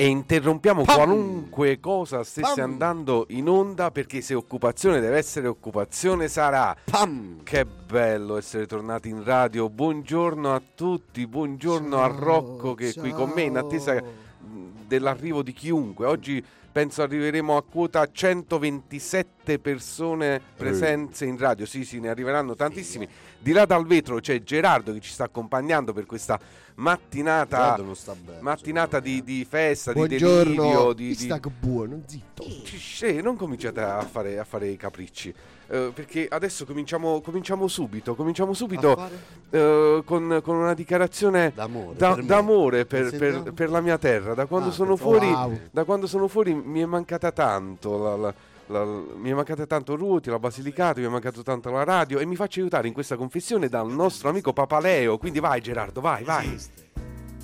e interrompiamo Pam! qualunque cosa stesse Pam! andando in onda perché se occupazione deve essere occupazione sarà. Pam! Che bello essere tornati in radio. Buongiorno a tutti, buongiorno a Rocco che è qui con me in attesa dell'arrivo di chiunque. Oggi penso arriveremo a quota 127 persone presenze in radio. Sì, sì, ne arriveranno tantissimi. Di là dal vetro c'è Gerardo che ci sta accompagnando per questa mattinata non sta bene. mattinata di, di festa, di Buongiorno, delirio, di, mi di- sta che buono, zitto. Sì, non cominciate a fare, a fare i capricci. eh, perché adesso cominciamo, cominciamo subito. Cominciamo subito eh, con, con una dichiarazione d'amore. da- per d'amore per, per- per la mia terra. Da quando Ah, sono fuori, Wow. da quando sono fuori mi è mancata tanto. la- la- la- mi è mancata tanto Ruti, la Basilicata, mi è mancato tanto la radio e mi faccio aiutare in questa confessione dal nostro amico Papaleo. Quindi vai Gerardo, vai, vai.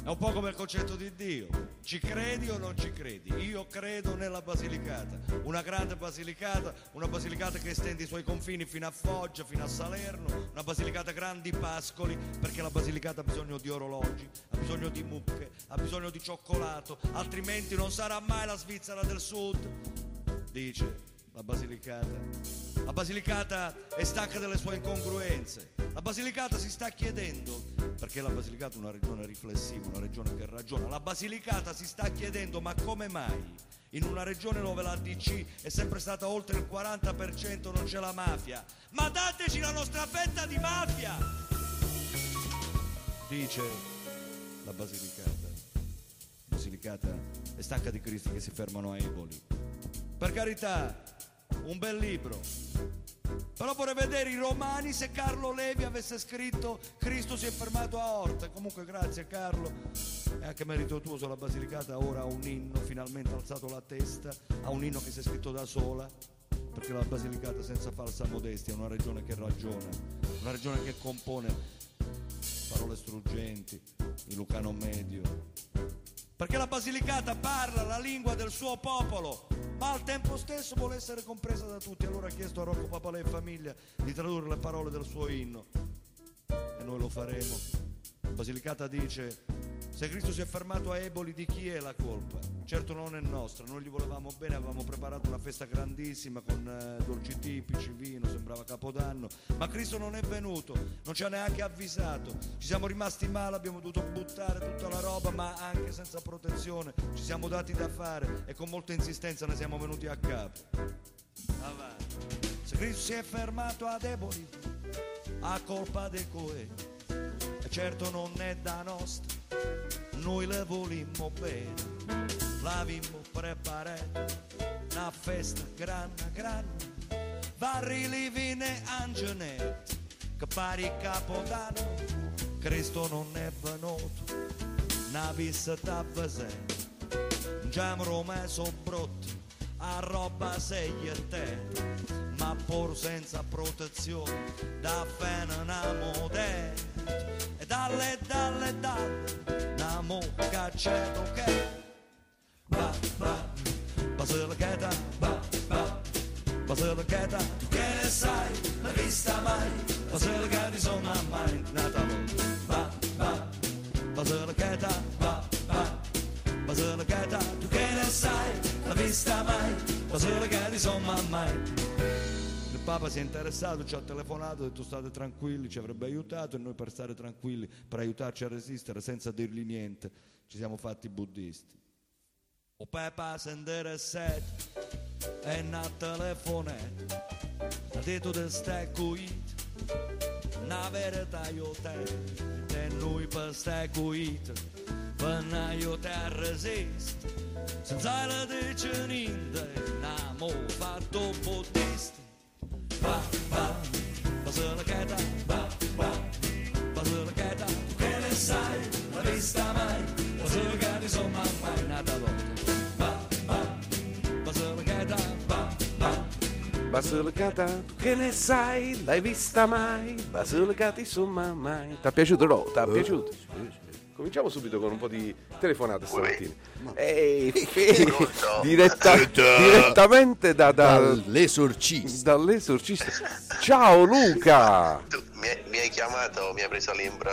È un po' come il concetto di Dio. Ci credi o non ci credi? Io credo nella Basilicata, una grande Basilicata, una Basilicata che estende i suoi confini fino a Foggia, fino a Salerno, una Basilicata grandi pascoli, perché la Basilicata ha bisogno di orologi, ha bisogno di mucche, ha bisogno di cioccolato, altrimenti non sarà mai la Svizzera del Sud. Dice la Basilicata. La Basilicata è stanca delle sue incongruenze. La Basilicata si sta chiedendo, perché la Basilicata è una regione riflessiva, una regione che ragiona, la Basilicata si sta chiedendo ma come mai in una regione dove la DC è sempre stata oltre il 40% non c'è la mafia? Ma dateci la nostra fetta di mafia! Dice la Basilicata. Basilicata è stanca di Cristi che si fermano a Eboli. Per carità, un bel libro. Però vorrei vedere i romani se Carlo Levi avesse scritto Cristo si è fermato a Orte. Comunque grazie Carlo. È anche merito tuo sulla Basilicata ora ha un inno, finalmente ha alzato la testa, ha un inno che si è scritto da sola. Perché la Basilicata senza falsa modestia è una regione che ragiona, una regione che compone parole struggenti, il Lucano medio. Perché la Basilicata parla la lingua del suo popolo, ma al tempo stesso vuole essere compresa da tutti. Allora ha chiesto a Rocco Papalè e famiglia di tradurre le parole del suo inno. E noi lo faremo. Basilicata dice: Se Cristo si è fermato a Eboli, di chi è la colpa? Certo non è nostra, noi gli volevamo bene, avevamo preparato una festa grandissima con eh, dolci tipici, vino, sembrava Capodanno, ma Cristo non è venuto, non ci ha neanche avvisato, ci siamo rimasti male, abbiamo dovuto buttare tutta la roba, ma anche senza protezione, ci siamo dati da fare e con molta insistenza ne siamo venuti a capo. Avanti. Se Cristo si è fermato ad Eboli, a colpa dei coe, e certo non è da nostra, noi le volimmo bene, l'avimmo preparato, una festa grande, grande, vari livine angenetti, che pari capodanno, Cristo non è venuto, una visita presente, già messo brutto, a roba sei e te, ma pur senza protezione, da fene una moderna, e dalle, dalle, dalle, mucca c'è che. Va, va, basilicata, va, va, basilicata, che ne sai, l'hai vista mai, basilicata sono mai mai, basilicata sono mai. Il Papa si è interessato, ci ha telefonato, ha detto state tranquilli, ci avrebbe aiutato e noi per stare tranquilli, per aiutarci a resistere senza dirgli niente, ci siamo fatti buddisti. O Papa si è interessato e una telefonata, ha detto che stai cuito, una verità io e noi per stai cuito, per aiutare a resistere, senza la dice niente, n'amo fatto buddisti. Va, va, basilicata, va, va, basilicata, tu che ne sai, la vista mai, basilicata insomma mai nata volta. Va, va, basilicata, va, va, Basilicata, tu che ne sai? L'hai vista mai? Basilicata, insomma, mai. Ti è piaciuto, no? Ti è piaciuto? Cominciamo subito con un po' di telefonate stamattina. Ehi, fe- Pronto? diretta- direttamente da, da- Dall'esorcista. dall'esorcista. Ciao Luca! Tu mi, hai- mi hai chiamato, mi hai preso all'impro-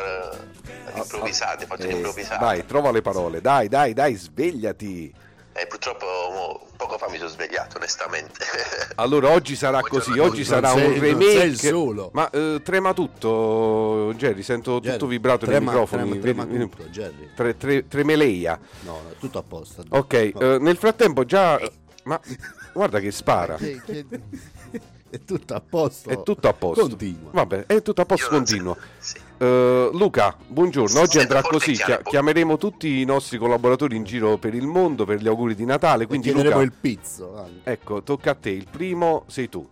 all'improvvisato, faccio Eh, l'improvvisato. Dai, trova le parole. Dai, dai, dai, svegliati. E purtroppo mo, poco fa mi sono svegliato, onestamente. Allora, oggi sarà Buongiorno così, oggi sarà un sei- non remake. solo. Ma eh, trema tutto, Jerry, sento tutto Jerry, vibrato nei trema- microfoni. trema- trema tutto, Jerry. tre- tre- tremeleia. No, tutto a posto. Ok, eh, nel frattempo già... Ma guarda che spara. Che- che- è tutto a posto. È tutto a posto. Continua. Vabbè, è tutto a posto, continuo. Sì. Eh, Luca, buongiorno. Oggi andrà così. chia- chiameremo tutti i nostri collaboratori in giro per il mondo per gli auguri di Natale. E Quindi, chiederemo Luca, il pizzo. anche. ecco, tocca a te. Il primo sei tu.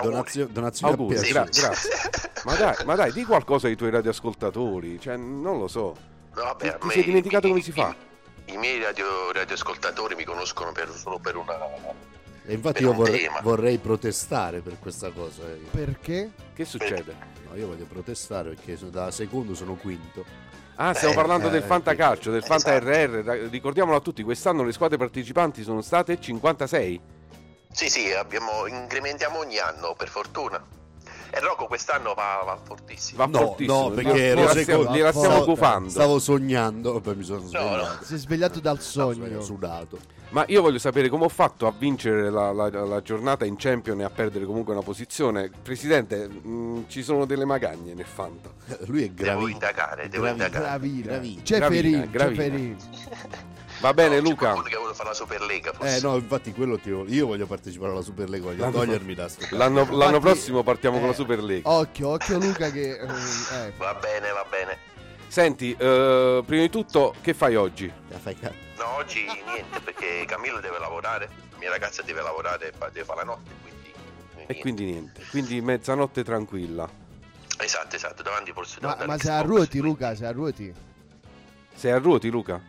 Donazio- donazione Auguri, a Sì. gra- grazie. Ma dai, ma dai, di qualcosa ai tuoi radioascoltatori. Cioè, non lo so. Vabbè, Ti me sei dimenticato i- come si fa? I, i miei radio, radioascoltatori mi conoscono per- solo per una... E infatti io vorrei, vorrei protestare per questa cosa. eh. Perché? Che succede? No, io voglio protestare perché sono- da secondo sono quinto. Ah, stiamo Eh, parlando del eh, fantacalcio, del Fanta esatto. RR. Ra- Ricordiamolo a tutti, quest'anno le squadre partecipanti sono state 56. Sì, sì, abbiamo, incrementiamo ogni anno, per fortuna. E Rocco quest'anno va, va fortissimo. Va No, fortissimo. no, perché Gliela- ero gliela secondo. stiamo, gufando. Stavo sognando, poi mi sono no. svegliato. Si è svegliato dal Sono sogno. sudato. Ma io voglio sapere come ho fatto a vincere la, la- la giornata in Champion e a perdere comunque una posizione. Presidente, mh, ci sono delle magagne nel Fanta. Lui è Devo gravino. indagare, devo Gravino. indagare. Gravina. Gravina. Ceferin, Gravina, Ceferin. Va bene, No, c'è Luca. qualcuno che vuole fare la Superlega, forse. Eh no, infatti quello ti voglio. Io voglio partecipare alla Superlega, voglio L'anno- togliermi da sto L'anno, l'anno Infatti, prossimo partiamo con la eh, Superlega. Occhio, occhio Luca che... eh, eh, Va bene, va bene. Senti, eh, prima di tutto, che fai oggi? La fai ca- No, oggi niente, perché Camillo deve lavorare, la mia ragazza deve lavorare e deve fare la notte, quindi... E quindi niente. Quindi mezzanotte tranquilla. Esatto, esatto, davanti forse Ma, ma andare sei a Xbox, ruoti quindi- Luca, sei a ruoti? Sei a ruoti, Luca?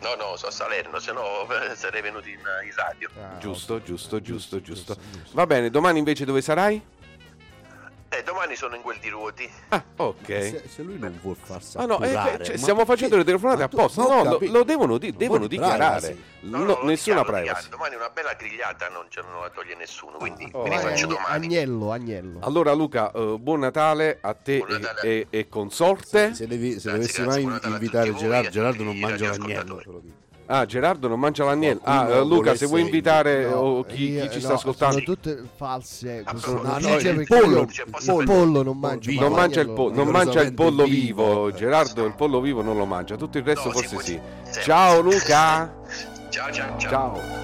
No, no, sono a Salerno, se no sarei venuto in, in radio. Ah, Giusto, giusto, giusto, giusto. giusto. Va bene, domani invece dove sarai? E domani sono in quel di Ruoti. Ah, ok. Se, se lui non vuol farsi Ah no, eh, cioè, ma- stiamo facendo le telefonate apposta. No, lo, lo devono, di- devono dichiarare. privacy. No, No, no, nessuna privacy. dichiaro. Domani una bella grigliata non, ce- non la toglie nessuno, quindi Oh. mi Eh, rifaccio Agn- domani. Agnello, Agnello. Allora Luca, eh, buon Natale a te Buon e- Natale. E, e consorte. Se, devi, se Grazie, dovessi grazie, mai Natale invitare Gerardo, Gerardo non mangia l'agnello. te lo dico. Ah, Gerardo non mangia l'agnello. Ah, Luca, se vuoi invitare No, o chi, io- chi ci no, sta ascoltando. Sono tutte false. Ah, sono no, no, il perché pollo- io- Cioè, il posso- pollo non mangia. Non ma mangia il, po- non mangia il pollo vivo. vivo. Gerardo il pollo vivo non lo mangia, tutto il resto No, forse sì. Ciao Luca. Ciao, ciao, ciao. Ciao.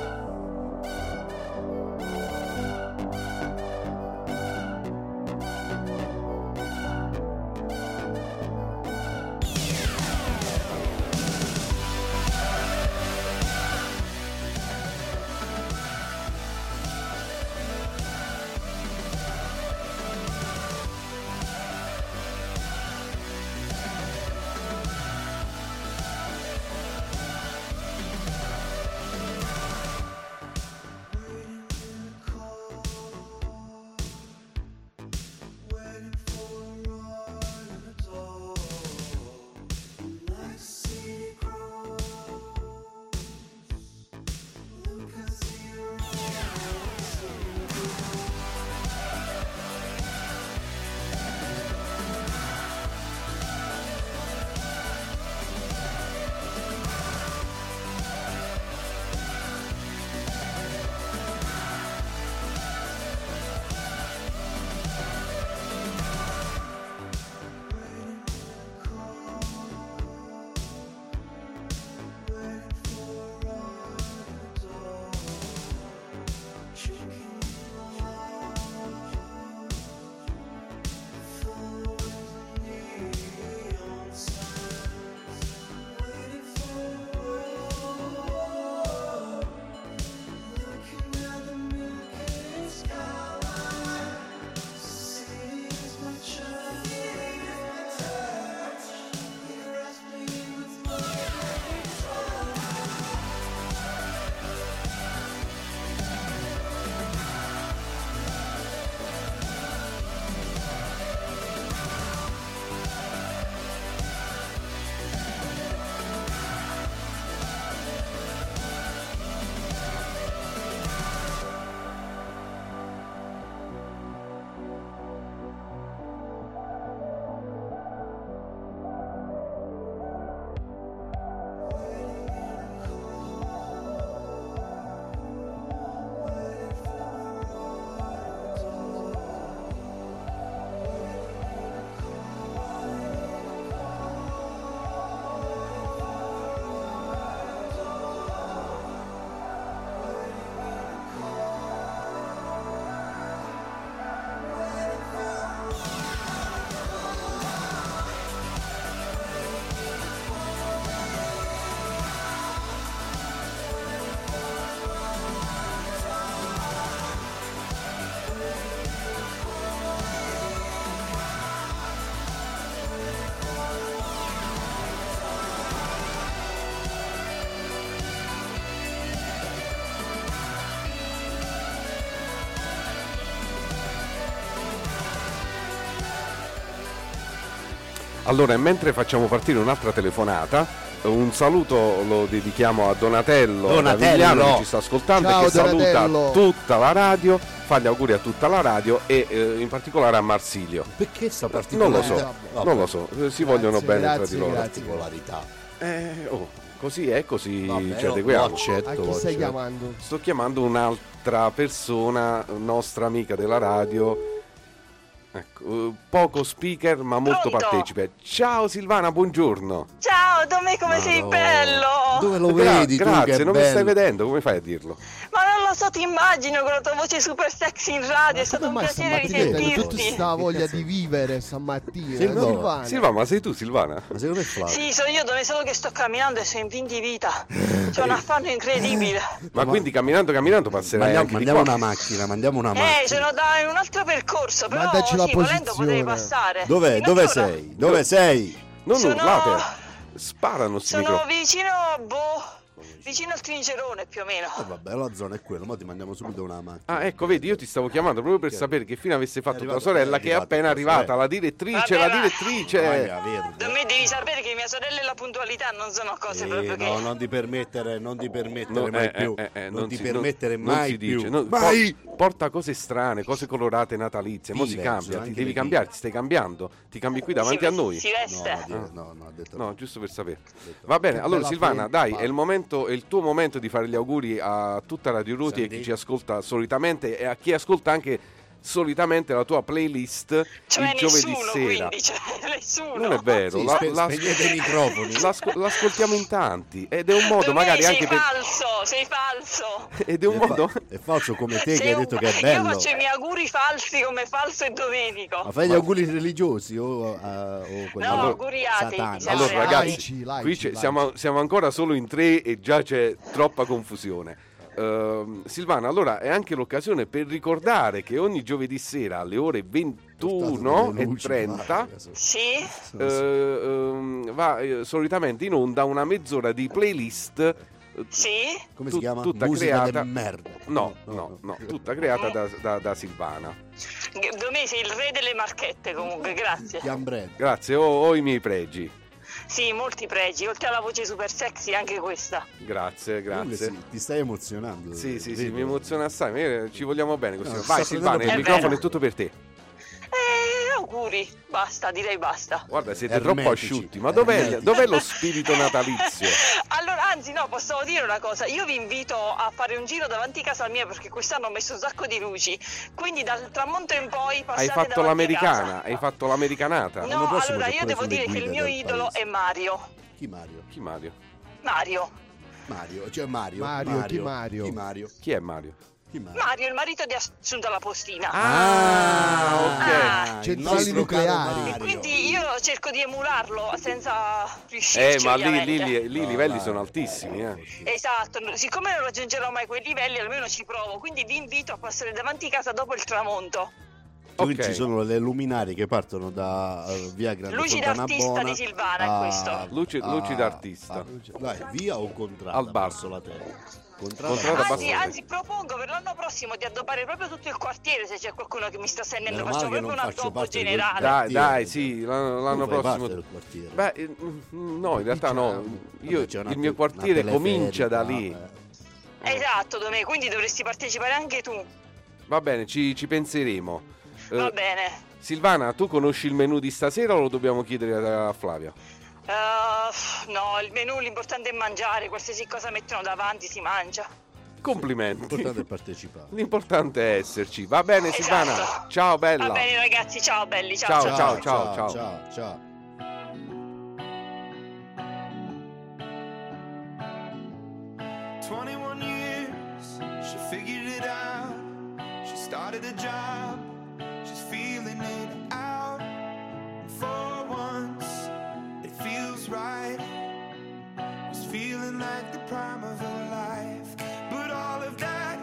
Allora, mentre facciamo partire un'altra telefonata, un saluto lo dedichiamo a Donatello, Donatello. Che ci sta ascoltando Ciao, e che saluta Donatello. tutta la radio, fa gli auguri a tutta la radio e eh, in particolare a Marsilio. Perché sta Non particolare? lo so, Vabbè, non lo so, si vogliono Grazie, bene tra grazie, di loro. grazie. Particolarità. Eh, oh, così è, così Vabbè, ci lo- adeguiamo. lo accetto, A chi stai accetto. chiamando? Sto chiamando un'altra persona, nostra amica della radio. Ecco, poco speaker ma molto Pronto? partecipe. Ciao Silvana, buongiorno. Ciao, Tommy, come sei Madonna. bello! Dove lo Gra- vedi tu? grazie, che non mi stai bello? vedendo, come fai a dirlo? Ma non lo so, ti immagino con la tua voce super sexy in radio, è stato un piacere hai tutta risentirti. sta voglia di vivere stamattina? Silvano. Silvana. Silvana, ma sei tu Silvana? Ma secondo me Flavio. Sì, sono io, dove solo che sto camminando e sono in fin di vita. C'è un affanno incredibile. Ma, quindi camminando camminando passerai Mandiamo, anche di mandiamo qua. una macchina, mandiamo una Eh, macchina. sono da in un altro percorso, però Mandaci la sì, volendo potrei passare. Dov'è? A Dove sei? Dove sei? Non Sono- urlate. Sparano sti Sono microfoni. vicino, boh, vicino al trincerone più o meno. Eh, vabbè, la zona è quella, ma ti mandiamo subito una macchina. Ah, ecco, vedi, io ti stavo chiamando proprio per sapere che fine avesse fatto tua arrivato- sorella, è che è appena tua arrivata, sorella. la direttrice, Vabbè, la direttrice. Da me devi sapere che mia sorella e la puntualità non sono cose Eh, proprio che... no, non ti permettere, non ti permettere No, mai eh, più. eh, eh, non, ti si- permettere non mai si più. dice. Mai! por- porta cose strane, cose colorate natalizie. Mo si cambia, ti devi cambiare, ti stai cambiando. Ti cambi qui davanti si, a noi. Si No, veste. ha detto- no, no, ha detto No, giusto per sapere. Va bene, Che allora Silvana, dai, è il momento, è il tuo momento di fare gli auguri a tutta Radio Ruti e a chi Sandy. ci ascolta solitamente e a chi ascolta anche solitamente la tua playlist Cioè il giovedì nessuno, sera. quindi, cioè nessuno. Non è vero, Sì, la- spe- la- i microfoni. l'asco- l'ascoltiamo in tanti ed è un modo Domenico, magari sei anche per falso, sei falso. ed è un È fa- modo È falso come te che Sei hai un- detto che è Io bello. faccio i miei auguri falsi come falso e Domenico. Ma fai gli auguri religiosi o, a- o quelli No, Allora- auguri atei, diciamo. Allora, Laici, ragazzi, laici, qui c'è- laici. siamo, siamo ancora solo in tre e già c'è troppa confusione. Ehm, Silvana, allora è anche l'occasione per ricordare che ogni giovedì sera alle ore 21 Portate e delle luci, 30 guarda, so- Sì? eh, ehm, va eh, solitamente in onda una mezz'ora di playlist. eh, Sì? Come si chiama? tutta Musica creata- di merda. No, no, no, tutta creata da, da- da Silvana. Domenico sei il re delle marchette comunque, grazie. Grazie, ho, ho i miei pregi. Sì, molti pregi, oltre alla voce super sexy anche questa. Grazie, grazie. sì, ti stai emozionando. Sì, sì, sì, mi emoziona assai. Ci vogliamo bene così. No, Vai Silvana, il microfono è tutto per te. Eh, auguri, basta, direi basta. Guarda, siete Ermetici, troppo asciutti. Ma dov'è, dov'è lo spirito natalizio? Allora, anzi, no, posso dire una cosa. Io vi invito a fare un giro davanti a casa mia perché quest'anno ho messo un sacco di luci. Quindi dal tramonto in poi passate Hai fatto l'americana, casa. hai fatto l'americanata. No, allora io devo dire che il mio idolo paese. è Mario. Chi Mario? Chi Mario? Mario. Mario, cioè Mario. Mario, chi Mario? Chi Mario? Chi è Mario? Mario? Il marito di Assunta la Postina. Ah, ok. Ah. Centrali nucleari. E quindi io cerco di emularlo senza riuscire. Eh, ma lì, lì- lì- lì i No, livelli dai. sono altissimi, eh. Esatto, siccome non raggiungerò mai quei livelli, almeno ci provo. Quindi vi invito a passare davanti a casa dopo il tramonto. Quindi Ok. ci sono le luminari che partono da eh, via Grande Luci Fontana d'artista Bona di Silvana, è a- questo. Luci- a- luci d'artista. a- Dai, via o contrada? Al bar. verso la terra. Contrada, Anzi, anzi, propongo per l'anno prossimo di addobbare proprio tutto il quartiere se c'è qualcuno che mi sta sentendo. Meno Facciamo proprio un addobbo generale. Dai, quartiere. dai, sì, l'anno, l'anno prossimo. parte del quartiere. Beh, eh, no, in realtà no. Io, il mio quartiere comincia da lì. eh. Esatto, Domenico, quindi dovresti partecipare anche tu. Va bene, ci, ci penseremo. Eh, Va bene. Silvana, tu conosci il menù di stasera o lo dobbiamo chiedere a, a Flavia? Uh, no, il menù l'importante è mangiare, qualsiasi cosa mettono davanti si mangia. Complimenti. L'importante è partecipare. L'importante è esserci. Va bene, Esatto. Silvana. Ciao, bella. Va bene ragazzi, ciao belli, ciao Ciao, ciao. ciao, ciao. ciao, ciao. 21 years, she figured it out. She started a job, she's feeling it out. For feels right. It's feeling like the prime of her life. But all of that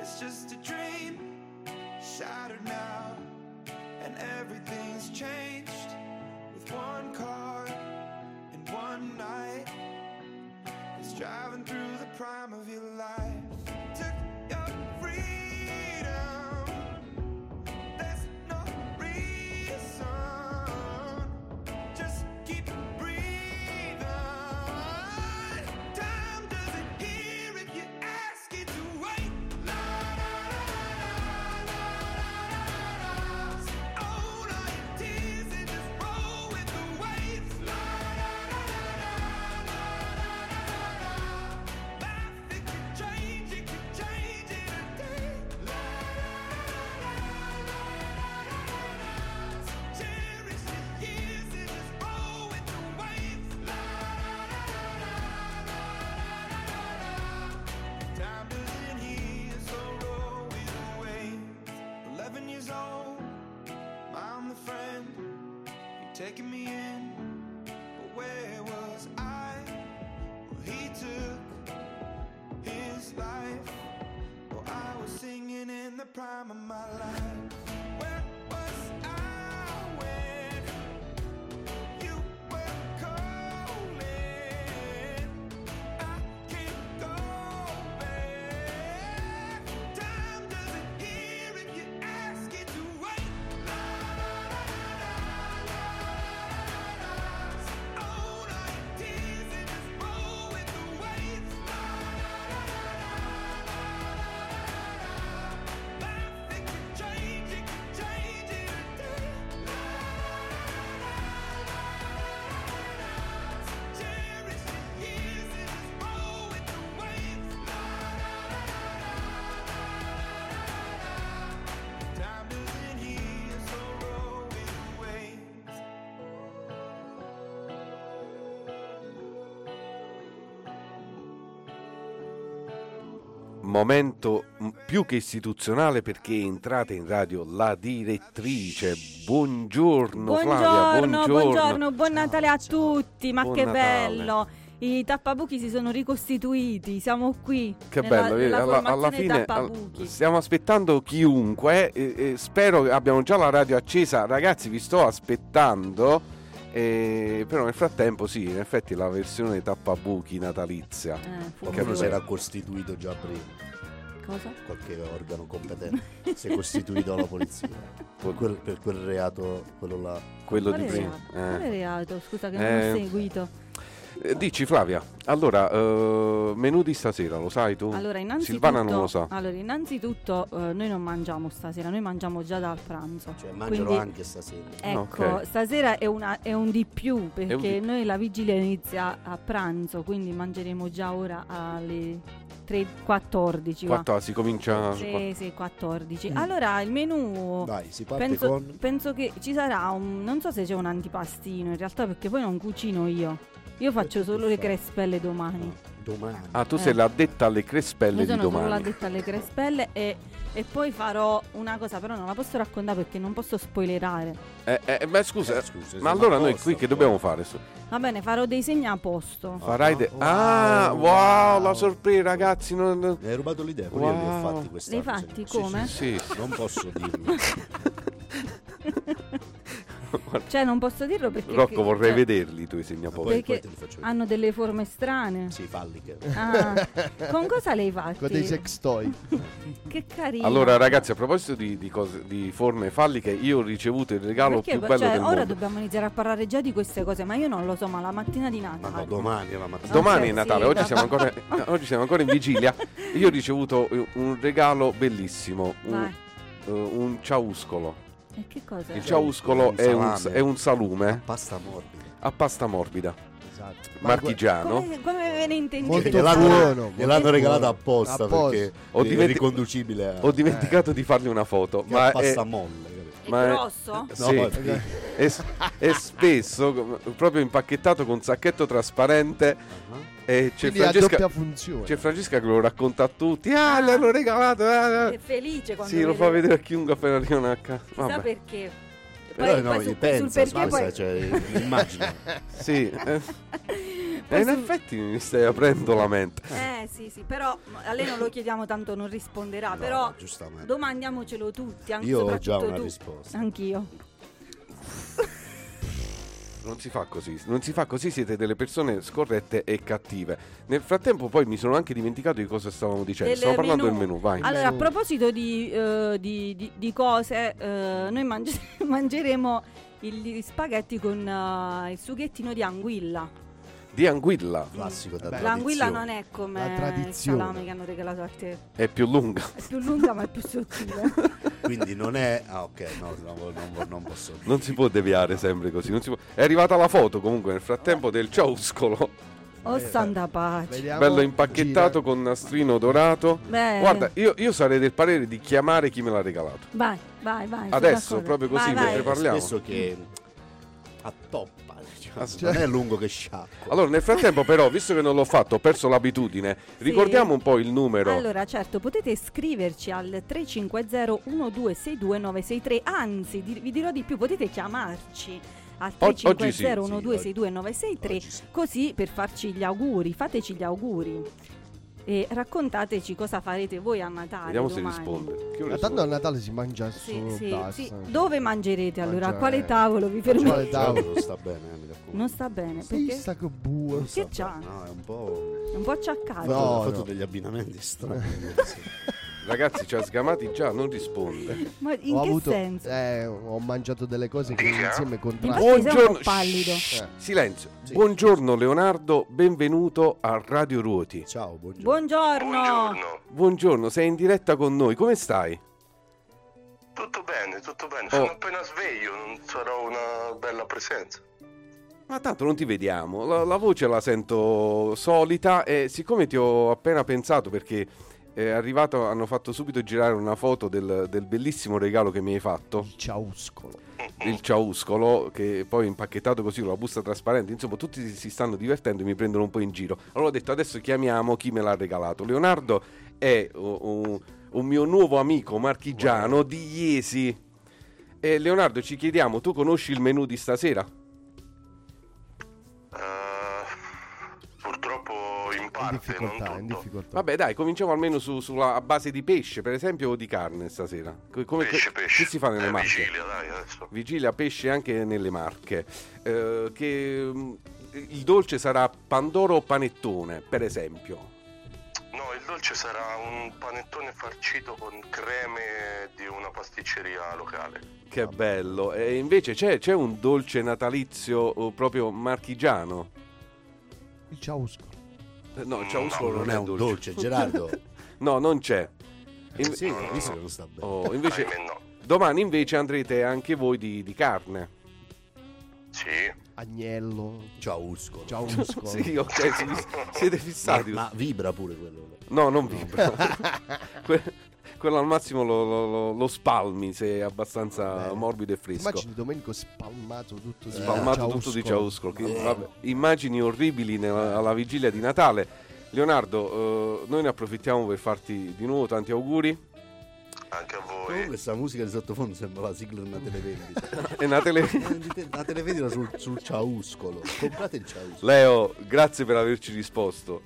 is just a dream, shattered now. And everything's changed with one car and one night. It's driving through the prime of your life. Took your taking me in. Momento più che istituzionale perché è entrata in radio la direttrice. Buongiorno, Flavia, Buongiorno, buongiorno, buon Natale a tutti, ma Buon che Natale. bello! I tappabuchi si sono ricostituiti, siamo qui. Che nella- bello, nella alla, alla fine al- tappabuchi. stiamo aspettando chiunque. e- e spero che abbiamo già la radio accesa. Ragazzi, vi sto aspettando. E- però nel frattempo, sì, in effetti la versione tappabuchi natalizia. Eh, duro. si era costituito già prima, Cosa? qualche organo competente si è costituito alla polizia per quel, per quel reato, quello là. Quello di Quale prima. reato? Quale Eh. reato? Scusa che non Eh. ho seguito. Eh, Dici Flavia, allora, eh, menù di stasera, lo sai tu? Allora, Silvana non lo sa. allora, innanzitutto eh, noi non mangiamo stasera, noi mangiamo già dal pranzo. Cioè, mangiano Quindi, anche stasera. Ecco, Ok. stasera è, una- è un di più perché di- noi la vigilia inizia a pranzo, quindi mangeremo già ora alle 3.14. va. Quattro, si comincia... Sì, sì, 14. Mm. Allora, il menù Dai, si parte penso, con... penso che ci sarà un non so se c'è un antipastino in realtà perché poi non cucino io. Io faccio solo le crespelle domani. Domani. Ah, tu Eh. sei l'addetta alle crespelle Io di sono solo domani. l'addetta alle crespelle e, e poi farò una cosa, però non la posso raccontare perché non posso spoilerare. Eh, eh, ma scusa, Eh, scusa, ma allora ma noi qui che dobbiamo fare? Va bene, farò dei segni a posto. Farai de- wow. Ah, wow, la sorpresa ragazzi. non- non- Mi hai rubato l'idea, pure io li ho Wow. fatti quest'anno. Li hai fatti? Sì, Come? Sì, Sì, sì, non posso dirlo. Cioè, non posso dirlo perché. Rocco vorrei cioè, vederli i tuoi segnaposti. Poi, Perché poi te li faccio vedere. Hanno delle forme strane. Sì, falliche. Ah, con cosa le hai fatti? Con dei sex toy. Che carino. Allora ragazzi, a proposito di, di cose, di forme falliche, io ho ricevuto il regalo Perché? più bello Cioè, del ora mondo. dobbiamo iniziare a parlare già di queste cose, ma io non lo so, ma la mattina di Ma Natale. no, domani è la mattina. Domani Ok, è Natale, sì, oggi, siamo ancora, oggi siamo ancora in vigilia. Io ho ricevuto un- regalo bellissimo, un, eh, un ciauscolo. E che cosa? Il ciauscolo è un, è un salume Pasta morbida. a pasta morbida, Esatto. marchigiano. Come, come ve ne intendete? Gliel'hanno, gliel'hanno regalato apposta, Apposta. perché Ho è riconducibile a, Ho dimenticato di fargli una foto, che a ma è, pasta molle. È ma è- grosso? sì, No, è, è spesso proprio impacchettato con un sacchetto trasparente e c'è Quindi ha Francesca, doppia funzione. c'è Francesca che lo racconta a tutti. Ah, le hanno regalato. ah, ah." È felice quando Sì, lo vede- fa vedere a chiunque appena arrivano a casa. Chissà Vabbè, perché. Però Poi, no, poi gli su- pensa, sul perché scusa, poi, cioè, immagina. sì. eh. Poi E in su- effetti mi stai aprendo la mente. Eh sì sì, però a lei non lo chiediamo tanto non risponderà, No, però domandiamocelo tutti, anche Io ho già una tu. risposta. Anch'io. Non si fa così, non si fa così, siete delle persone scorrette e cattive. Nel frattempo poi mi sono anche dimenticato di cosa stavamo dicendo. Stavo parlando menù. del menù, vai. Allora, a proposito di, eh, di- di- di cose, eh, noi mangi- mangeremo gli spaghetti con eh, il sughettino di anguilla. Di anguilla, Classico da Beh, L'anguilla tradizione. non è come La il tradizione. salame che hanno regalato a te. è più lunga. È più lunga ma è più sottile. Quindi non è... Ah ok, no, no, non, non posso dire. Non si può deviare sempre così. non si può- È arrivata la foto comunque nel frattempo del ciauscolo, Oh santa pace. Vediamo, bello impacchettato gira. con nastrino dorato. Beh, Guarda, io, io sarei del parere di chiamare chi me l'ha regalato. vai, vai, vai. Adesso, proprio così, Vai, vai. mentre parliamo. Spesso che attoppa, diciamo. Ah, sì. non è lungo che sciacqua. Allora, nel frattempo, però, visto che non l'ho fatto, ho perso l'abitudine. Ricordiamo un po' il numero. Allora, certo, potete scriverci al 350 1262 963, anzi, di- vi dirò di più, potete chiamarci al Oggi- oggi sì, 350 così per farci gli auguri, fateci gli auguri e raccontateci cosa farete voi a Natale. Vediamo se domani. risponde. Ore Ma tanto a? Natale si mangia Sì, solo sì, sì. Dove mangerete allora? A quale tavolo vi Quale fermate? tavolo? Non sta bene, eh, mi raccomando. Non sta bene Sì, perché sta che buono. che c'ha? No, è un po'. È un po' acciaccato. No, ha fatto no. degli abbinamenti strani. Ragazzi, ci ha sgamati già, non risponde. Ma in ho che avuto, senso? eh, ho mangiato delle cose che Dica. insieme contrastano. Buongiorno. pallido. Eh. Silenzio. Sì. Buongiorno Leonardo, benvenuto a Radio Ruoti. Ciao, buongiorno. Buongiorno. Buongiorno. Buongiorno, sei in diretta con noi, come stai? Tutto bene, tutto bene. Oh. Sono appena sveglio, non sarò una bella presenza. Ma tanto non ti vediamo, la, la voce la sento solita e siccome ti ho appena pensato perché è arrivato, hanno fatto subito girare una foto del, del bellissimo regalo che mi hai fatto, Il ciauscolo. il ciauscolo, che poi è impacchettato così con la busta trasparente, insomma tutti si- stanno divertendo e mi prendono un po' in giro. Allora ho detto adesso chiamiamo chi me l'ha regalato. Leonardo è uh, un, un mio nuovo amico marchigiano di Iesi. E Leonardo ci chiediamo, tu conosci il menù di stasera? In parte, non difficoltà, in tutto. difficoltà. Vabbè, dai, cominciamo almeno su- sulla a base di pesce, per esempio, o di carne stasera. Co- Come, pesce, che- pesce. Che si fa nelle Eh, marche? Vigilia, dai, adesso. Vigilia pesce anche nelle marche. Eh, che, mm, il dolce sarà pandoro o panettone, per esempio. No, il dolce sarà un panettone farcito con creme di una pasticceria locale. Che bello. E invece c'è, c'è un dolce natalizio oh, proprio marchigiano? Il ciauscolo. Eh, No, No, ciao, solo non è un dolce, Gerardo. No, non c'è. In- sì, no, no, visto no. che non sta bene. oh, invece, no. domani invece andrete anche voi di, di carne. Sì. Agnello. Ciauscolo. Ciauscolo. Sì, ok, si- siete Ma, fissati. ma vibra pure quello. No, non vibra. Que- quello al massimo lo, lo- lo- lo spalmi se è abbastanza Bene. morbido e fresco. Immagini Domenico spalmato tutto di Spalmato tutto di ciauscolo. che- vabbè, immagini orribili nella- alla vigilia di Natale. Leonardo, eh, noi ne approfittiamo per farti di nuovo tanti auguri. Anche a voi. Comunque questa musica di sottofondo sembra la sigla di una televendita. E una tele- Eh, La televendita sul, sul ciauscolo. Comprate il ciauscolo. Leo, grazie per averci risposto.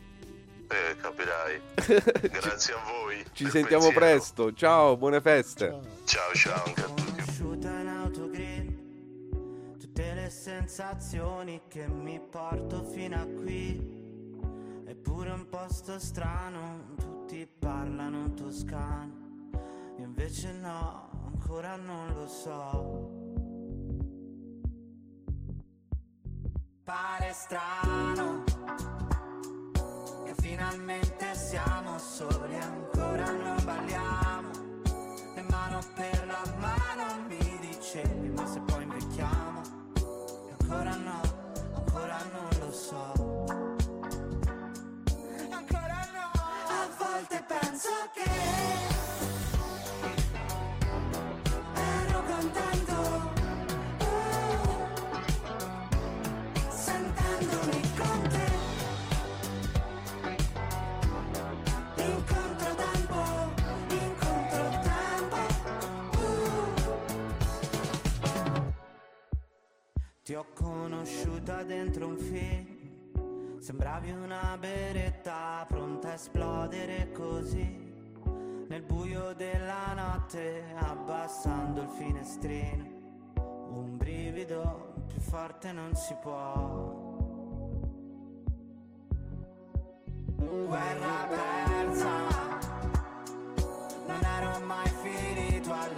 Eh, capirai. Grazie a voi. Ci sentiamo pensiero. presto. Ciao, buone feste. Ciao, ciao anche a tutti. conosciuta in autogrill tutte le sensazioni che mi porto fino a qui eppure un posto strano tutti parlano toscano io invece no ancora non lo so pare strano finalmente siamo soli ancora non balliamo. E mano per la mano mi dicevi ma se poi invecchiamo? E ancora no, ancora non lo so. Ancora no. A volte penso che conosciuta dentro un film. Sembravi una beretta pronta a esplodere così. Nel buio della notte abbassando il finestrino. Un brivido più forte non si può. Guerra persa. Non ero mai finito a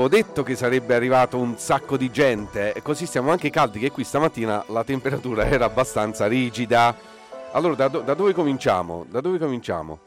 l'avevo detto che sarebbe arrivato un sacco di gente e così siamo anche caldi che qui stamattina la temperatura era abbastanza rigida. Allora, da, do- da dove cominciamo? Da dove cominciamo?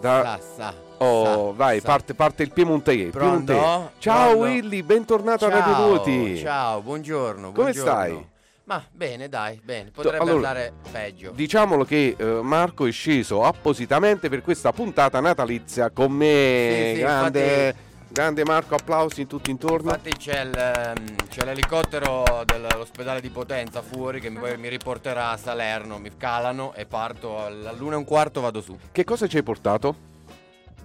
Da... Sa, sa, Oh, sa, vai, parte, parte il Piemonte. Pronto? Piemonte. Ciao Pronto? Willy, bentornato a Ciao, Radio Ruoti. Ciao, buongiorno. Come buongiorno. stai? Ma bene, dai, bene. Potrebbe allora, andare peggio. Diciamolo che eh, Marco è sceso appositamente per questa puntata natalizia con me. Sì, sì, grande, infatti- grande Marco, applausi tutti intorno. Infatti c'è, il, ehm, c'è l'elicottero dell'ospedale di Potenza fuori che mi, poi mi riporterà a Salerno, mi calano e parto all- all'una e un quarto vado su. Che cosa ci hai portato?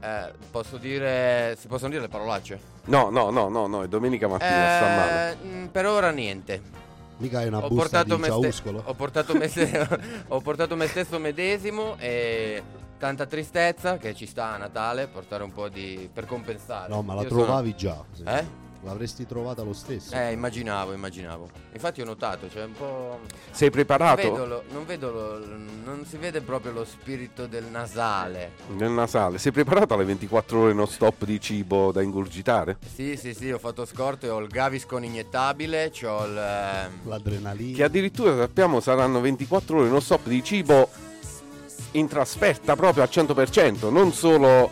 Eh, posso dire. si possono dire le parolacce? No, no, no, no, no, è domenica mattina, sta male. Eh, mm, per ora niente. Mica hai una Ho busta portato, di me ste- ho, portato me ste- ho portato me stesso medesimo e tanta tristezza che ci sta a Natale, portare un po' di... per compensare. No, ma la Io sono- trovavi già. sì. Eh? L'avresti trovata lo stesso. Eh, immaginavo, immaginavo. Infatti ho notato, c'è un po'... Sei preparato? Non vedo, lo- non, vedo lo- non si vede proprio lo spirito del nasale. Nel nasale. Sei preparato alle 24 ore non stop di cibo da ingurgitare? Sì, sì, sì, ho fatto scorto e ho il Gaviscon iniettabile, c'ho il... ehm, L'adrenalina. Che addirittura sappiamo saranno 24 ore non stop di cibo in trasferta proprio al 100%, non solo,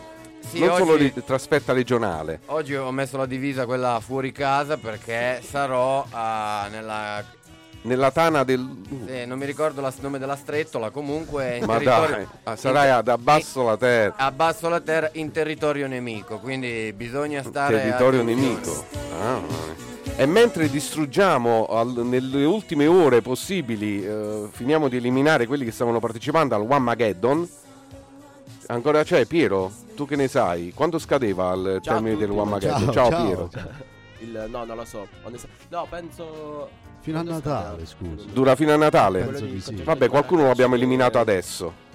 Sì, non solo oggi- di trasferta regionale. Oggi ho messo la divisa quella fuori casa perché sarò ah, nella... Nella tana del... sì, non mi ricordo il nome della strettola, comunque in Ma territorio- dai, sarai ad abbasso la terra. abbasso la terra in territorio nemico, quindi bisogna stare... territorio nemico. Ah, e mentre distruggiamo al- nelle ultime ore possibili, eh, finiamo di eliminare quelli che stavano partecipando al One Mageddon. Ancora c'è Piero? Tu che ne sai? Quando scadeva il Ciao termine del. One Mageddon? Ciao, Ciao, ciao, Piero. ciao. Il, no, non lo so. No, penso. Fino a Natale, scusa. Dura fino a Natale? Sì. Vabbè, qualcuno lo abbiamo eliminato adesso.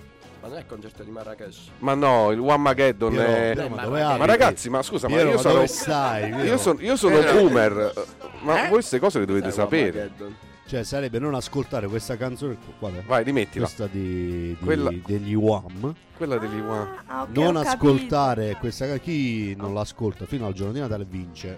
Ma non è il concerto di Marrakesh. Ma no, il One Mageddon è... Piero, ma Ma ragazzi, ma scusa, Piero, ma io ma sono... dove stai? Io sono, io sono Piero. boomer, eh, ma Eh? voi queste cose le dovete sapere. Cioè, sarebbe non ascoltare questa canzone. Guarda, Vai, rimettila. questa di, di- Quella- degli Wham. Quella degli One. Ah, ok, non ascoltare questa ca- Chi non l'ascolta fino al giorno di Natale vince.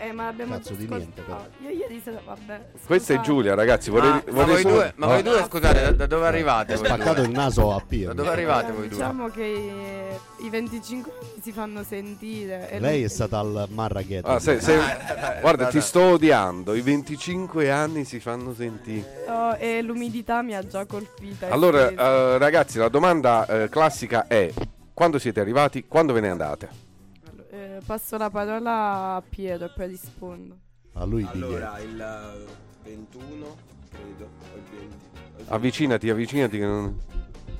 Eh, ma l'abbiamo Cazzo di niente, ascoltato. Io ieri sera, vabbè. Questa è. Giulia, ragazzi. Vorrei, Ma, ma vorrei voi solo- due, ma voi due, Ah, scusate, da, da dove arrivate? È voi spaccato due? il naso a Piero. Da dove arrivate Eh, voi due? Diciamo che i 25 anni si fanno sentire. e Lei è stata al Marrakesh. Ah, sei- sei- dai, Guarda, ti sto odiando. I 25 anni si fanno sentire. Oh, e l'umidità mi ha già colpita. Allora, eh, ragazzi, la domanda eh, classica è: quando siete arrivati? Quando ve ne andate? Eh, passo la parola a Piero e poi rispondo. A lui Allora, il eh, 21, credo. o il 20. Avvicinati, avvicinati. Che non,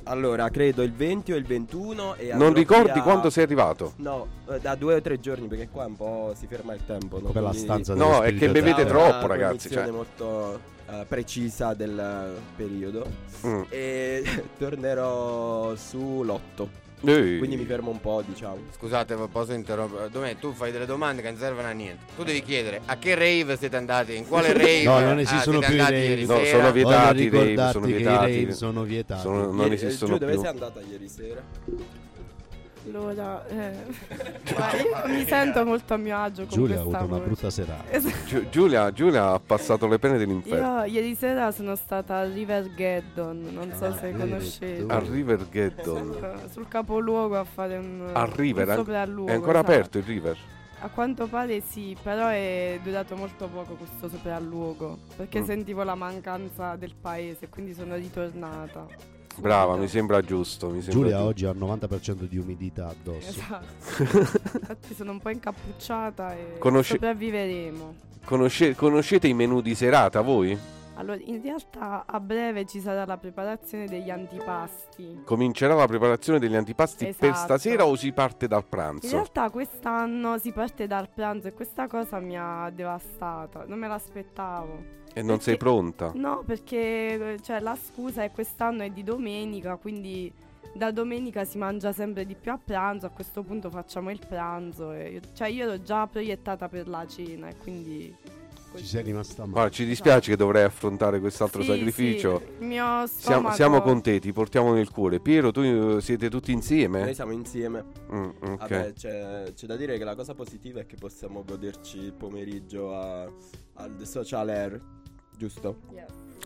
Allora, credo il 20 o il 21. E non ricordi via- quando sei arrivato? No, eh, da due o tre giorni perché qua un po' si ferma il tempo. No? per la Quindi- stanza No, è che bevete troppo, una ragazzi, cognizione cioè. molto eh, precisa del eh, periodo. Mm. E tornerò sull'8. Ehi. Quindi mi fermo un po', diciamo. Scusate, posso interrompere? Domè, tu fai delle domande che non servono a niente. Tu devi chiedere a che rave siete andati? In quale rave? No, non ah, esistono siete più i rave. ieri No, sera? sono vietati i rave, sono che i vietati. rave sono vietati. Sono- non esistono Giù, dove più. sei andata ieri sera? Allora, eh, mi sento molto a mio agio con Giulia ha avuto una voce. brutta serata. Esatto. Giu- Giulia, Giulia ha passato le pene dell'inferno. Io ieri sera sono stata a River Geddon, non so se vedi, conoscete. A River Geddon. Sul, sul capoluogo a fare un, A River, un sopralluogo. È ancora esatto. aperto il River? A quanto pare sì, però è durato molto poco questo sopralluogo, perché Mm. sentivo la mancanza del paese, quindi sono ritornata. Brava, mi sembra giusto. Mi sembra Giulia giusto. oggi ha il 90% di umidità addosso. Esatto. Infatti sono un po' incappucciata e Conosci- sopravviveremo. Conosce- conoscete i menù di serata voi? Allora, in realtà a breve ci sarà la preparazione degli antipasti. Comincerà la preparazione degli antipasti per Esatto. stasera o si parte dal In pranzo? realtà quest'anno si parte dal pranzo e questa cosa mi ha devastata, non me l'aspettavo. E non sei perché- pronta? No, perché cioè, la scusa è quest'anno è di domenica, quindi da domenica si mangia sempre di più a pranzo, a questo punto facciamo il pranzo. E io- cioè io ero già proiettata per la cena e quindi. Ci sei rimasta male. Guarda, ci dispiace che dovrai affrontare quest'altro Sì, sacrificio. sì, il mio Siamo, siamo con te, ti portiamo nel cuore. Piero, tu eh, siete tutti insieme? Noi siamo insieme. Mm, ok. Vabbè, c'è, c'è da dire che la cosa positiva è che possiamo goderci il pomeriggio al social air, giusto?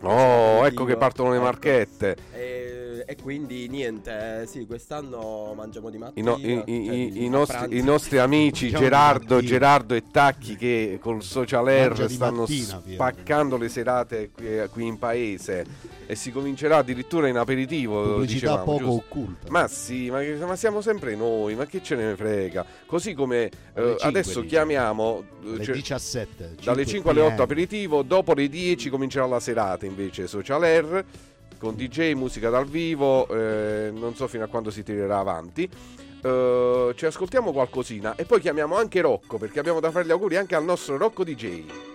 Oh, ecco che partono le Ecco. marchette. E, e quindi niente, eh, sì, quest'anno mangiamo di I, mattina. no- i- i- cioè i- nostri, i nostri amici Gerardo. Gerardo e Tacchi che col social air stanno mattina, spaccando le serate qui, qui in paese e si comincerà addirittura in aperitivo. Pubblicità dicevamo, poco giusto? occulta. Ma sì, ma, ma siamo sempre noi, ma che ce ne frega? Così come eh, adesso dice. chiamiamo eh, Alle cioè, 17. dalle 5 alle 8 aperitivo, dopo le 10 comincerà la serata invece social air con DJ, musica dal vivo, eh, non so fino a quando si tirerà avanti. Eh, ci ascoltiamo qualcosina e poi chiamiamo anche Rocco perché abbiamo da fare gli auguri anche al nostro Rocco DJ.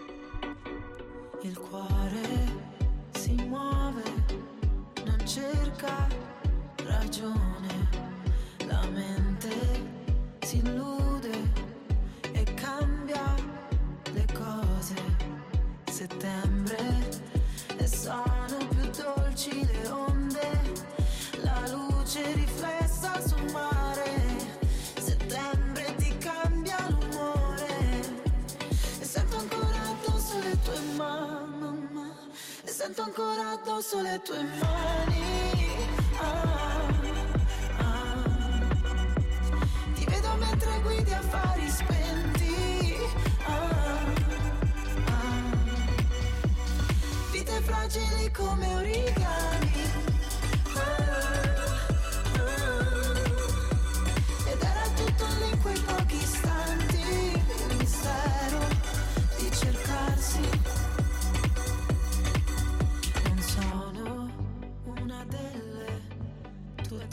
Sento ancora addosso le tue mani Ah, ah. Ti vedo mentre guidi affari spenti Ah, ah. Vite fragili come origami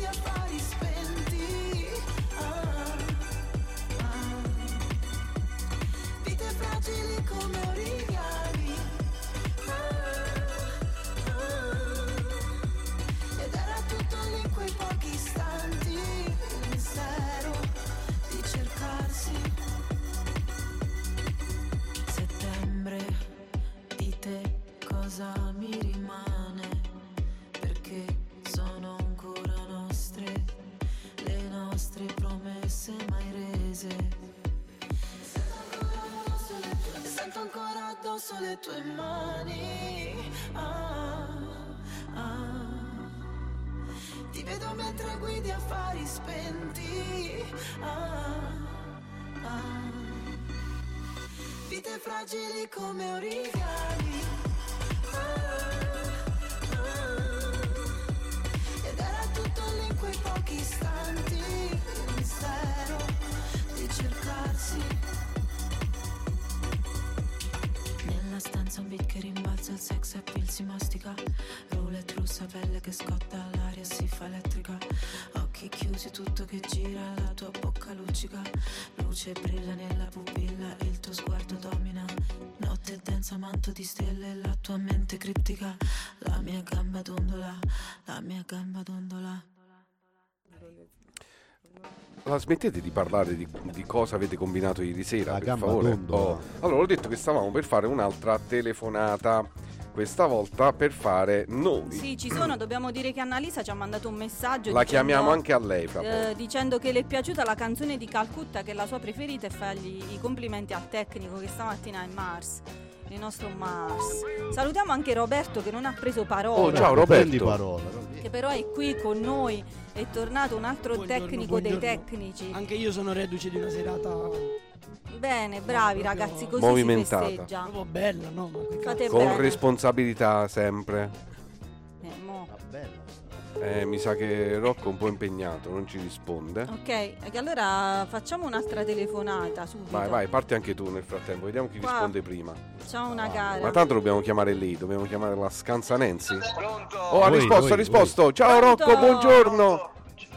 mentre guidi le tue mani Ah, ah. Ti vedo mentre guidi affari spenti Ah, ah. Vite fragili come origami Ah, ah. Ed era tutto lì in quei pochi istanti Il mistero di cercarsi stanza un beat che rimbalza il sex appeal si mastica. Roulette russa pelle che scotta l'aria si fa elettrica. Occhi chiusi tutto che gira la tua bocca luccica. Luce brilla nella pupilla il tuo sguardo domina. Notte densa manto di stelle la tua mente criptica La mia gamba dondola, la mia gamba dondola La smettete di parlare di, di cosa avete combinato ieri sera, La per gamba favore? Oh, Allora, ho detto che stavamo per fare un'altra telefonata. Questa volta per fare noi. Sì, ci sono, dobbiamo dire che Annalisa ci ha mandato un messaggio. La dicendo- chiamiamo anche a lei, eh, dicendo che le è piaciuta la canzone di Calcutta, che è la sua preferita, e fargli i complimenti al tecnico che stamattina è Mars, il nostro Mars. Salutiamo anche Roberto che non ha preso parola. Oh, ciao, prendi Roberto. parola. Che però è qui con noi, è tornato un altro Buongiorno, tecnico dei buongiorno. tecnici. Anche io sono reduce di una serata Bene, bravi ragazzi, così Movimentata. si festeggia. proprio bella, no? Ma che Fate Con bene. responsabilità sempre. Eh, mo mo. Eh, mi sa che Rocco è un po' impegnato, non ci risponde. Ok, e allora facciamo un'altra telefonata subito. Vai, vai, parti anche tu nel frattempo, vediamo chi Qua. risponde prima. Facciamo una gara. Ma tanto dobbiamo chiamare lei, dobbiamo chiamare la Scanza Nancy. Pronto? Oh, ha Voi, risposto, voi, ha risposto. Ciao Pronto? Rocco, buongiorno.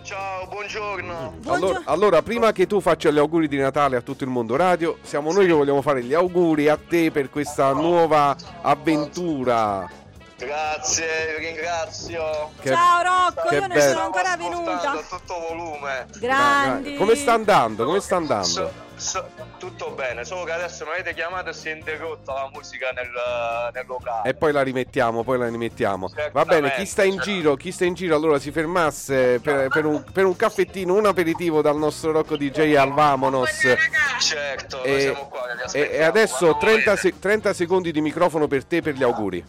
Ciao, buongiorno. Allora, allora, prima che tu faccia gli auguri di Natale a tutto il mondo radio, siamo noi che vogliamo fare gli auguri a te per questa nuova avventura. Grazie, vi ringrazio. Che- Ciao Rocco, che io non bello. sono ancora venuta. a tutto volume. Grandi. Come sta andando? Come sta andando? So- so- tutto bene, solo che adesso mi avete chiamato e si è interrotta la musica nel, nel locale. E poi la rimettiamo, poi la rimettiamo. Va bene, chi sta in giro, chi sta in giro allora si fermasse per, per un, per un caffettino, un aperitivo dal nostro Rocco DJ al Vamonos. Certo, noi E, e- adesso quando 30, volete. se- 30 secondi di microfono per te per gli auguri.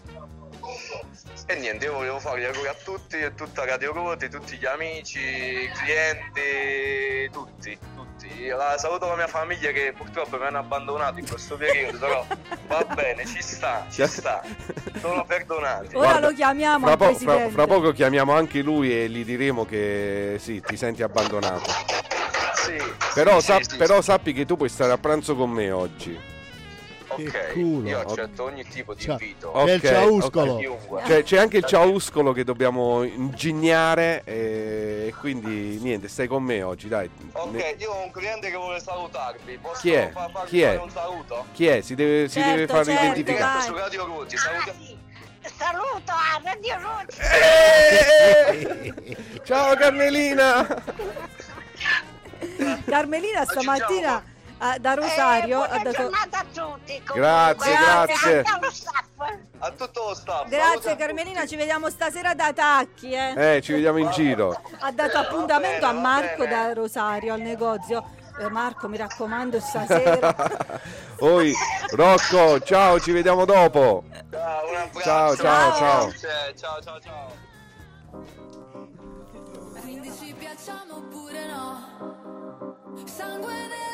E niente, io volevo fare gli auguri a tutti, a tutta Radio Roti, tutti gli amici, i clienti, tutti, tutti. La- saluto la mia famiglia che purtroppo mi hanno abbandonato in questo periodo, però va bene, ci sta, ci sta. Sono perdonati. Ora lo chiamiamo Fra, po- fra- fra poco chiamiamo anche lui e gli diremo che sì, ti senti abbandonato. Sì, Però, sì, sap- sì, però sappi che tu puoi stare a pranzo con me oggi. Ok, culo. io accetto ogni tipo di Ciao. invito. Ok, C'è il ciauscolo. ok. Chiunque. C'è, c'è anche il ciauscolo che dobbiamo ingegnare e, quindi niente, stai con me oggi, dai. Ok, Ne- io ho un cliente che vuole salutarvi. Posso Chi è? fa- farvi Chi è? fare un saluto? Chi è? Si deve, si deve Certo, far certo, identificare. vai. Su Radio Ruti, saluta. Saluto a Radio Roti. Eh! Ciao Carmelina! Carmelina stamattina ah, da Rosario ha buona dato... giornata a tutti. comunque. Grazie, grazie. A tutto lo staff. Grazie Carmelina, ci vediamo stasera da Tacchi. Eh. Eh, ci vediamo in giro. Ha dato appuntamento va a Marco bene. da Rosario al negozio. Eh, Marco, mi raccomando, stasera. Oi, Rocco, ciao, ci vediamo dopo. Ciao, un abbraccio. Ciao, ciao, ciao. Ciao, ciao, ciao. Quindi ci piacciamo oppure no? Sangue ci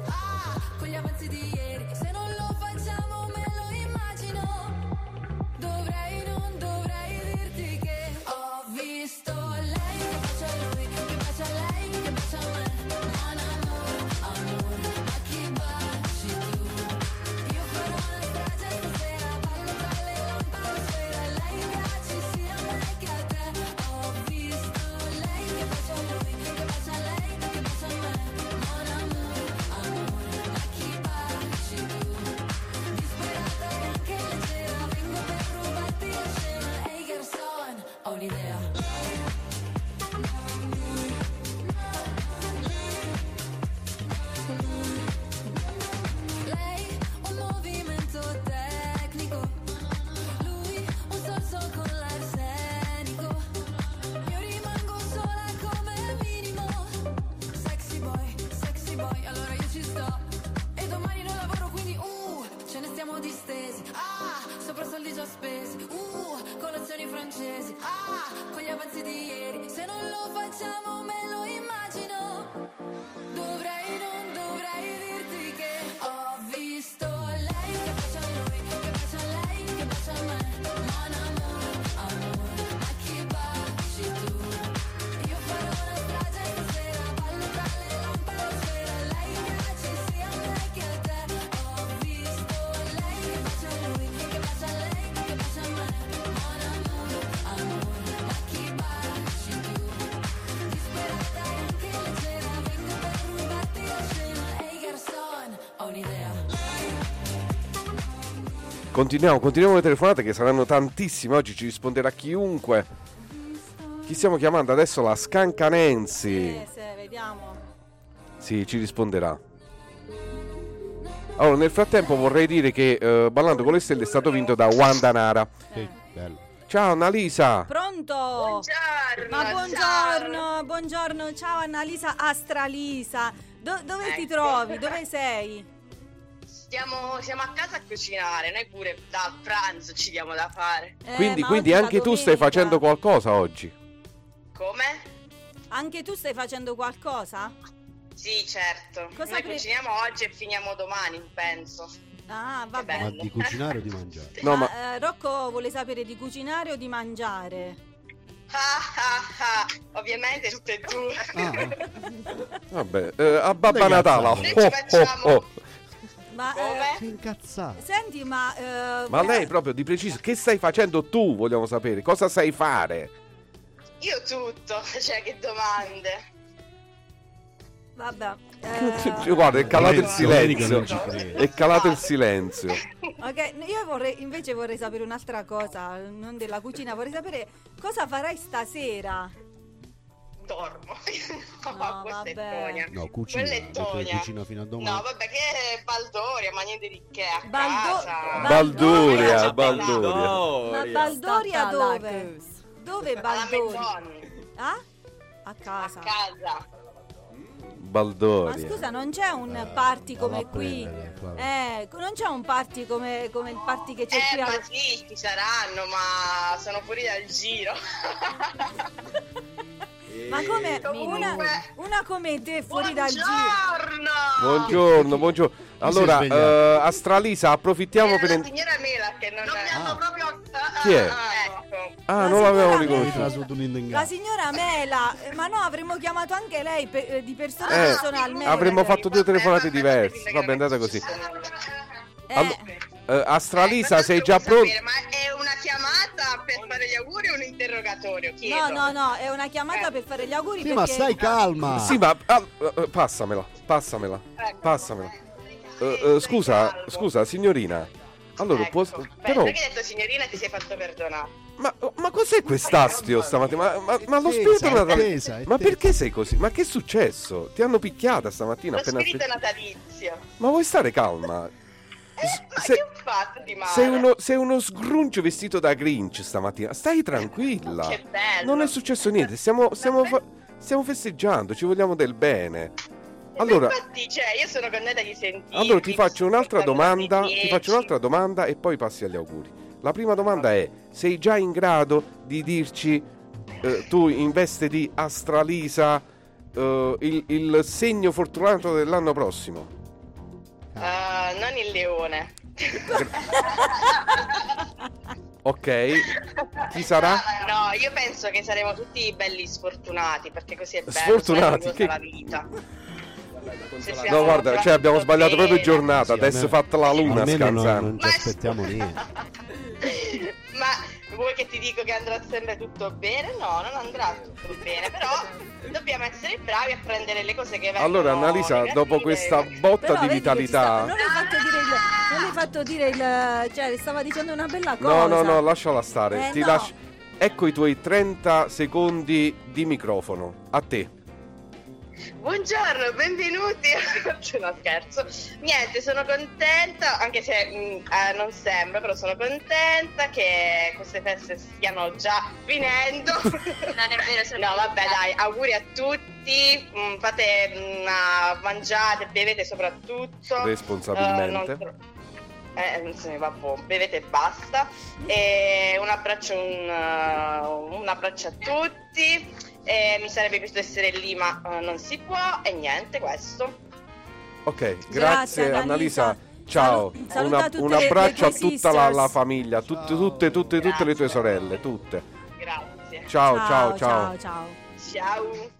Lo Continuiamo, continuiamo le telefonate che saranno tantissime. Oggi ci risponderà chiunque. Chi stiamo chiamando adesso? La Scanca Nancy. Eh, se, vediamo. Sì, ci risponderà. Allora, nel frattempo vorrei dire che eh, Ballando con le Stelle è stato vinto da Wanda Nara. bello. Ciao Annalisa. Pronto? Buongiorno, Ma buongiorno, buongiorno, ciao Annalisa Astralisa. Do- dove ti Ecco. trovi? Dove sei? Stiamo, siamo a casa a cucinare, noi pure da pranzo ci diamo da fare. Eh, quindi quindi anche tu stai facendo qualcosa oggi. Come? Anche tu stai facendo qualcosa? Sì, certo. Cosa noi pre- cuciniamo oggi e finiamo domani, penso. Ah, Che vabbè. Ma di cucinare o di mangiare? No, ma ma eh, Rocco vuole sapere di cucinare o di mangiare? Ah, ah, ah. Ovviamente tutte e due. Ah, vabbè, eh, a Babba Natale. Oh, ci oh, facciamo- oh. Ma, Come? sei incazzato. eh, senti, ma... eh, Ma lei proprio di preciso, che stai facendo tu? Vogliamo sapere. Cosa sai fare? Io tutto, cioè che domande. Vabbè. Eh, Guarda, è calato il silenzio. È calato il silenzio. ok, io vorrei, invece vorrei sapere un'altra cosa, non della cucina, vorrei sapere cosa farai stasera. Dormo. No, è vabbè. No, cucina, Quella è detto che Tonia. cucina fino a domani. No, vabbè, che Baldoria, ma niente di che, a Baldo- casa. Balduria, Baldoria. Balduria. Ma Baldoria dove? Dove Baldoria? Ah? A a casa. casa. Ma Baldoria. scusa, non c'è un party come a qui? Claudia. Eh, non c'è un party come, come il party che c'è Eh, qui a... ma sì, ci saranno, ma sono fuori dal giro. Ma come Comunque- una, una come te fuori dal giro? Buongiorno! Buongiorno, buongiorno. Allora, è eh, Astralisa, approfittiamo Era per... la signora Mela che non, mi hanno proprio... Chi è? Ecco. Ah, La non l'avevo un La signora Mela, eh, ma no, avremmo chiamato anche lei pe- eh, di persona Eh, personalmente. avremmo fatto due telefonate diverse. Vabbè, non andate è così. Eh, Allo- eh, Astralisa, Eh, sei già pronta? Ma è una chiamata per fare gli auguri o un interrogatorio? Chiedo. no, no, no, è una chiamata Eh. per fare gli auguri Sì, perché... ma stai calma. Sì, ma ah, eh, passamela, passamela, Ecco. passamela. Sì, Eh, eh, stai scusa, calmo. scusa, signorina. Allora, Ecco. può- Beh, però, che hai detto signorina ti sei fatto perdonare. ma, ma cos'è quest'astio stamattina? Ma, ma, ma lo È spirito natalizio. Ma perché sei così? Ma che è successo? Ti hanno picchiata stamattina Lo appena spirito natalizio. Ma vuoi stare calma? Eh, ma Se- che ho fatto di male? Sei uno, sei uno sgruncio vestito da Grinch stamattina. Stai tranquilla. Che bello. Non è successo niente. Stiamo, stiamo, fa- stiamo festeggiando. Ci vogliamo del bene. Allora, Infatti, cioè, io sono contenta di sentirti. allora ti faccio un'altra domanda. Ti faccio 10. un'altra domanda e poi passi agli auguri. La prima domanda è: sei già in grado di dirci eh, tu in veste di Astralisa eh, il, il segno fortunato dell'anno prossimo? Ah, non il leone. Ok. Chi sarà? No, io penso che saremo tutti belli sfortunati perché così è bello. Sfortunati, che- la vita. No, guarda, cioè abbiamo sbagliato proprio giornata. Sì, Adesso almeno- fatta la luna Almeno non, scansando. non ci aspettiamo niente. Ma vuoi che ti dico che andrà sempre tutto bene? No, non andrà tutto bene, però dobbiamo essere bravi a prendere le cose che vengono Allora, Annalisa, dopo questa botta Però di vedi sta- vitalità. non hai fatto dire il... Non hai fatto dire il... Cioè, stava dicendo una bella cosa. No, no, no, lasciala stare. Eh, Ti no. lascio- Ecco i tuoi 30 secondi di microfono. A te. Buongiorno, benvenuti. no, scherzo. Niente, sono contenta, anche se mh, eh, non sembra, però sono contenta che queste feste stiano già finendo. Non è vero, sono No, vabbè, dai, auguri a tutti. mh, fate, mh, ah, mangiate, bevete soprattutto. Responsabilmente. Eh, non tro- eh, sì, vabbè, bevete e basta. E un abbraccio, un, uh, un abbraccio a tutti. E mi sarebbe piaciuto essere lì, ma uh, non si può. E niente, questo. Ok, Grazie, grazie, Annalisa. Annalisa. Ciao, Una- tutte un abbraccio a tutta la, la famiglia, tutte, tutte, tutte, tutte le tue sorelle, tutte. Grazie. Ciao, ciao, ciao. ciao, ciao. Ciao.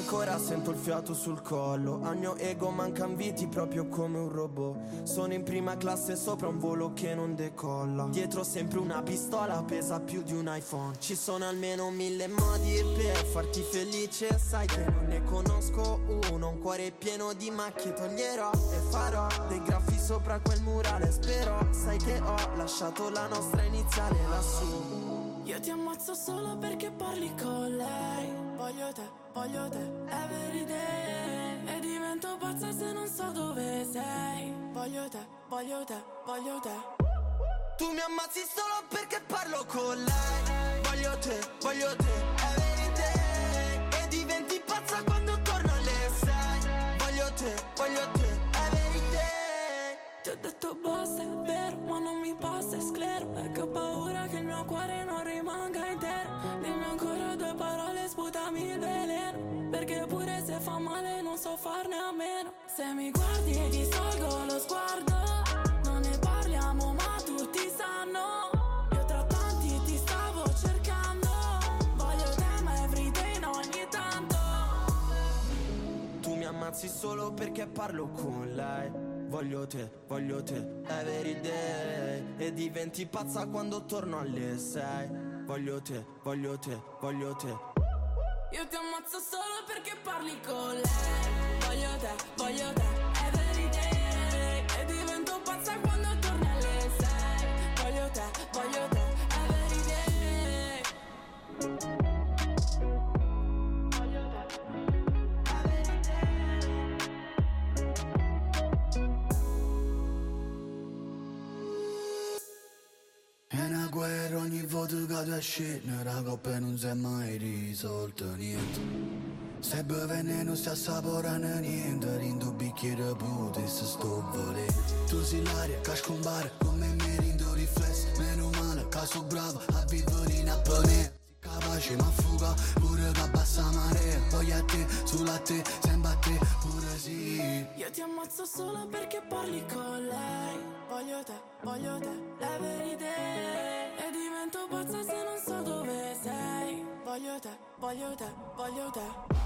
Ancora sento il fiato sul collo. Al mio ego mancan viti proprio come un robot. Sono in prima classe sopra un volo che non decolla. Dietro sempre una pistola pesa più di un iPhone. Ci sono almeno mille modi per farti felice Sai che non ne conosco uno. Un cuore pieno di macchie toglierò e farò Dei graffi sopra quel murale. Spero sai che ho lasciato la nostra iniziale lassù. Io ti ammazzo solo perché parli con lei. Voglio te, voglio te every day E divento pazza se non so dove sei. Voglio te, voglio te, voglio te. Tu mi ammazzi solo perché parlo con lei. Voglio te, voglio te, every day E diventi pazza quando torno alle sei. Voglio te, voglio te, every day Ti ho detto basta, è vero, ma non mi passa, è sclero. Perché ho paura che il mio cuore non rimanga intero. Dimmi ancora due parole, sputami il veleno Perché pure se fa male non so farne a meno Se mi guardi e ti salgo lo sguardo Non ne parliamo ma tutti sanno. Ammazzi solo perché parlo con lei. Voglio te, voglio te, every day E diventi pazza quando torno alle sei. Voglio te, voglio te, voglio te. Io ti ammazzo solo perché parli con lei. Voglio te, voglio te, every day E quando torni alle sei. Voglio te, voglio te, every day È una guerra ogni volta che tu scende La coppa non si è mai risolta niente Stai bevendo stai assaporando niente Rindo bicchiere puti se sto volendo Tu sei l'aria che scompare come mi rindo riflesso Meno male che sono bravo a vivere in apnea Capace ma fuga pure che abbassa marea Voglio a te, solo a te, sempre a te, pure sì. Io ti ammazzo solo perché parli con lei. Voglio te, voglio te, every day E divento pazza se non so dove sei. Voglio te, voglio te, voglio te.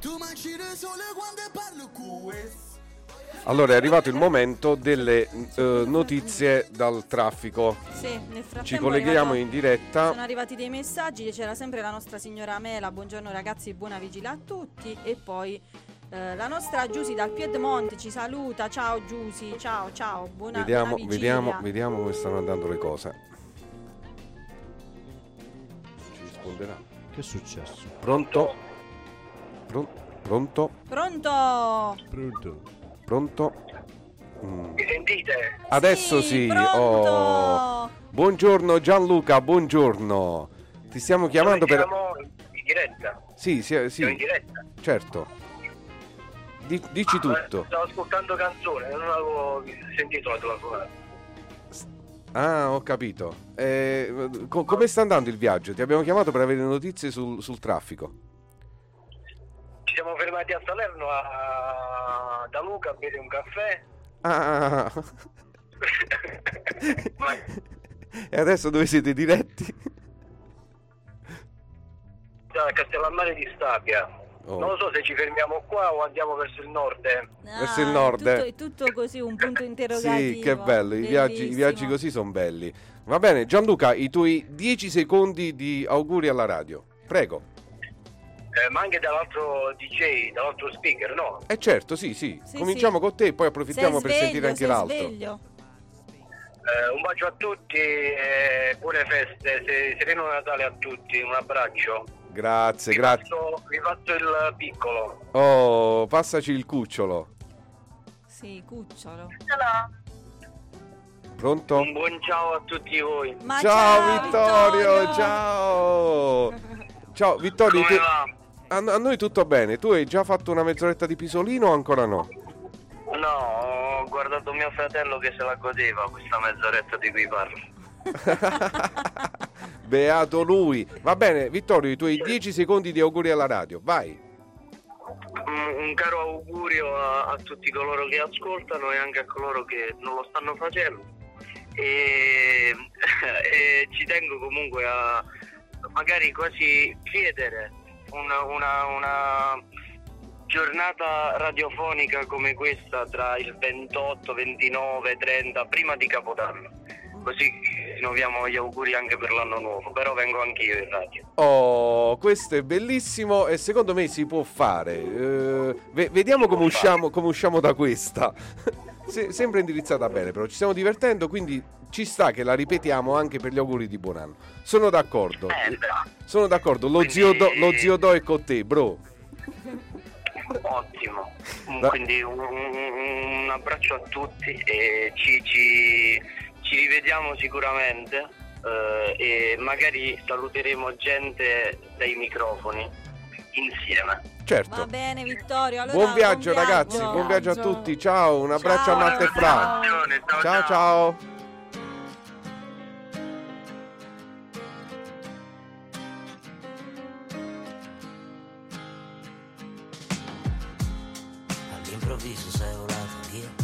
Tu mangi il sole quando parlo con Allora è arrivato il momento delle eh, notizie dal traffico. Sì, nel frattempo Ci colleghiamo arrivato- in diretta. Sono arrivati dei messaggi, c'era sempre la nostra signora Mela, buongiorno ragazzi, buona vigilia a tutti. E poi eh, la nostra Giusy dal Piedmont ci saluta, ciao Giusy, ciao ciao, buona, Vediamo, buona vediamo, vediamo come stanno andando le cose. Ci risponderà. Che è successo? Pronto? Pro- pronto? Pronto? Pronto? Pronto? Mm. Mi sentite? Adesso sì. Oh. Buongiorno Gianluca, buongiorno. Ti stiamo chiamando per... Siamo in diretta. Sì, sì, Siamo in sì, diretta. certo. Di- dici tutto. Stavo ascoltando canzone, non avevo sentito la tua Ah, ho capito. Eh, co- come sta andando il viaggio? Ti abbiamo chiamato per avere notizie sul, sul traffico. Ci siamo fermati a Salerno a... da Luca a bere un caffè. Ah. e adesso dove siete diretti? a Castellammare di Stabia. Oh. Non lo so se ci fermiamo qua o andiamo verso il nord. Verso il Ah, nord, Tutto, eh. è tutto così, un punto interrogativo. Sì, che bello, i viaggi, i viaggi così sono belli. Va bene, Gianluca, i tuoi 10 secondi di auguri alla radio. Prego. Eh, ma anche dall'altro DJ, dall'altro speaker, no? Eh certo, sì, sì. Sì, Cominciamo sì. con te e poi approfittiamo Sei per sveglio, sentire anche sei l'altro. sveglio. Eh, un bacio a tutti e buone feste, se- sereno Natale a tutti, un abbraccio. Grazie, Vi grazie. faccio- Vi faccio il piccolo. Oh, passaci il cucciolo. Sì, cucciolo. Pronto? Un buon ciao a tutti voi. Ma ciao, Vittorio, ciao. Ciao Vittorio, Come a, a noi tutto bene. Tu hai già fatto una mezz'oretta di pisolino o ancora no? No, ho guardato mio fratello che se la godeva questa mezz'oretta di cui parlo. Beato lui. Va bene, Vittorio, i tuoi 10 secondi di auguri alla radio. Vai. Un, caro augurio a, a tutti coloro che ascoltano e anche a coloro che non lo stanno facendo. E, e ci tengo comunque a magari quasi chiedere una, una- una giornata radiofonica come questa tra il 28, 29, 30, prima di Capodanno. Così rinnoviamo gli auguri anche per l'anno nuovo, però vengo anch'io in radio. Oh, questo è bellissimo e secondo me si può fare. Eh, ve- vediamo come usciamo, come usciamo da questa. Se- sembra indirizzata bene, però ci stiamo divertendo, quindi ci sta che la ripetiamo anche per gli auguri di buon anno. Sono d'accordo. Eh, Sono d'accordo. Lo, zio Do, lo zio Do è con te, bro. Ottimo, Va- quindi un, un- un abbraccio a tutti e ci, ci- ci rivediamo sicuramente eh, e magari saluteremo gente dai microfoni insieme. Certo. Va bene Vittorio, allora buon viaggio, buon ragazzi, viaggio. buon viaggio a tutti. Ciao, un abbraccio Ciao. a Matte e Fra. Ciao ciao. all'improvviso sei volato via.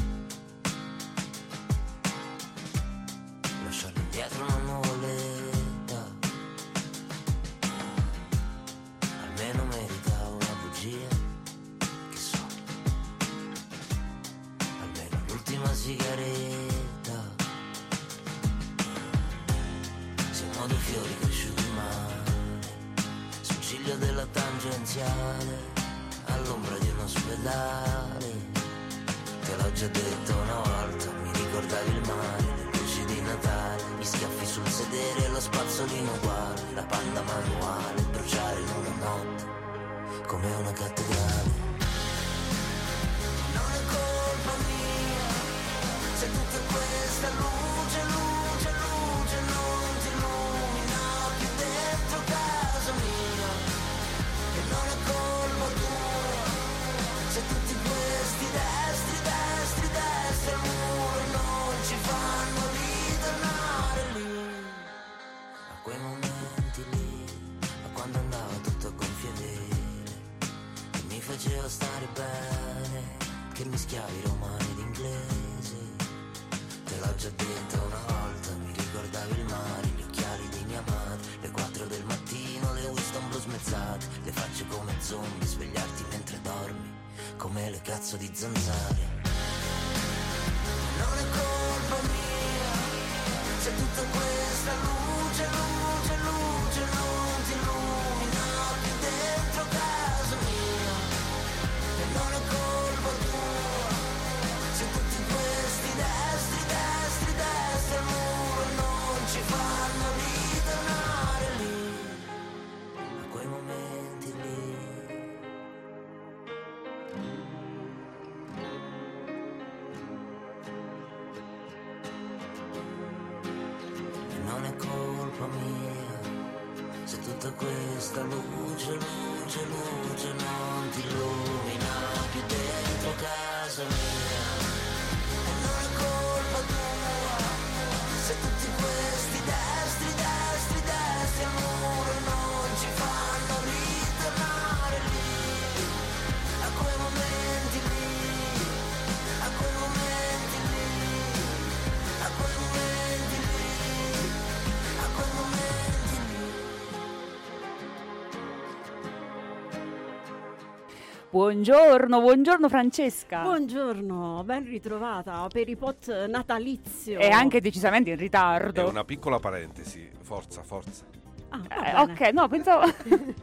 Buongiorno, buongiorno Francesca. Buongiorno, ben ritrovata per i pot natalizio. E anche decisamente in ritardo. È una piccola parentesi, forza, forza. Eh, ok, no, pensavo.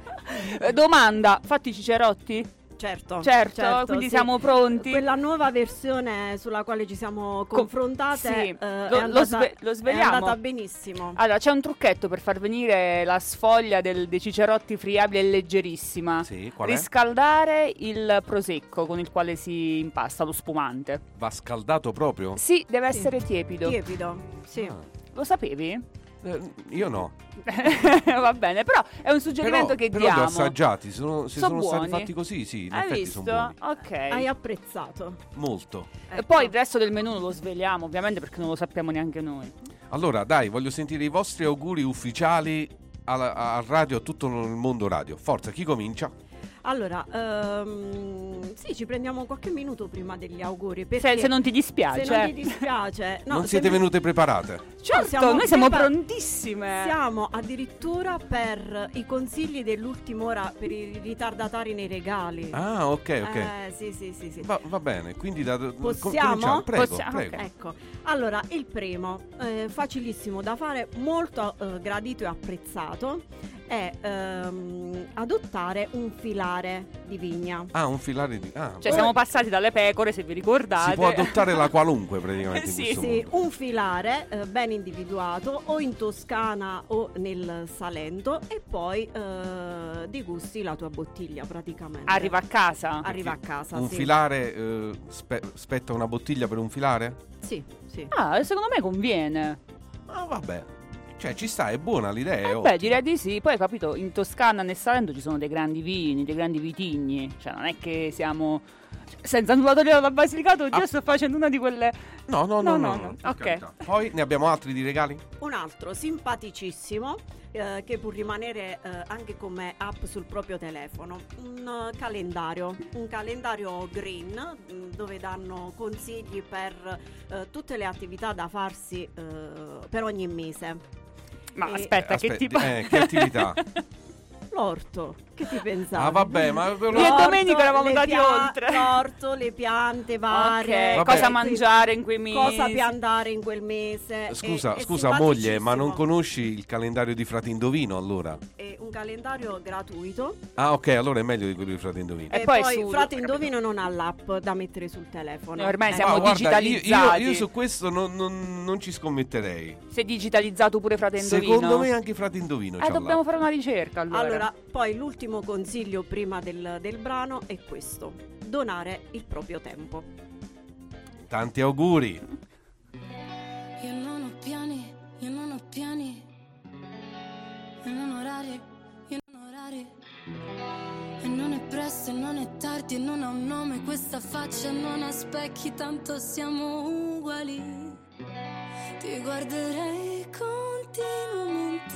Domanda, fatti i cicerotti? Certo, Certo, quindi sì. siamo pronti? Quella nuova versione sulla quale ci siamo confrontate sì. eh, Lo- è, lo andata, sve- lo sveliamo? è andata benissimo. Allora, c'è un trucchetto per far venire la sfoglia del- dei cicerotti friabile e leggerissima. Sì, qual è? Riscaldare il prosecco con il quale si impasta lo spumante. Va scaldato proprio? Sì, deve Sì. essere tiepido. Tiepido, sì. Lo sapevi? Eh, io no. Va bene, però è un suggerimento Però, che però li ho diamo. assaggiati, se sono, se So sono stati fatti così, sì, in Hai effetti visto? sono buoni. Ok. Hai apprezzato. Molto. E poi il resto del menù lo sveliamo, ovviamente, perché non lo sappiamo neanche noi. Allora, dai, voglio sentire i vostri auguri ufficiali alla- al radio, a tutto il mondo radio. Forza, chi comincia? Allora, ehm, sì, ci prendiamo qualche minuto prima degli auguri. Se, perché- se non ti dispiace. Se non ti dispiace. no, non siete mi- venute preparate? Certo, noi siamo prepa- prontissime. Siamo addirittura per i consigli dell'ultima ora per i ritardatari nei regali. Ah, ok, ok. Eh, sì, sì, sì, sì. Va, va bene, quindi da, Possiamo? Prego, Possiamo? prego. Ok. Ecco, allora il primo, eh, facilissimo da fare, molto eh, gradito e apprezzato, è ehm, adottare un filare di vigna. Ah, un filare di... Ah, Cioè, siamo passati dalle pecore, se vi ricordate. si può adottare la qualunque praticamente Sì, Sì, un filare eh, ben individuato o in Toscana o nel Salento e poi eh, degusti la tua bottiglia praticamente. Arriva a casa. Arriva a casa, Un sì. filare eh, spe- spetta una bottiglia per un filare? Sì, sì. Ah, secondo me conviene. Ah, vabbè. Cioè, ci sta, è buona l'idea. Eh ottima. beh, direi di sì. Poi, hai capito, in Toscana, nel Salento ci sono dei grandi vini, dei grandi vitigni. Cioè, non è che siamo... Senza nulla togliere dal Basilicato, Ah. io sto facendo una di quelle... No, no, no, no. no, no. per Ok. carità. Poi ne abbiamo altri di regali? Un altro. simpaticissimo eh, che può rimanere eh, anche come app sul proprio telefono. Un eh, calendario, un calendario green mh, dove danno consigli per eh, tutte le attività da farsi eh, per ogni mese. Ma E- aspetta, che Aspetti, tipo... eh, che attività? L'orto, che ti pensavi? Ah, vabbè, ma Io e Domenico eravamo andati oltre. L'orto, le piante varie. Ok, Vabbè. cosa mangiare in quei mesi? Cosa piantare in quel mese. Scusa, È- è scusa moglie, ma non simpaticissimo. conosci il calendario di Frate Indovino allora? È un calendario gratuito. Ah, ok, allora è meglio di quello di Frate Indovino. E, poi poi, su- Frate Indovino non ha l'app da mettere sul telefono. Ormai Eh. siamo Ma guarda, io- io, digitalizzati. io su questo non, non- non ci scommetterei. È digitalizzato pure frate Indovino? Secondo me anche Frate Indovino Eh, c'ha dobbiamo l'app. fare una ricerca allora. Allora, poi l'ultimo consiglio prima del, del brano è questo: donare il proprio tempo. Tanti auguri. Io non ho piani, io non ho piani. Io non ho orari, io non ho orari. E non è presto e non è tardi e non ha un nome questa faccia non ha specchi, tanto siamo uguali. Ti guarderei continuamente,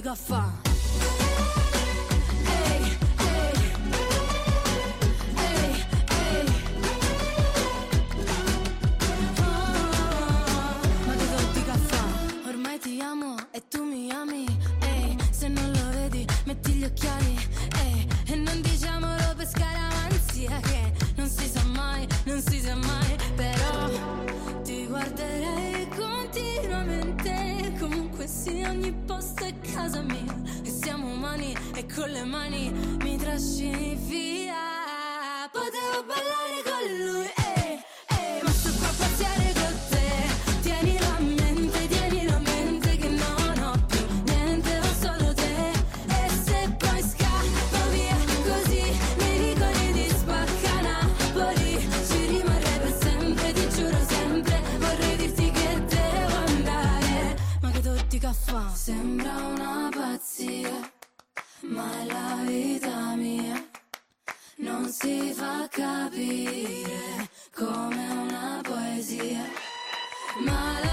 dico a fa'? Che caffè? Ormai ti amo e tu mi ami. Ehi, se non lo vedi, metti gli occhiali. Ehi, e non diciamolo per scaramanzia e con le mani mi trascini via. Potevo ballare si fa capire come una poesia, ma la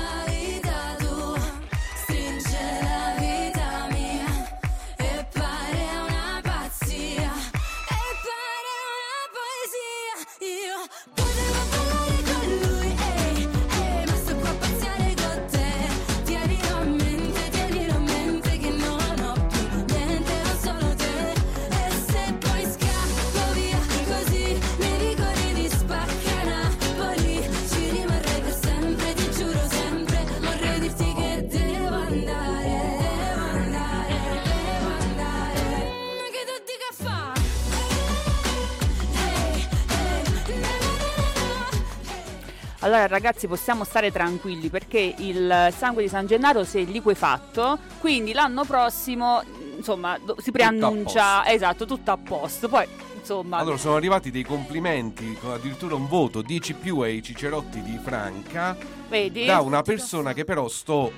Allora ragazzi possiamo stare tranquilli perché il sangue di San Gennaro si è liquefatto, quindi l'anno prossimo insomma si preannuncia, esatto, tutto a posto. Poi insomma Allora, sono arrivati dei complimenti, con addirittura un voto 10 più ai Cicerotti di Franca, vedi? da una persona che però sto,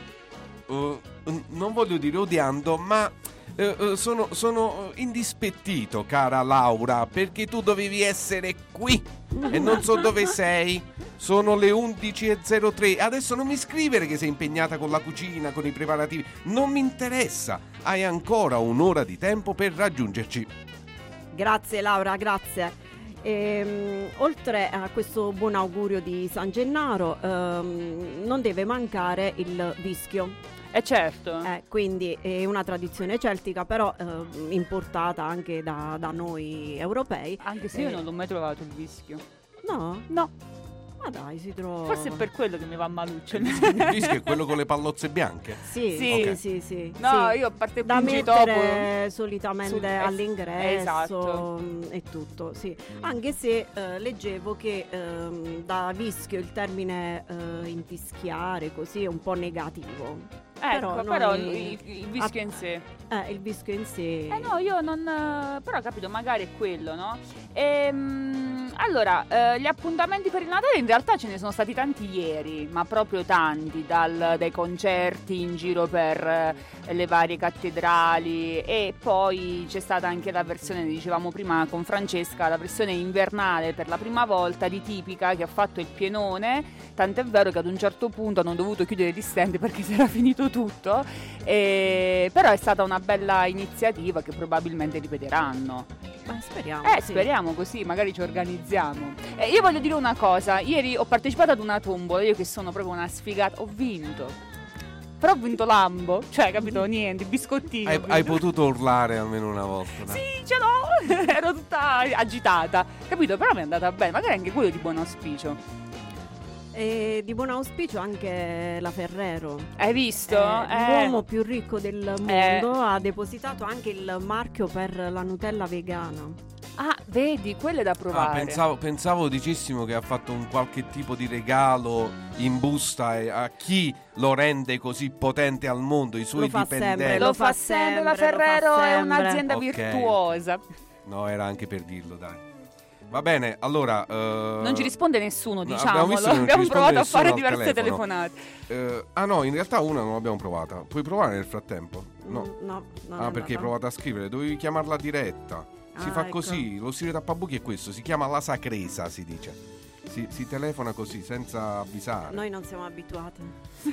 eh, non voglio dire odiando, ma eh, eh, sono, sono indispettito, cara Laura, perché tu dovevi essere qui e non so dove sei. Sono le 11.03. Adesso non mi scrivere che sei impegnata con la cucina, con i preparativi. Non mi interessa. Hai ancora un'ora di tempo per raggiungerci. Grazie Laura, grazie. Ehm, oltre a questo buon augurio di San Gennaro, ehm, non deve mancare il vischio. Eh certo. Eh, quindi è una tradizione celtica, però ehm, importata anche da, da noi europei. Anche se io Eh, non l'ho mai trovato il vischio. No? No. Ma dai, si trova. Forse è per quello che mi va maluccio. Il disco è quello con le pallozze bianche? Sì, Sì. sì, Ok. sì, sì. No, Sì. io a parte da Pungi mettere solitamente sul- es- all'ingresso esatto. mm, e tutto, sì. Anche se eh, leggevo che ehm, da vischio il termine eh, invischiare così è un po' negativo. Ecco, noi- però il, il- il vischio Ah, in sé. Eh, il vischio in sé. Eh no, io non. eh, Però capito, magari è quello, no? Ehm, allora, eh, gli appuntamenti per il Natale in realtà ce ne sono stati tanti ieri, ma proprio tanti, dal- dai concerti in giro per eh, le varie cattedrali e poi c'è stata anche la versione, dicevamo prima con Francesca, la versione invernale per la prima volta di Tipica che ha fatto il pienone, tant'è vero che ad un certo punto hanno dovuto chiudere gli stand perché si era finito tutto, e- però è stata una bella iniziativa che probabilmente ripeteranno. Ma speriamo. Eh, sì. speriamo così, magari ci organizziamo. Eh, io voglio dire una cosa, ieri ho partecipato ad una tombola, io che sono proprio una sfigata, ho vinto. Però ho vinto Lambo, cioè, capito, niente, biscottini. Hai, hai potuto urlare almeno una volta. dai. Sì, ce l'ho, ero tutta agitata, capito? Però mi è andata bene, magari anche quello di buon auspicio. E di buon auspicio anche la Ferrero. Hai visto? Eh, Eh. L'uomo più ricco del mondo Eh. ha depositato anche il marchio per la Nutella vegana. Ah, vedi, quello è da Ah, provare. pensavo, pensavo dicessimo che ha fatto un qualche tipo di regalo in busta a chi lo rende così potente al mondo, i suoi Lo fa dipendenti. sempre, Lo fa sempre, la Ferrero è un'azienda Ok. virtuosa. No, era anche per dirlo, dai. Va bene, allora... eh, Non ci risponde nessuno, no, diciamolo. abbiamo visto che non ci Abbiamo risponde provato a fare diverse telefono. telefonate. Eh, ah no, in realtà una non l'abbiamo provata. Puoi provare nel frattempo? No. Mm, no, non ah, è perché hai provato a scrivere, dovevi chiamarla diretta. Si Ah, fa ecco. così, lo stile tappabuchi è questo, si chiama la sacresa, si dice. Si, si telefona così, senza avvisare. Noi non siamo abituati.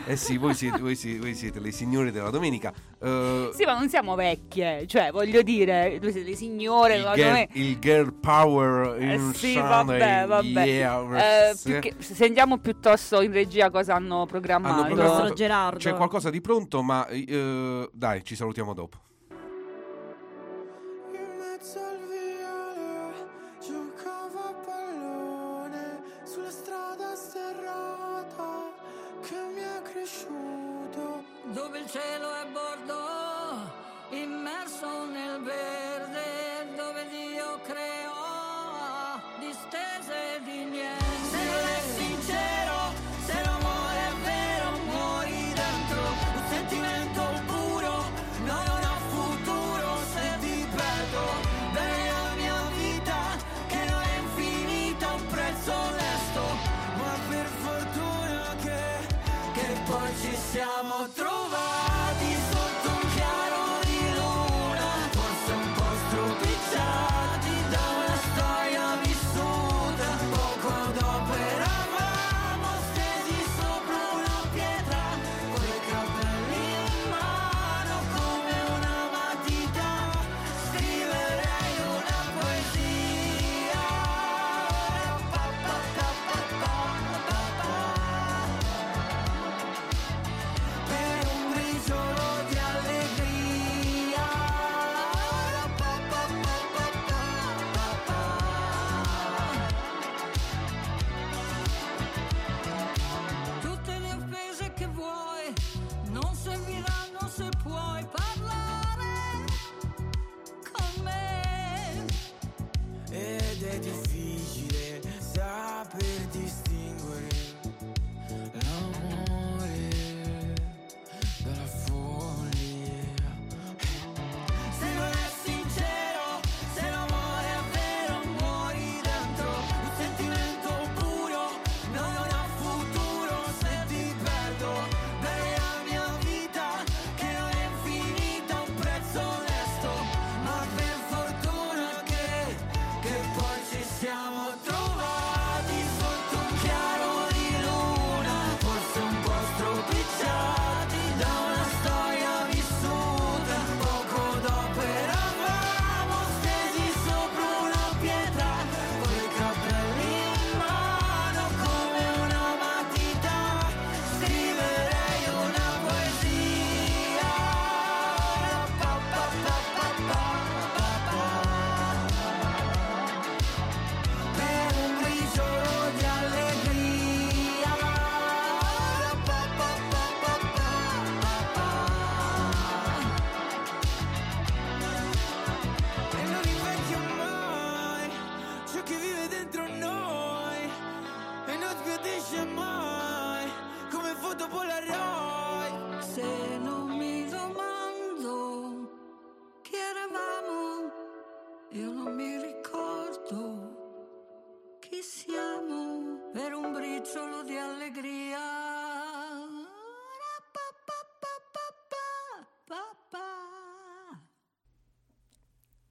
Eh sì, voi siete, voi siete- voi siete le signore della domenica. Eh, Sì, ma non siamo vecchie, cioè, voglio dire, voi siete le signore, il, girl, è- il girl power Eh in sì, Sunday, vabbè, vabbè. yeah, Eh, più che- sentiamo piuttosto in regia cosa hanno programmato. Hanno programmato- Gerardo. C'è qualcosa di pronto, ma eh, dai, ci salutiamo dopo. Dove il cielo è bordo, immerso nel verde,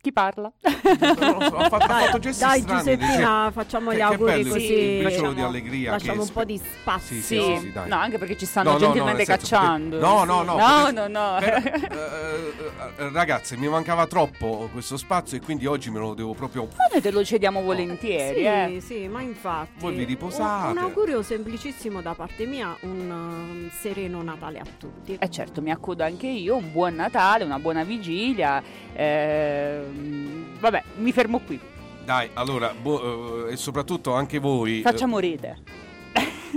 Chi parla? ho fatto, ha fatto gesti Dai strani, Giuseppina, dice- facciamo che- gli che auguri bello, così. il briciolo di allegria. Lasciamo che un po' di spazio. Sì, sì, sì, sì, dai. No, anche perché ci stanno No, no, no, gentilmente senso cacciando. perché- no, no, no, No, perché- no, no. Eh, ragazze, mi mancava troppo questo spazio e quindi oggi me lo devo proprio. Ma noi te lo cediamo volentieri, Sì, eh. sì, ma infatti. Voi vi riposate. Un, un augurio semplicissimo da parte mia, un um, sereno Natale a tutti. Eh certo, mi accodo anche io, un buon Natale, una buona vigilia. ehm, vabbè, mi fermo qui. Dai, allora, boh, eh, e soprattutto anche voi. eh, Facciamo rete.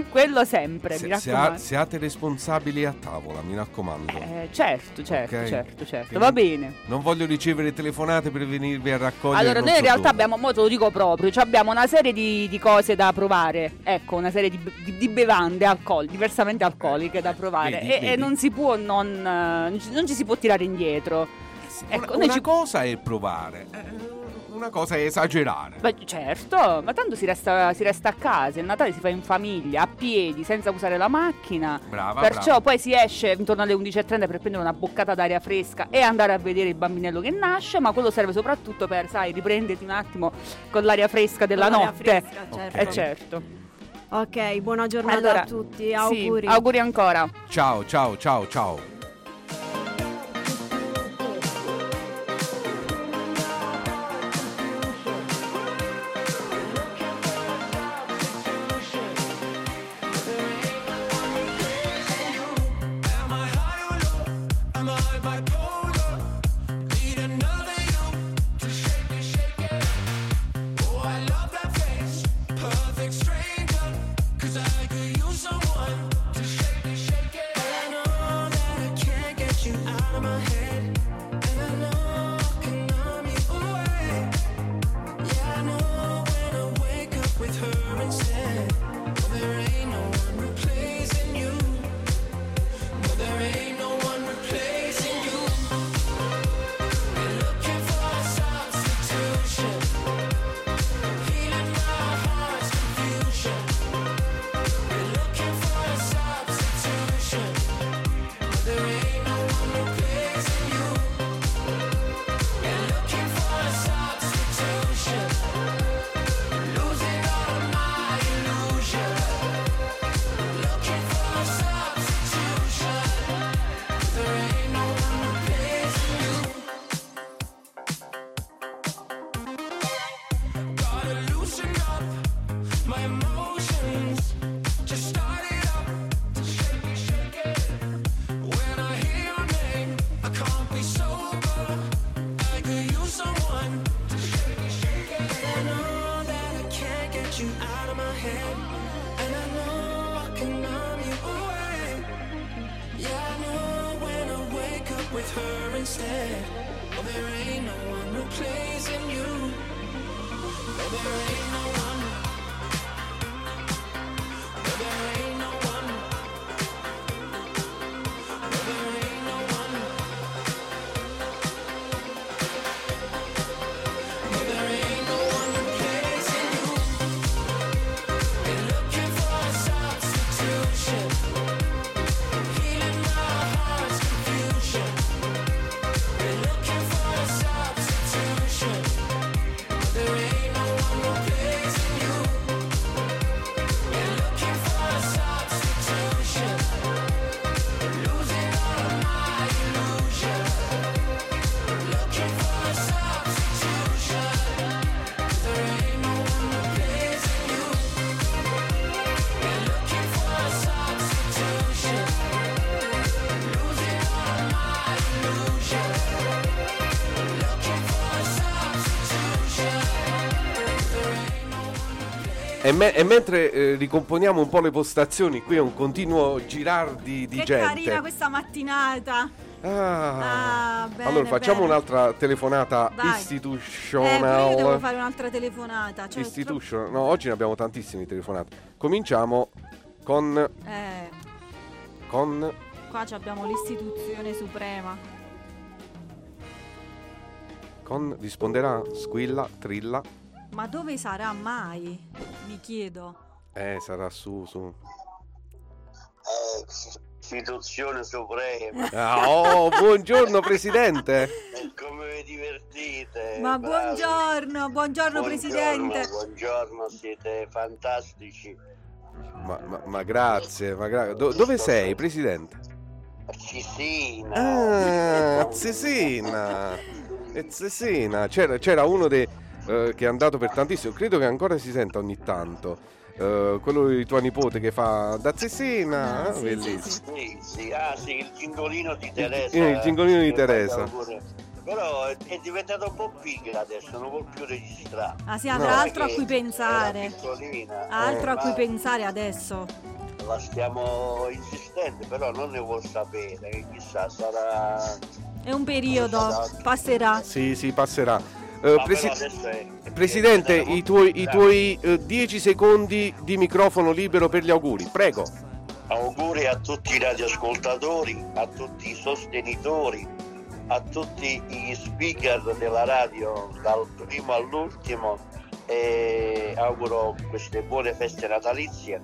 Quello sempre, mi se- se- raccomando. siate responsabili a tavola, mi raccomando. Eh, certo, certo, Ok? certo, certo. Che Va non- bene. Non voglio ricevere telefonate per venirvi a raccogliere. Allora, noi in realtà dove. abbiamo, mo te lo dico proprio, cioè abbiamo una serie di, di cose da provare. Ecco, una serie di, di- di bevande alcol, diversamente alcoliche da provare. Vedi, e, e vedi. non si può non, non ci- non ci si può tirare indietro. Ecco, Una, una ci- cosa è provare, eh, una cosa è esagerare. Beh, certo, ma tanto si resta, si resta a casa, il Natale si fa in famiglia, a piedi, senza usare la macchina. Brava, Perciò brava. poi si esce intorno alle 11.30 per prendere una boccata d'aria fresca e andare a vedere il bambinello che nasce, ma quello serve soprattutto per, sai, riprenderti un attimo con l'aria fresca della Con l'aria notte. fresca, certo. Eh certo. Ok, buona giornata Allora, a tutti, sì, auguri. auguri ancora. Ciao, ciao, ciao, ciao. Me- e mentre eh, ricomponiamo un po' le postazioni, qui è un continuo girar di, di che gente. carina questa mattinata. Ah. Ah, bene, allora facciamo bene. un'altra telefonata Vai. istitutional. Eh, io devo fare un'altra telefonata. Cioè, Institution. No, oggi ne abbiamo tantissime telefonate. Cominciamo con. eh, con. qua abbiamo l'istituzione suprema. con. risponderà? Squilla, trilla. Ma dove sarà mai? Mi chiedo. Eh, sarà su, su. Istituzione suprema. Ah, oh, buongiorno presidente. E come vi divertite? Ma bravi. buongiorno, buongiorno presidente. Buongiorno, siete fantastici. Ma, ma- ma grazie, ma gra- do- dove sei, presidente? Cicina. Ah, Cesena. E Cesena. C'era, c'era uno dei, eh, che è andato per tantissimo, credo che ancora si senta ogni tanto. Eh, quello di tua nipote che fa da Cesena, Ah, sì, bellissimo. Sì, sì, ah sì, il cingolino di Teresa. eh, il cingolino di Teresa. Però è, è diventato un po' pigra adesso, non vuol più registrare. Ah, sì, avrà altro a cui pensare. altro eh, a cui pensare adesso. La stiamo insistendo, però non ne vuol sapere, che chissà, sarà... È un periodo, passerà. Sì, sì, passerà. Eh, presi- è- Presidente, i tuoi, i tuoi 10 secondi di microfono libero per gli auguri, prego. Auguri a tutti i radioascoltatori, a tutti i sostenitori, a tutti gli speaker della radio, dal primo all'ultimo e auguro queste buone feste natalizie,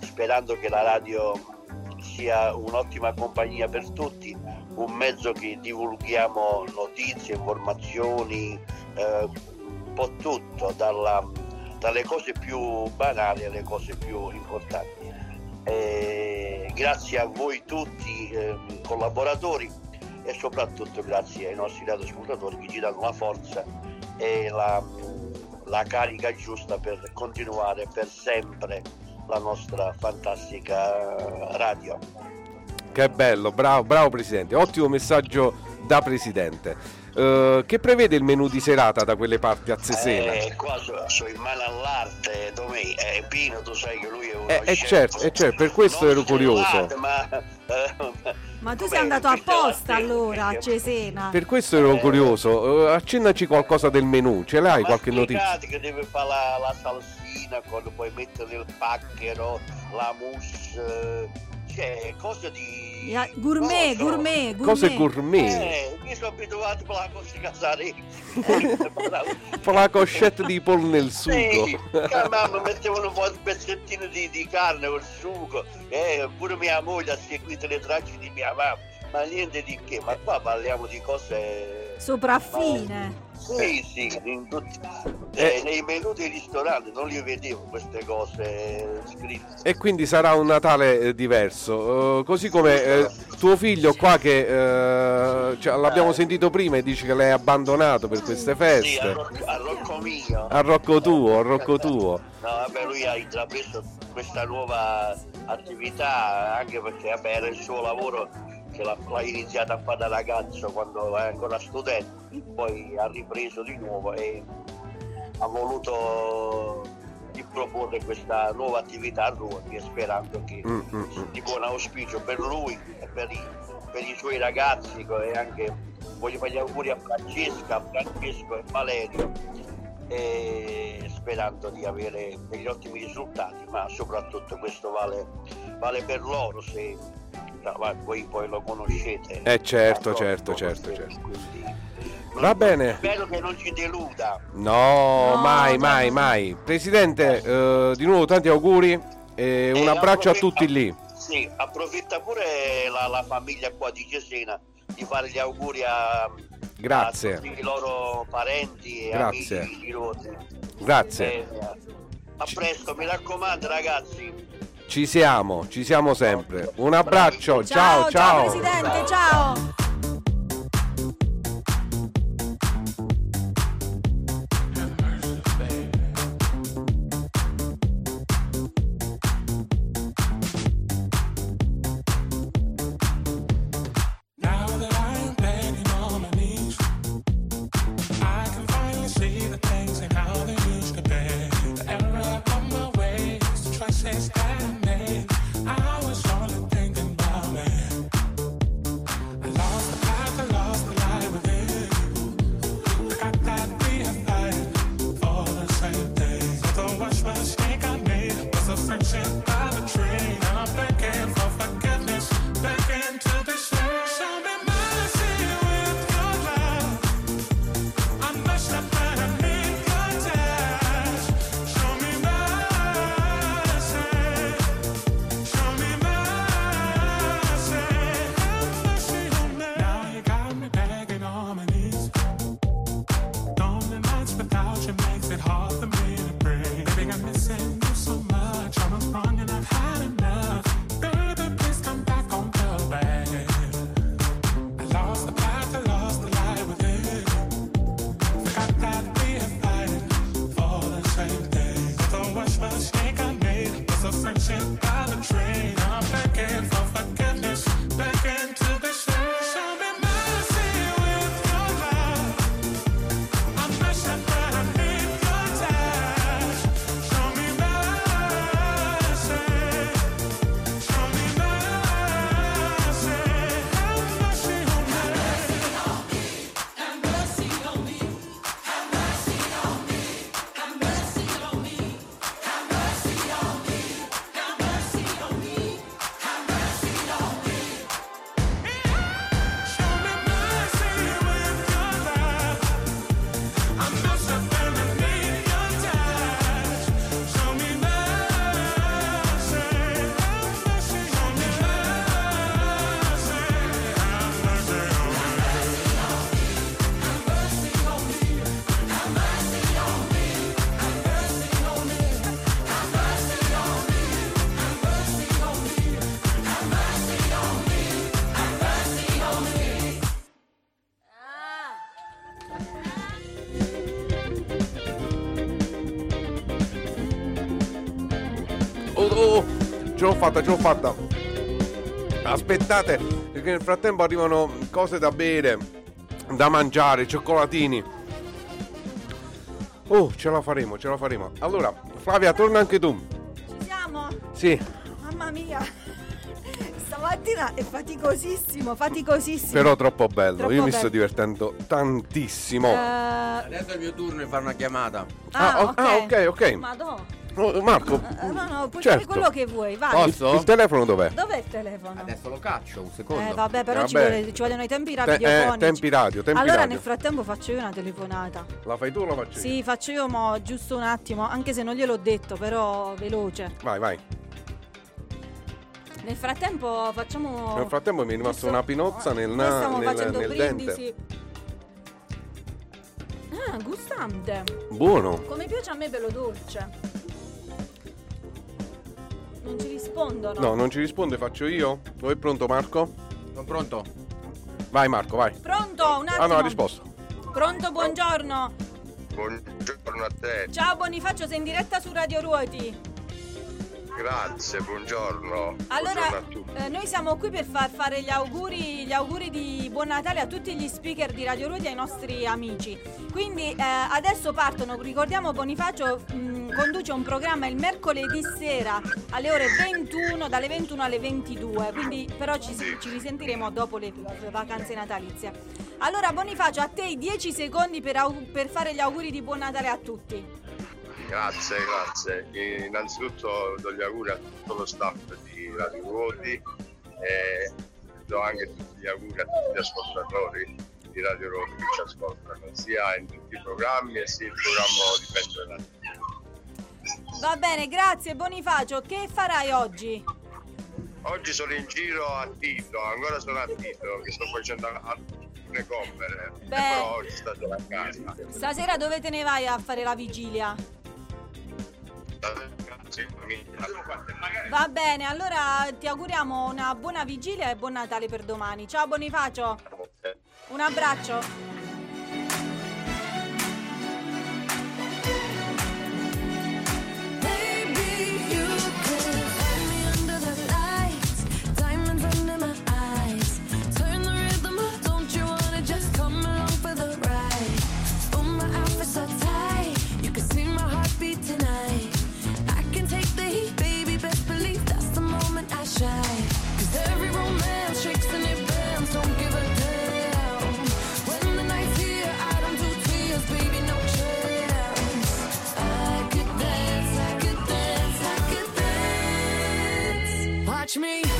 sperando che la radio sia un'ottima compagnia per tutti, un mezzo che divulghiamo notizie, informazioni, eh, un po' tutto, dalla- dalle cose più banali alle cose più importanti. Eh, grazie a voi tutti ehm, collaboratori e soprattutto grazie ai nostri radioascoltatori che ci danno la forza e la, la carica giusta per continuare per sempre la nostra fantastica radio. Che bello, bravo, bravo Presidente, ottimo messaggio da Presidente. Eh, che prevede il menù di serata da quelle parti a Cesena? Eh, qua sono so in mano all'arte, dove eh, Pino tu sai che lui è uno Eh, eh, certo, eh, certo, per questo ero curioso. ma, eh, Ma tu sei andato apposta allora a Cesena. Per questo ero curioso. Eh, accennaci qualcosa del menù, ce l'hai qualche notizia? Che deve fare la, la salsina quando poi mettere il pacchero, la mousse, cioè cose di... Ya- Gourmet, non so. gourmet, gourmet. Cose gourmet. Eh, mi sono abituato per la cosa casaresi. Fa la coscetta di pollo nel sugo. Sì, che mamma mettevano un po' di pezzettino di, di carne col sugo, eh, pure mia moglie ha seguito le tracce di mia mamma, ma niente di che, ma qua parliamo di cose... Sopraffine. Sì, sì, in tutti, eh, nei menù dei ristoranti non li vedevo queste cose scritte. E quindi sarà un Natale eh, diverso. Eh, così come eh, tuo figlio qua che eh, cioè, l'abbiamo sentito prima e dici che l'hai abbandonato per queste Sì, feste. a, Rocco, a Rocco mio. A Rocco tuo, a Rocco tuo. No, vabbè, lui ha intrapreso questa nuova attività anche perché vabbè, era il suo lavoro che l'ha, l'ha iniziato a fare da ragazzo quando era ancora studente, poi ha ripreso di nuovo e ha voluto di proporre questa nuova attività a Ruoti sperando che Mm, mm, mm. di buon auspicio per lui e per i, per i suoi ragazzi e anche voglio fare gli auguri a Francesca, a Francesco e Valerio e sperando di avere degli ottimi risultati ma soprattutto questo vale, vale per loro se no, ma voi poi lo conoscete Eh certo, certo, certo, certo. quindi Va bene. spero che non ci deluda No, No, mai, no, mai, no. mai. Presidente, eh, di nuovo tanti auguri e un E abbraccio a tutti lì. Sì, approfitta pure la, la famiglia qua di Cesena di fare gli auguri a, Grazie. a tutti i loro parenti e Grazie. amici di. Grazie. Eh, a presto, mi raccomando ragazzi. Ci siamo, ci siamo sempre. Un abbraccio, Ciao, ciao, ciao. Presidente, ciao. Ce l'ho fatta, ce l'ho fatta. Aspettate, perché nel frattempo arrivano cose da bere, da mangiare, cioccolatini. Oh, ce la faremo, ce la faremo. Allora, Flavia, torna anche tu. Ci siamo? Sì, Mamma mia. Stamattina è faticosissimo, faticosissimo. però troppo bello. Troppo Io mi bello. sto divertendo tantissimo. Eh, Adesso è il mio turno di fare una chiamata. Ah, oh- ah, ok, ok. Madonna. Marco, Eh, no, no, puoi Certo. fare quello che vuoi, vai. il, il telefono dov'è? Dov'è il telefono? Adesso lo caccio, un secondo. Eh, vabbè, però ci, Vabbè. vuole- ci vogliono i tempi Te- radiofonici. eh, tempi radio, tempi allora, radio. nel frattempo faccio io una telefonata. La fai tu o la faccio io? Sì, faccio io mo, giusto un attimo, anche se non gliel'ho detto, però veloce. Vai, vai. Nel frattempo facciamo... Nel frattempo mi è rimasta una pinozza nel, Noi na- stiamo nel- facendo nel brindisi. dente. Ah, gustante. Buono. Come piace a me bello dolce. Non ci rispondono. No, non ci risponde, faccio io. Dove è pronto Marco? Sono pronto. Vai Marco, vai. Pronto, un attimo. Ah no, ha risposto. Pronto, buongiorno. Buongiorno a te, Ciao Bonifacio, sei in diretta su Radio Ruoti. Grazie, buongiorno. Allora, Buongiorno eh, noi siamo qui per far fare gli auguri, gli auguri di buon Natale a tutti gli speaker di Radio Ruoti e ai nostri amici. Quindi eh, adesso partono, ricordiamo Bonifacio mh, conduce un programma il mercoledì sera alle ore 21, dalle 21 alle 22, quindi però ci, ci risentiremo dopo le, le vacanze natalizie. Allora Bonifacio, a te i 10 secondi per, au- per fare gli auguri di buon Natale a tutti. Grazie, grazie. Innanzitutto do gli auguri a tutto lo staff di Radio Ruoti e do anche tutti gli auguri a tutti gli ascoltatori di Radio Ruoti che ci ascoltano, sia in tutti i programmi e sia il programma di Radio. Va bene, grazie Bonifacio, che farai oggi? Oggi sono in giro a Tito, ancora sono a Tito, che sto facendo alcune compere, Beh. però oggi sto a casa. Stasera dove te ne vai a fare la vigilia? Va bene, allora ti auguriamo una buona vigilia e buon Natale per domani. Ciao Bonifacio. Un abbraccio. Me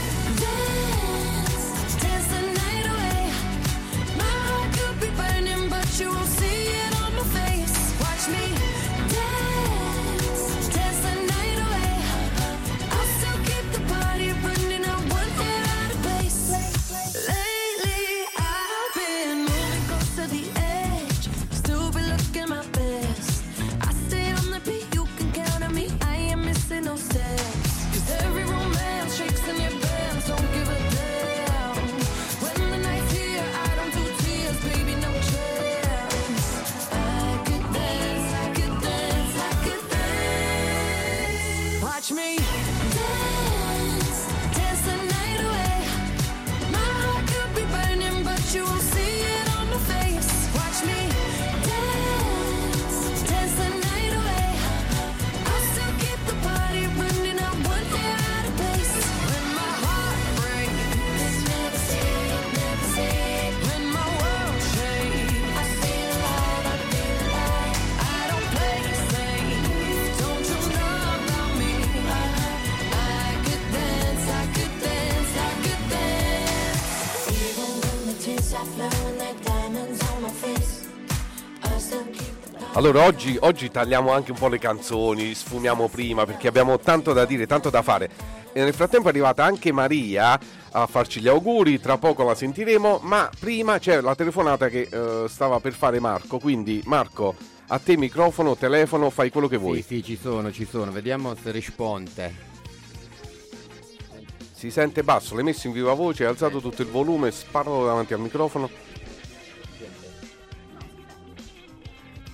Allora, oggi, oggi tagliamo anche un po' le canzoni, sfumiamo prima perché abbiamo tanto da dire, tanto da fare. E nel frattempo è arrivata anche Maria a farci gli auguri, tra poco la sentiremo, ma prima c'è la telefonata che eh, stava per fare Marco, quindi Marco, a te microfono, telefono, fai quello che vuoi. Sì, sì, ci sono, ci sono. Vediamo se risponde. Si sente basso, l'hai messo in viva voce, hai alzato tutto il volume, sparalo davanti al microfono.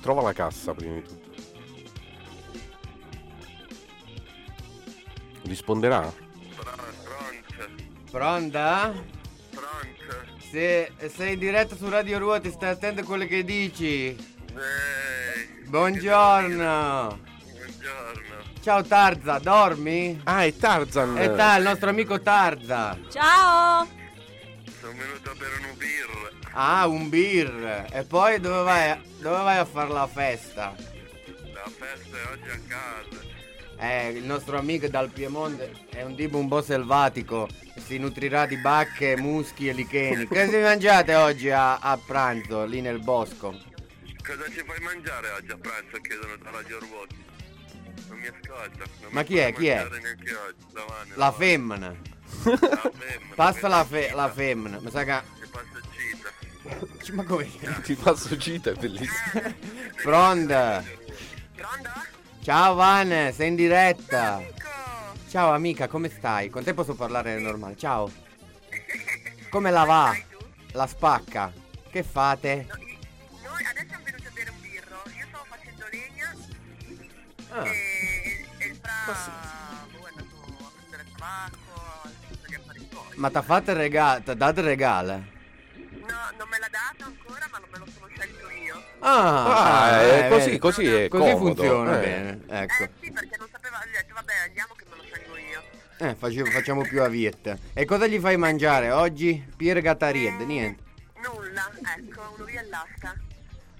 Trova la cassa prima di tutto. Risponderà? Pronta? Pronta. Se sei in diretta su Radio Ruoti, stai attento a quello che dici. Buongiorno. Ciao Tarza, dormi? Ah, è Tarzan. E ta, il nostro amico Tarza. Ciao! Sono venuto a bere un birra. Ah, un beer. E poi dove vai, dove vai a fare la festa? La festa è oggi a casa. Eh, il nostro amico dal Piemonte è un tipo un po' selvatico. Si nutrirà di bacche, muschi e licheni. Che si mangiate oggi a, a pranzo lì nel bosco? Cosa ci fai mangiare oggi a pranzo? Chiedono da Radio. Non mi ascolta. Non Ma mi chi è? Chi è? mangiare neanche oggi. Davanti, La femmina. Passa la, fe- la femmina. Mi sa che. Ma come? Ti passo cita, è bellissimo. Pronta? Ciao Van, sei in diretta. Ciao amica, come stai? Con te posso parlare normale. Ciao. Come la va? La spacca. Che fate? Noi adesso siamo venuti a bere un birro, io stavo facendo legna Ah. e, e il fra boh, è andato a prendere tabacco. Ma t'ha fatto il regalo? T'ha dato il regalo? No, non me l'ha dato ancora, ma non me lo sono scelto io. Ah, Ah, eh, è così, così è Così comodo, funziona eh. bene, ecco. Sì, perché non sapeva, gli ho detto vabbè andiamo che me lo scelgo io. Eh, face- facciamo più avietta. E cosa gli fai mangiare oggi? Pierre Gattaried, niente. Nulla, ecco, uno via all'asta.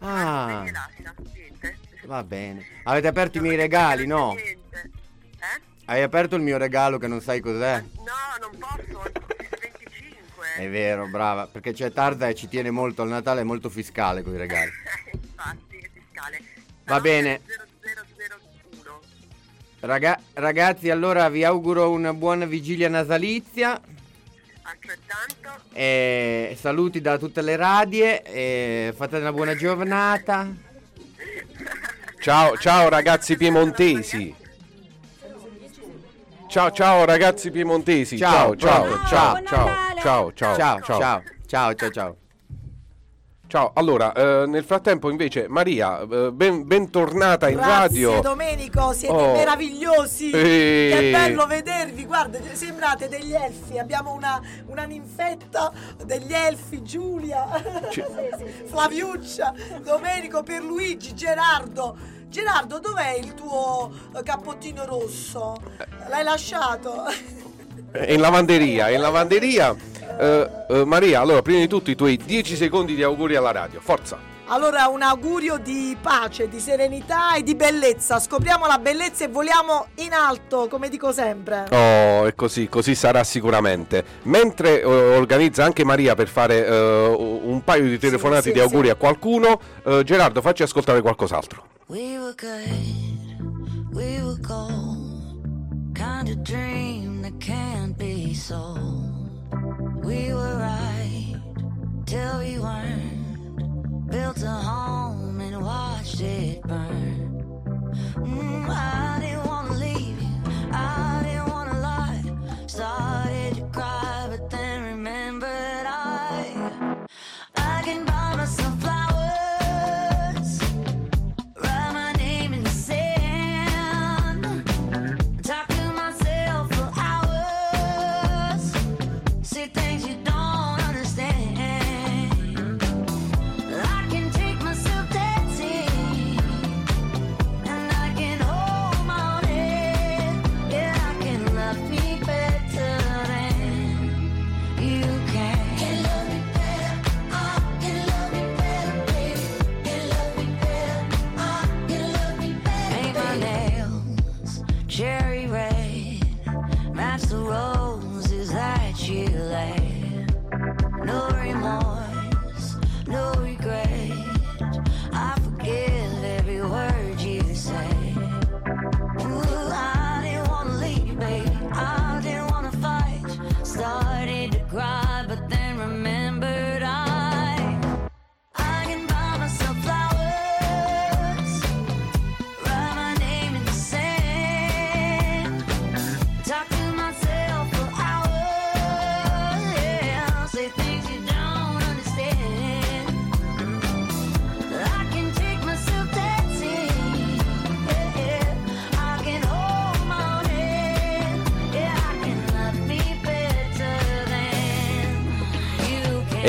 Ah, lascia, niente. va bene. Avete aperto i miei regali, no? Niente. Hai aperto il mio regalo che non sai cos'è? No, non posso, è 25. È vero, brava, perché c'è Tarda e ci tiene molto al Natale, è molto fiscale con i regali. Infatti, è fiscale. Va bene. Raga- ragazzi, allora vi auguro una buona vigilia nasalizia. E saluti da tutte le radie. E fate una buona giornata. Ciao, ciao ragazzi piemontesi. Ciao, ciao ragazzi piemontesi. Ciao, ciao, ciao, ciao, ciao, ciao, ciao, ciao, ciao, ciao, ciao, allora, eh, nel frattempo invece Maria, eh, ben, bentornata in Grazie radio. Domenico, siete Oh. meravigliosi. Eh. Che bello vedervi. Guarda, sembrate degli elfi. Abbiamo una, una ninfetta degli elfi, Giulia, Flaviuccia, Domenico, Pierluigi, Gerardo. Gerardo, dov'è il tuo eh, cappottino rosso? L'hai lasciato? È in lavanderia, in lavanderia. Eh, eh, Maria, allora, prima di tutto i tuoi 10 secondi di auguri alla radio. Forza. Allora un augurio di pace, di serenità e di bellezza. Scopriamo la bellezza e voliamo in alto, come dico sempre. Oh, è così, così sarà sicuramente. Mentre eh, organizza anche Maria per fare eh, un paio di telefonate sì, di sì. auguri a qualcuno, eh, Gerardo, facci ascoltare qualcos'altro. We were good, we were gold. Kind of dream that can't be sold. We were right till we weren't. Built a home and watched it burn. Mm, I didn't wanna leave you, I didn't wanna lie. Started to cry,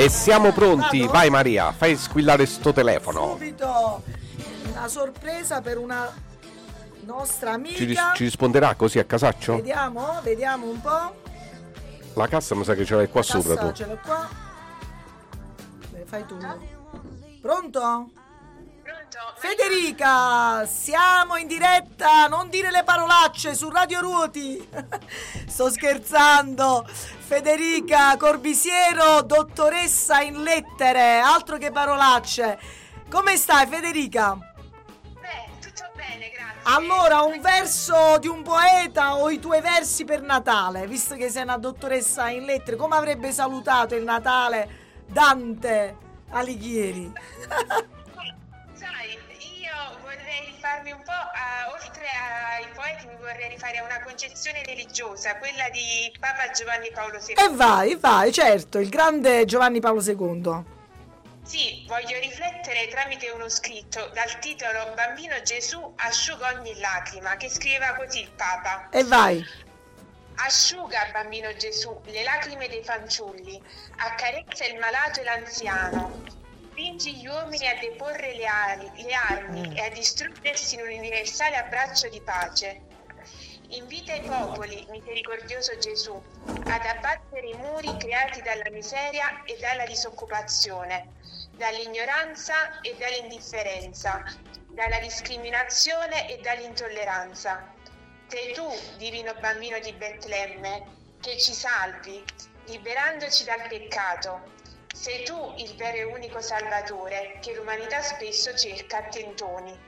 E siamo pronti, vai Maria, fai squillare sto telefono. Subito una sorpresa per una nostra amica. Ci, ris- ci risponderà così a casaccio? Vediamo, vediamo un po'. La cassa mi sa che ce l'hai qua Cassa, sopra tu. ce l'ho qua. Beh, fai tu. Pronto? Federica, siamo in diretta, non dire le parolacce su Radio Ruoti. Sto scherzando. Federica Corbisiero, dottoressa in lettere, altro che parolacce. Come stai Federica? Allora, un verso di un poeta o i tuoi versi per Natale, visto che sei una dottoressa in lettere, come avrebbe salutato il Natale Dante Alighieri? Rifarmi un po', a- oltre ai poeti, mi vorrei rifare a una concezione religiosa, quella di Papa Giovanni Paolo II. E vai, vai, certo, il grande Giovanni Paolo II. Sì, voglio riflettere tramite uno scritto dal titolo Bambino Gesù asciuga ogni lacrima, che scriveva così il Papa. E vai. Asciuga, bambino Gesù, le lacrime dei fanciulli, accarezza il malato e l'anziano. Spingi gli uomini a deporre le, ali- le armi e a distruggersi in un universale abbraccio di pace. Invita i popoli, misericordioso Gesù, ad abbattere i muri creati dalla miseria e dalla disoccupazione, dall'ignoranza e dall'indifferenza, dalla discriminazione e dall'intolleranza. Sei tu, divino bambino di Betlemme, che ci salvi, liberandoci dal peccato. Sei tu il vero e unico Salvatore che l'umanità spesso cerca a tentoni.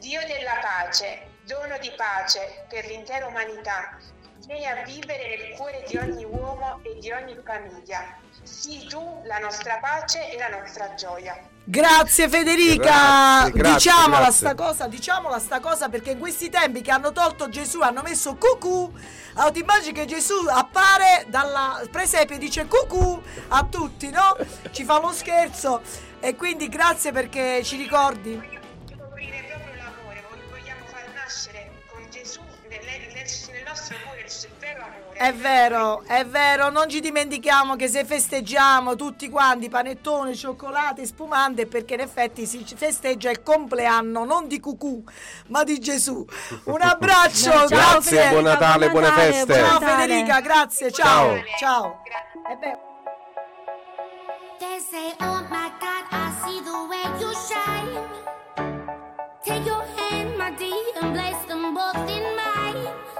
Dio della pace, dono di pace per l'intera umanità, vieni a vivere nel cuore di ogni uomo e di ogni famiglia. Sii tu la nostra pace e la nostra gioia. Grazie Federica, Grazie, grazie, diciamola grazie. sta cosa, diciamola sta cosa perché in questi tempi che hanno tolto Gesù hanno messo cucù, allora ti immagini che Gesù appare dalla presepe e dice cucù a tutti, no? Ci fa lo scherzo e quindi grazie perché ci ricordi. È vero, è vero, non ci dimentichiamo che se festeggiamo tutti quanti panettone, cioccolate, spumante, perché in effetti si festeggia il compleanno non di Cucù, ma di Gesù. Un abbraccio, Ciao, ciao grazie, Federica. buon Natale, buone feste. Ciao. Federica, grazie, ciao. Ciao. Ciao. Beh, They say, Oh my God, I see the way you shine. Take your hand, my dear, and place them both in mine.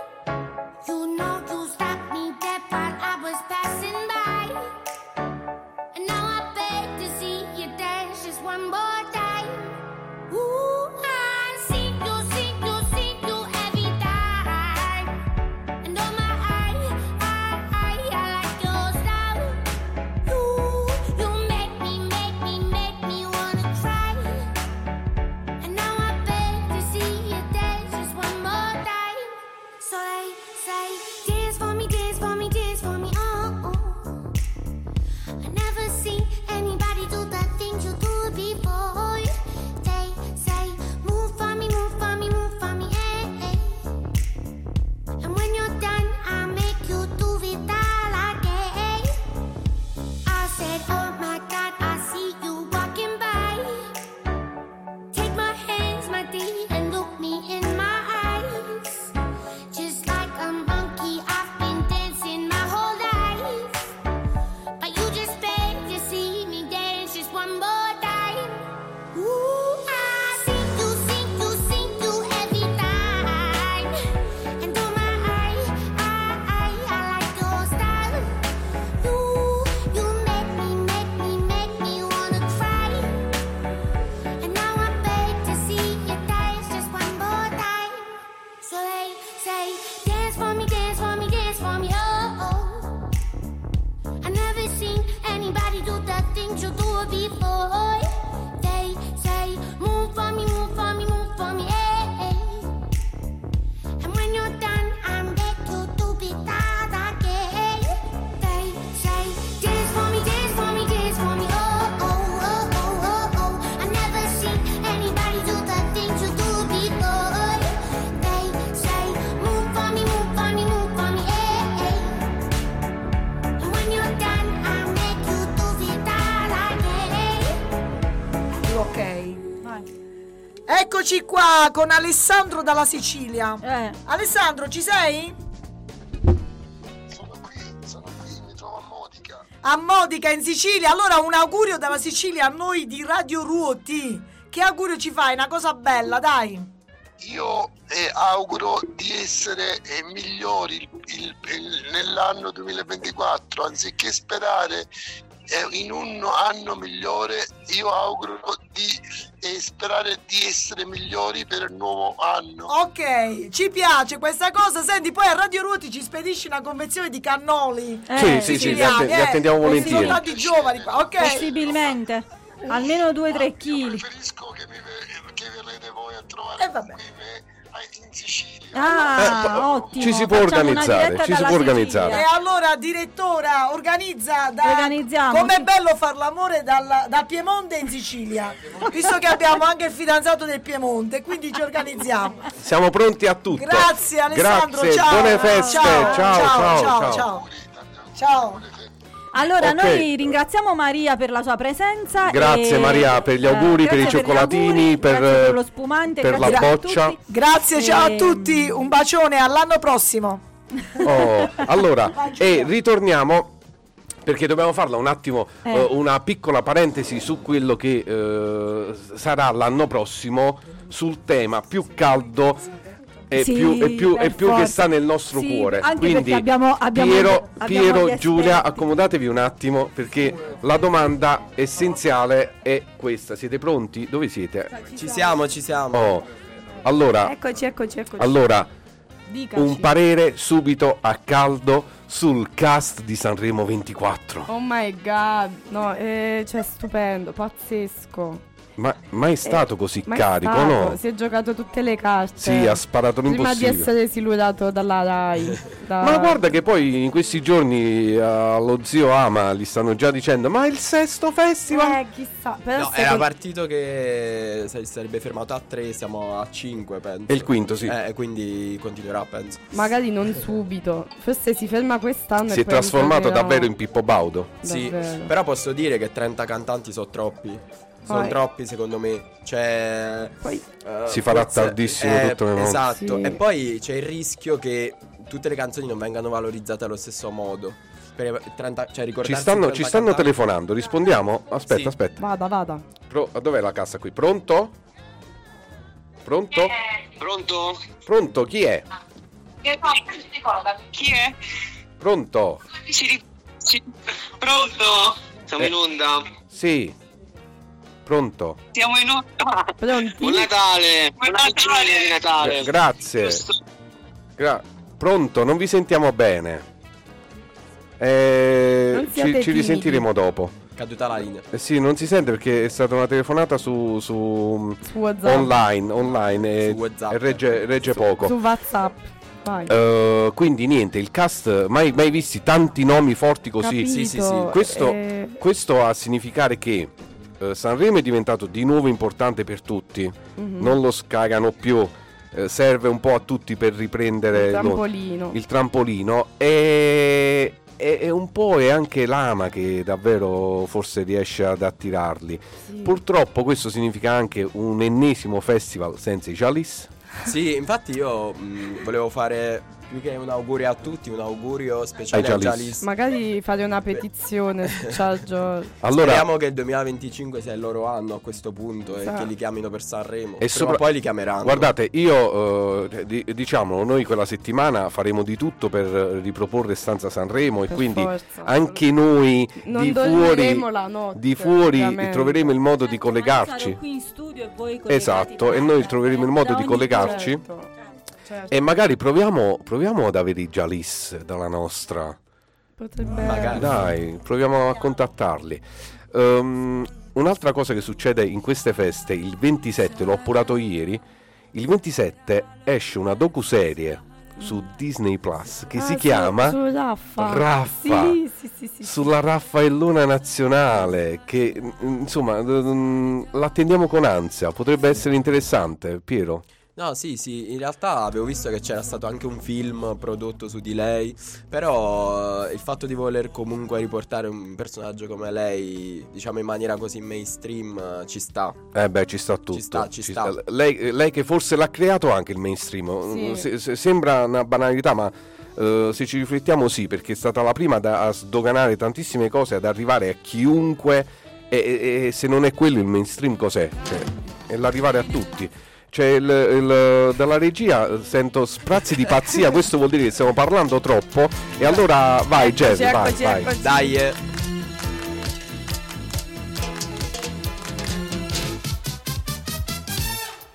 Eccoci qua con Alessandro dalla Sicilia. Eh. Alessandro, ci sei? A Modica in Sicilia. Allora un augurio dalla Sicilia a noi di Radio Ruoti. Che augurio ci fai? Una cosa bella, dai. Io eh, auguro di essere eh, migliori il- il- nell'anno 2024, anziché sperare eh, in un anno migliore, io auguro di eh, sperare di essere migliori per il nuovo anno. Ok, ci piace questa cosa. Senti, poi a Radio Ruoti ci spedisci una convenzione di cannoli. Sì, sì, sì, siciliani, li li eh. attendiamo volentieri. sono tanti giovani qua, ok. Possibilmente. Almeno 2-3 kg. E vabbè. Ah, Eh, ottimo. ci si può Facciamo organizzare, ci si può Sicilia. organizzare. E allora, direttora, organizza da... Organizziamo, Com'è bello far l'amore dalla- da Piemonte in Sicilia, visto che abbiamo anche il fidanzato del Piemonte, quindi ci organizziamo. Siamo pronti a tutto. Grazie Alessandro, Grazie, ciao. buone feste. Ciao, Ciao, ciao, ciao. ciao. ciao. Ciao. Allora, Ok. noi ringraziamo Maria per la sua presenza. Grazie e- Maria per gli eh, auguri, per i cioccolatini, auguri, per, per lo spumante, per la boccia. Grazie, ciao a E- tutti, un bacione, all'anno prossimo. Oh, allora, e ritorniamo perché dobbiamo farla un attimo, Eh. eh, una piccola parentesi su quello che eh, sarà l'anno prossimo sul tema più caldo e Sì, più, e più- per più che sta nel nostro Sì, cuore. anche Quindi abbiamo- abbiamo- Piero, abbiamo Piero, Giulia, accomodatevi un attimo perché la domanda essenziale è questa. Siete pronti? Dove siete? Ci siamo, ci siamo. Oh, allora, Eccoci, eccoci, eccoci. allora Dicaci. un parere subito a caldo sul cast di Sanremo 24. Oh my god, no, eh, cioè stupendo, pazzesco. Ma mai stato così Ma è carico, stato, no? Si è giocato tutte le carte. Sì, ha sparato Prima di l'impossibile. essere silurato dalla Rai. da- Ma guarda che poi in questi giorni eh, allo zio Ama gli stanno già dicendo Ma il sesto festival? Eh, chissà. Però No, era che- partito che si sarebbe fermato a 3, siamo a 5 penso. È il quinto, sì. Eh, quindi continuerà penso. Magari non subito. Forse si ferma quest'anno Si e è poi trasformato davvero in Pippo Baudo. Sì, Davvero. però posso dire che 30 cantanti sono troppi. Sono Poi- troppi secondo me. Cioè, Poi- eh, Si farà forse- tardissimo eh, tutto le volte. Esatto. Sì. E poi c'è il rischio che tutte le canzoni non vengano valorizzate allo stesso modo. Per 30, cioè Ci stanno, 30 ci stanno telefonando, rispondiamo? Aspetta, Sì. aspetta. Vada, vada. Pro- dov'è la cassa qui? Pronto? Pronto? Pronto? Pronto? Chi è? Chi è? Pronto? Pronto? Siamo Eh. in onda. Sì. Pronto? Siamo in onda. Pronti? Buon Natale. Buon Natale di Natale. Eh, grazie. Gra- Pronto? Non vi sentiamo bene. Eh, ci, ci risentiremo dopo. Caduta la linea. Eh sì, non si sente perché è stata una telefonata su, su- Su WhatsApp. online, online e, Su WhatsApp. e regge, regge poco. Su WhatsApp. Eh, quindi niente, il cast, mai, mai visti tanti nomi forti così? Capito, Sì, sì, sì. Questo, eh. questo a significare che eh, Sanremo è diventato di nuovo importante per tutti, Mhm. non lo scagano più, eh, serve un po' a tutti per riprendere Il lo- trampolino. il trampolino e, e- e un po' è anche l'ama che davvero forse riesce ad attirarli. Purtroppo questo significa anche un ennesimo festival senza i Chalice. Sì, infatti io mh, volevo fare più che un augurio a tutti, un augurio speciale Ai a Jalis. Jalis. Magari fate una petizione su Chargio. Allora- Speriamo che il 2025 sia il loro anno a questo punto e Sa- che li chiamino per Sanremo. E sopra- poi li chiameranno. Guardate, io eh, di- diciamo, noi quella settimana faremo di tutto per eh, riproporre Stanza Sanremo e Per quindi forza. anche noi Non di fuori, la notte, di fuori troveremo il modo di collegarci. qui in studio e voi Esatto, e noi troveremo il modo da di collegarci. punto. Certo. E magari proviamo, proviamo ad avere i Jalis dalla nostra. Potrebbe Magari. Dai, proviamo a contattarli. Ehm, un'altra cosa che succede in queste feste, il 27, l'ho appurato ieri, il 27 esce una docuserie su Disney Plus che Ah, si su- chiama su Raffa. Raffa. Sì, sì, sì, sì, sulla Raffaellona nazionale che mm, insomma mm, l'attendiamo con ansia, potrebbe essere interessante, Piero. No, sì, sì, in realtà avevo visto che c'era stato anche un film prodotto su di lei, però eh, il fatto di voler comunque riportare un personaggio come lei, diciamo in maniera così mainstream, eh, ci sta. Eh beh, ci sta tutto. Ci sta, ci sta. Lei, lei che forse l'ha creato anche il mainstream. Sì. Se- se- sembra una banalità, ma eh, se ci riflettiamo sì, perché è stata la prima da- a sdoganare tantissime cose, ad arrivare a chiunque. E, e- e se non è quello il mainstream cos'è? Cioè, è l'arrivare a tutti. Cioè, il- il- dalla regia eh, sento sprazzi di pazzia, questo vuol dire che stiamo parlando troppo. E allora vai, Jazz, vai, vai. eccoci. Dai, eh.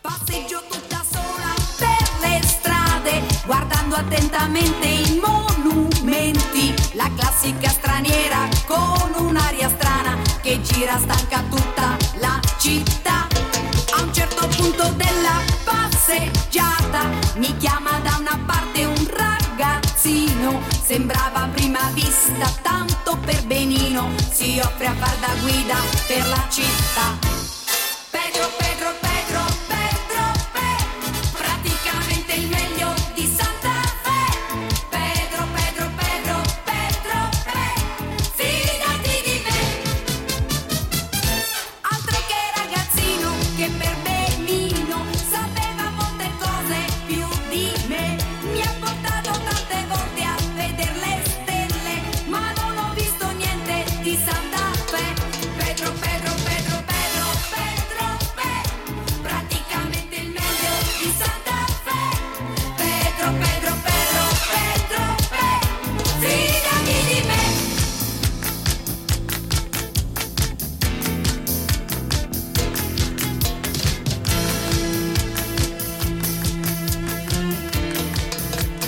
Passeggio tutta sola per le strade, guardando attentamente i monumenti. La classica straniera con un'aria strana che gira stanca tutta la città. Passeggiata mi chiama da una parte un ragazzino. Sembrava a prima vista tanto per benino. Si offre a far da guida per la città. Pedro, Pedro, Pedro,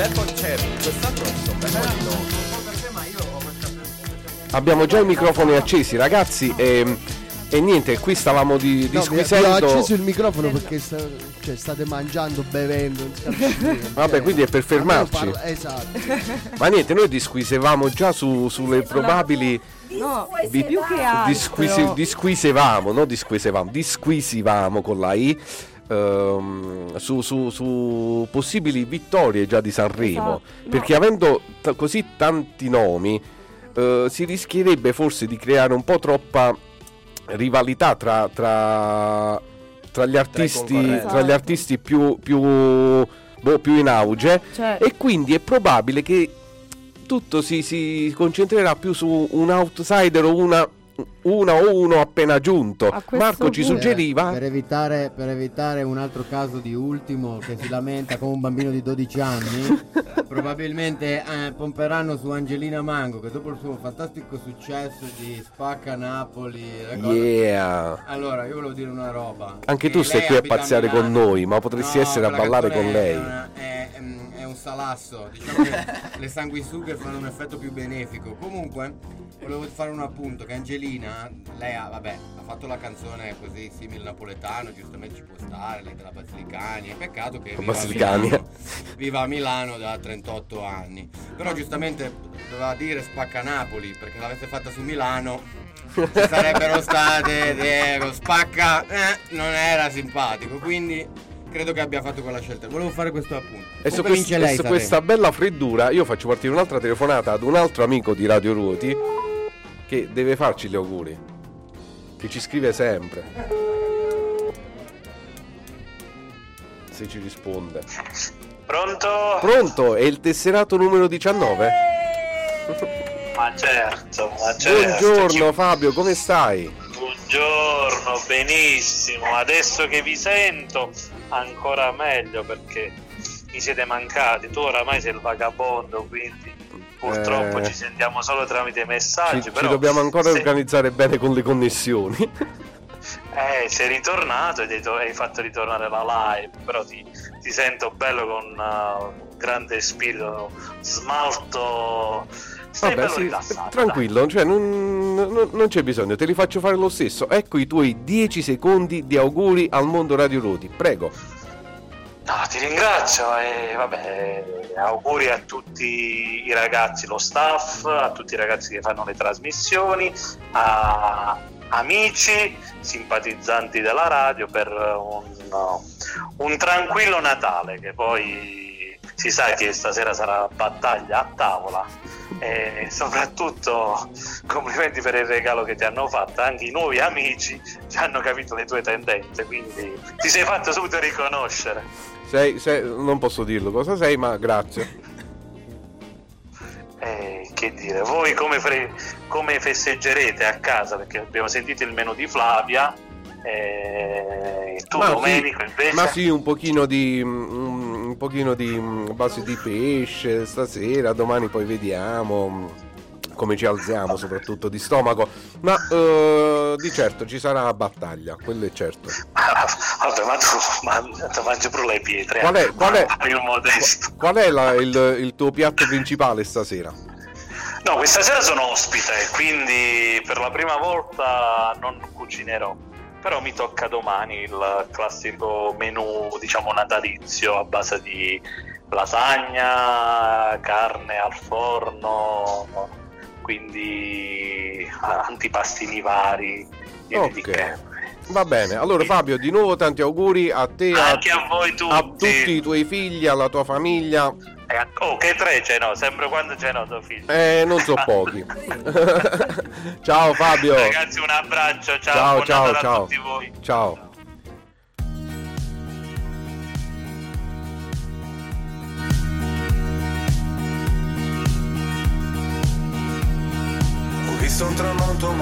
Bel concerto, quest'anno sono bel po' di nomi. Abbiamo già i microfoni accesi, ragazzi. E, e niente, qui stavamo di, No, vi- vi ho disquisendo. acceso il microfono perché sta- cioè, state mangiando, bevendo. non si capisce niente. Vabbè, quindi è per fermarci. Parla- esatto. Ma niente, noi disquisevamo già su- sulle probabili. No, di- più che altro. disquisi- disquisevamo, no disquisevamo, disquisivamo con la I. ehm, su, su- su possibili vittorie già di Sanremo Esatto. perché avendo t- così tanti nomi eh, si rischierebbe forse di creare un po' troppa rivalità tra, tra, tra gli artisti, concorrenti. tra gli artisti più, più, boh, più in auge Cioè- e quindi è probabile che tutto si, si concentrerà più su un outsider o una, una o uno appena giunto. A Marco ci punto- suggeriva... Per evitare, per evitare un altro caso di ultimo che si lamenta come un bambino di 12 anni, probabilmente eh, pomperanno su Angelina Mango che dopo il suo fantastico successo di Spacca Napoli. Yeah. Allora, io volevo dire una roba. Anche Che tu stai lei qui a pazziare Milano. con noi, ma potresti No, essere a ballare con lei. È, una- è- è- è un salasso, diciamo che le sanguisughe fanno un effetto più benefico. Comunque, volevo fare un appunto che Angelina, lei ha, vabbè, ha fatto la canzone così simile napoletano, giustamente ci può stare, lei della Basilicani, è peccato che viva a, Basilicani. Milano, viva a Milano da 38 anni. Però giustamente doveva dire spacca Napoli, perché l'avesse fatta su Milano ci sarebbero state Diego spacca eh, non era simpatico. Quindi credo che abbia fatto quella scelta. Volevo fare questo appunto. E su, quest- lei e su questa bella freddura io faccio partire un'altra telefonata ad un altro amico di Radio Ruoti che deve farci gli auguri. Che ci scrive sempre. Se ci risponde. Pronto? Pronto? È il tesserato numero 19? Ma certo, ma certo. Buongiorno Fabio, come stai? Buongiorno, benissimo. Adesso che vi sento ancora meglio perché mi siete mancati. Tu oramai sei il vagabondo, quindi purtroppo Eh. ci sentiamo solo tramite Ci, messaggi. ci però dobbiamo ancora se- organizzare bene con le connessioni. Eh, sei ritornato ed hai, to- hai fatto ritornare la live, però ti, ti sento bello con uh, grande spirito, smalto. Stai Vabbè, sì, rilassato. tranquillo, cioè non, non- non c'è bisogno, te li faccio fare lo stesso. Ecco i tuoi 10 secondi di auguri al mondo Radio Ruoti, prego. No, ti ringrazio e vabbè, auguri a tutti i ragazzi, lo staff, a tutti i ragazzi che fanno le trasmissioni, a amici, simpatizzanti della radio per un, un tranquillo Natale che poi si sa che stasera sarà battaglia a tavola. E soprattutto complimenti per il regalo che ti hanno fatto anche i nuovi amici ci hanno capito le tue tendenze quindi ti sei fatto subito riconoscere Sei, sei- non posso dirlo cosa sei, ma grazie. Eh, che dire, voi come, fre- come festeggerete a casa? Perché abbiamo sentito il menù di Flavia, eh, tu Ma sì, Domenico invece... Ma sì, un pochino di mm, un pochino di mm, base di pesce stasera, domani poi vediamo come ci alziamo, soprattutto di stomaco. Ma eh, di certo ci sarà battaglia, quello è certo. Vabbè, ma tu, ma, mangi pure le pietre. Qual è, qual è- qual è la- il, il tuo piatto principale stasera? No, questa sera sono ospite, quindi per la prima volta non cucinerò. Però mi tocca domani il classico menù, diciamo, natalizio a base di lasagna, carne al forno, quindi antipastini vari. Ok. Va bene, allora Fabio, di nuovo tanti auguri a te, a, Anche a voi tutti. a tutti i tuoi figli, alla tua famiglia. Eh, Oh, che tre ce n'ho, sempre quando ce n'ho tuo figlio. Eh, non so pochi. ciao Fabio. Ragazzi, un abbraccio, ciao, Ciao, ciao, Natale a ciao. tutti voi. Ciao.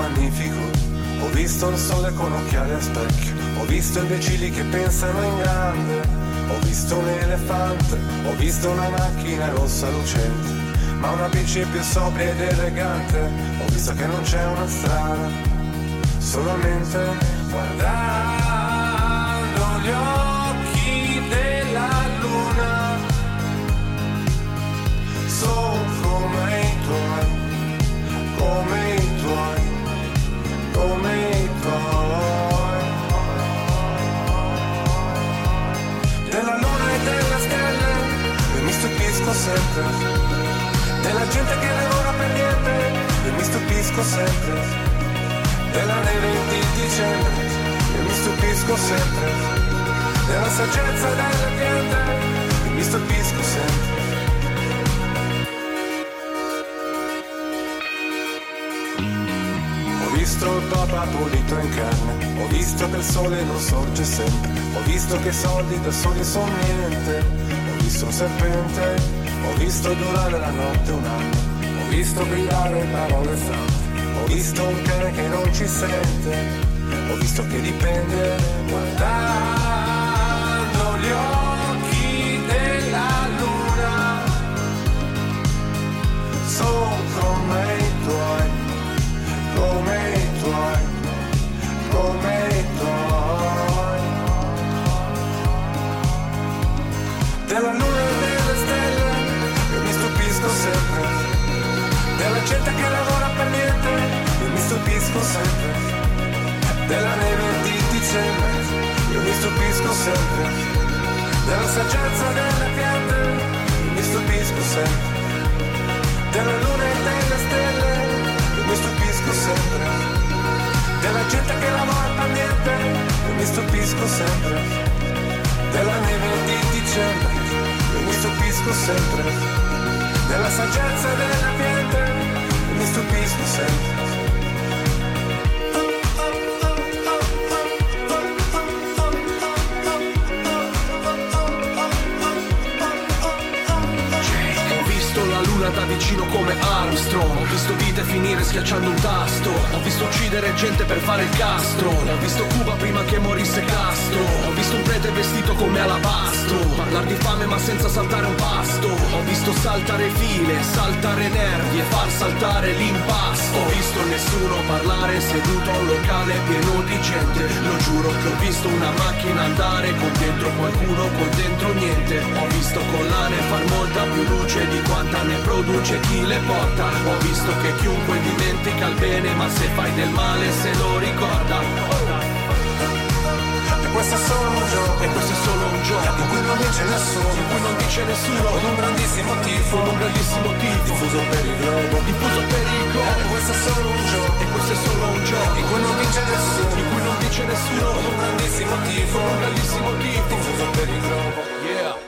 Magnifico, ho visto il sole con occhiali a specchio, ho visto imbecilli che pensano in grande, ho visto un elefante, ho visto una macchina rossa lucente, ma una bici più sobria ed elegante, ho visto che non c'è una strada, solamente guardando gli occhi della luna, sono come i tuoi come stupisco sempre. Della gente che lavora per niente, e mi stupisco sempre. Della neve di dicembre, e mi stupisco sempre. Della saggezza delle piante, e mi stupisco sempre. Ho visto il papa pulito in canna, ho visto che il sole non sorge sempre, ho visto che i soldi da soli sono niente, visto un serpente, ho visto durare la notte un anno, ho visto brillare parole sante, ho visto un cane che non ci sente, ho visto che dipende guardando gli occhi della luna, sono come i stupisco sempre. Della neve di dicembre, io mi stupisco sempre. Della saggezza delle piante, io mi stupisco sempre. Della luna e delle stelle, io mi stupisco sempre Della gente che lavora per niente Io mi stupisco sempre Della neve di dicembre Io mi stupisco sempre Della saggezza della piante Io mi stupisco sempre vicino come Armstrong. Ho visto vite finire schiacciando un tasto. Ho visto uccidere gente per fare il castro. Ho visto Cuba prima che morisse Castro. Ho visto un prete vestito come alabastro. Parlar di fame ma senza saltare un pasto. Ho visto saltare file, saltare nervi e far saltare l'impasto. Ho visto nessuno parlare seduto a un locale pieno di gente. Lo giuro che ho visto una macchina andare con dentro qualcuno, con dentro niente. Ho visto collane far molta più luce di quanta ne produce chi le porta. Ho visto che chiunque dimentica il bene ma se fai del male se lo ricorda. E questo è solo un gioco. E questo è solo un gioco. In cui non vince nessuno. In cui non dice nessuno. Con un grandissimo tifo. Con un grandissimo tifo. Diffuso per il globo. Diffuso per il globo. E questo è solo un gioco. E questo è solo un gioco. In cui non vince nessuno. In cui non dice nessuno. Con un grandissimo tifo. Con un grandissimo tifo. Diffuso per il globo. Yeah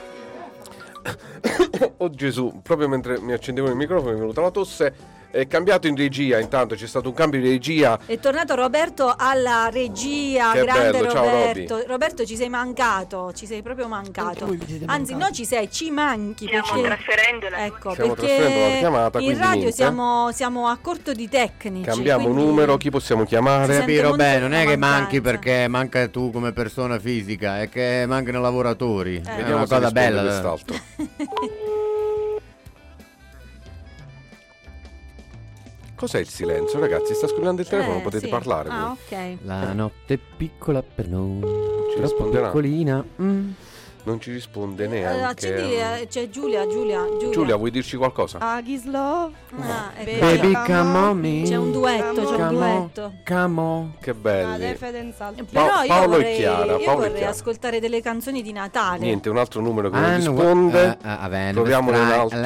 Oh Gesù, proprio mentre mi accendevo il microfono mi è venuta la tosse. È cambiato in regia, intanto c'è stato un cambio di regia. È tornato Roberto alla regia, Che grande bello, ciao, Roberto. Roberto ci sei mancato, ci sei proprio mancato. Anzi, no ci sei, ci manchi Stiamo perché trasferendo la Ecco, Stiamo trasferendo la chiamata, in radio siamo, siamo a corto di tecnici. Cambiamo quindi- numero, chi possiamo chiamare? Capiro bene, non è che mancanza. manchi perché manca tu come persona fisica, è che mancano lavoratori. È Vediamo una cosa bella. quest'altro. Cos'è il silenzio, ragazzi? Sta squillando il telefono, Eh, potete sì. parlare. Ah, voi. ok. La notte è piccola per noi, Ci troppo risponderà. piccolina. mm. Non ci risponde Eh, neanche. accendi, eh, c'è Giulia, Giulia, Giulia. Giulia, vuoi dirci qualcosa? Aghislov. Ah, ecco. Baby, come on me. C'è un duetto, c'è un duetto. Come on. Che belli. Però io Paolo e vorrei, Chiara, io Paolo e vorrei Chiara. ascoltare delle canzoni di Natale. Niente, un altro numero che non Ah, risponde. eh, vabbè, Proviamone un altro.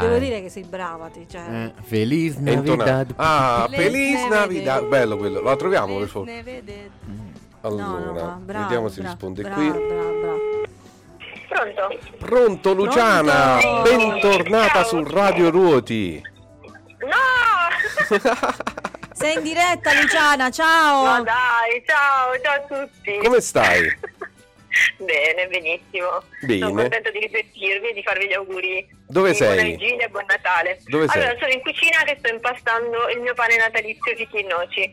Devo dire che sei brava, te, cioè. Eh, Feliz È intonato. Navidad. Ah, Feliz Feliz Navidad. Navidad. Bello quello. La troviamo per favore. Allora, No, no, brava, vediamo se brava, risponde brava, qui. brava, brava. Pronto? Pronto Luciana, Pronto? bentornata su Radio Ruoti. No! Sei in diretta, Luciana, ciao. Ma dai, ciao, ciao a tutti. Come stai? Bene, benissimo. Bene. Sono contenta di risentirvi e di farvi gli auguri. Dove di sei? Buona vigilia e buon Natale. Dove sei? allora, sono in cucina che sto impastando il mio pane natalizio fichi e noci.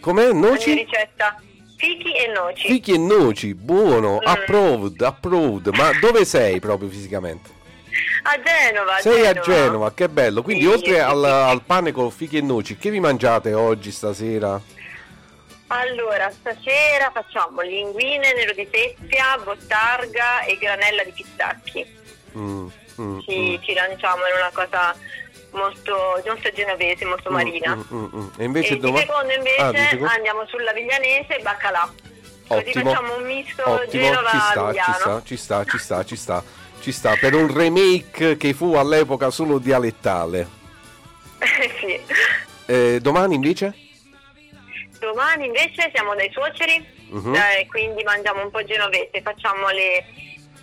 Com'è? La mia Noci? ricetta. Fichi e noci. Fichi e noci, buono, Mm. approved, approved. Ma dove sei proprio fisicamente? A Genova. Sei a Genova, che bello. Quindi Sì, oltre sì, al, sì. al pane con fichi e noci, che vi mangiate oggi, stasera? Allora, stasera facciamo linguine, nero di seppia, bottarga e granella di pistacchi. Mm, mm, Ci, ci lanciamo in una cosa molto, molto genovese, molto mm, marina. mm, mm, mm. E invece e doma- secondo invece Ah, di secondo? andiamo sulla viglianese e baccalà. Così Ottimo. facciamo un misto Ottimo, ci sta, ci sta, ci sta, ci sta, ci sta, ci sta. Per un remake che fu all'epoca solo dialettale. sì. Eh, domani invece? Domani invece siamo dai suoceri, Mhm. eh, quindi mangiamo un po' genovese, facciamo le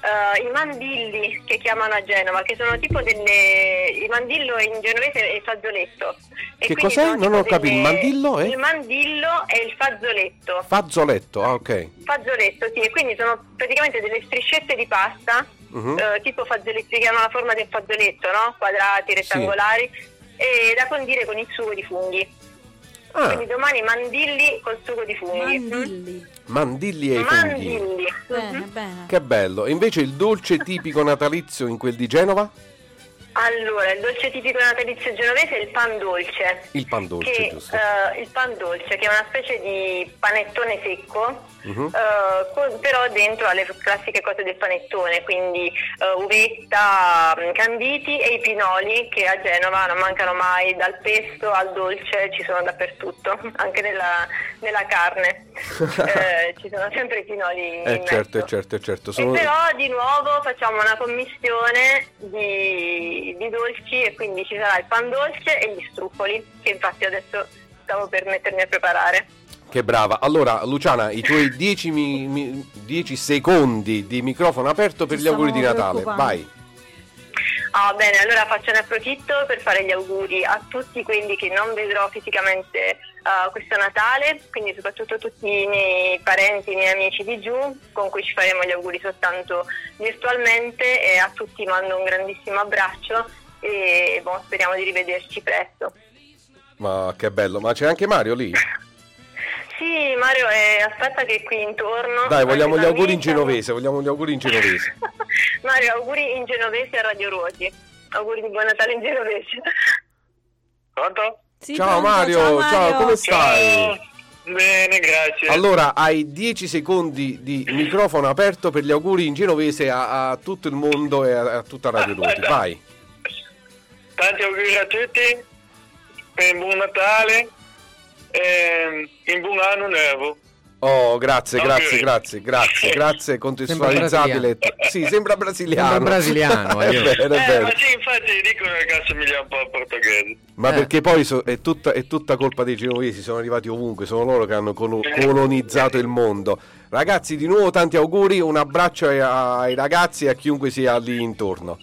eh, i mandilli che chiamano a Genova, che sono tipo delle... il mandillo in genovese è il fazzoletto. E Che cos'è? Non ho capito, il mandillo è? Il mandillo è il fazzoletto. Fazzoletto, ah ok. Fazzoletto, sì, e quindi sono praticamente delle striscette di pasta, Mhm. eh, tipo fazzoletti che hanno la forma del fazzoletto, no? Quadrati, rettangolari, e da condire con il sugo di funghi. Ah. Quindi domani mandilli col sugo di funghi. Mandilli. Mandilli e funghi. Mandilli. Bene, bene. Che bello. E invece il dolce tipico natalizio in quel di Genova? Allora, il dolce tipico natalizio genovese è il pan dolce. Il pan dolce, che, giusto. eh, il pan dolce, che è una specie di panettone secco, Mhm. eh, con- però dentro ha le classiche cose del panettone, quindi eh, uvetta, mh, canditi e i pinoli che a Genova non mancano mai, dal pesto al dolce ci sono dappertutto, anche nella, nella carne. Eh, ci sono sempre i pinoli Eh certo, certo, certo. E Sono... però di nuovo facciamo una commissione di, di dolci e quindi ci sarà il pan dolce e gli struffoli, che infatti adesso stavo per mettermi a preparare. Che brava. Allora, Luciana, i tuoi 10 mi- mi- 10 secondi di microfono aperto per Ci gli auguri di Natale. Vai. Ah, bene, allora faccio ne approfitto per fare gli auguri a tutti quelli che non vedrò fisicamente questo Natale, quindi soprattutto tutti i miei parenti, i miei amici di giù, con cui ci faremo gli auguri soltanto virtualmente e a tutti mando un grandissimo abbraccio e boh, speriamo di rivederci presto. Ma che bello. Ma c'è anche Mario lì? Sì, Mario, eh, aspetta che è qui intorno. Dai, vogliamo gli auguri in genovese. Vogliamo gli auguri in genovese. Mario, auguri in genovese a Radio Ruoti. Auguri di buon Natale in genovese. Pronto? Ciao, Mario, ciao, come stai? Bene, grazie. Allora, hai 10 secondi di microfono aperto per gli auguri in genovese a, a tutto il mondo e a, a tutta Radio Ruoti. Vai. Tanti auguri a tutti, per un buon Natale e un buon anno nuovo. Oh, grazie, Auguri. grazie, grazie, grazie, grazie, contestualizzabile. Sì, sembra brasiliano. Sembra brasiliano, è eh. vero, è Eh, vero. ma sì, infatti dicono che assomiglia un po' al portoghese. Ma Eh. perché poi so- è, tutta, è tutta colpa dei genovesi, sono arrivati ovunque, sono loro che hanno colo- colonizzato il mondo. Ragazzi, di nuovo tanti auguri, un abbraccio ai, ai ragazzi e a chiunque sia lì intorno.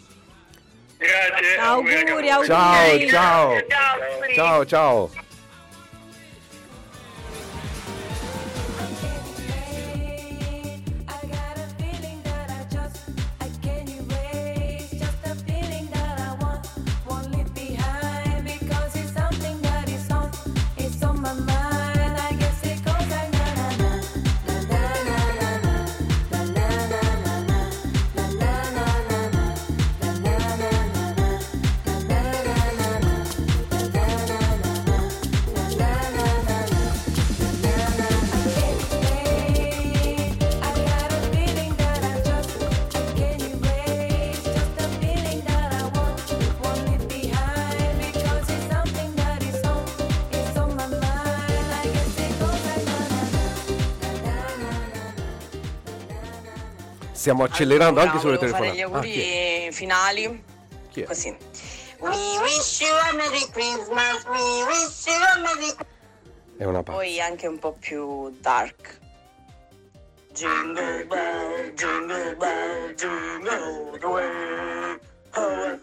Grazie. Auguri, auguri. Ciao, ciao. Ciao, ciao. Stiamo accelerando anche sulle Volevo fare telefonate. gli Ah, auguri finali. Chi è? Così. We wish you a Merry Christmas, we wish you a Merry È una pazza. Poi anche un po' più dark. Jingle bell, jingle bell, jingle the way. How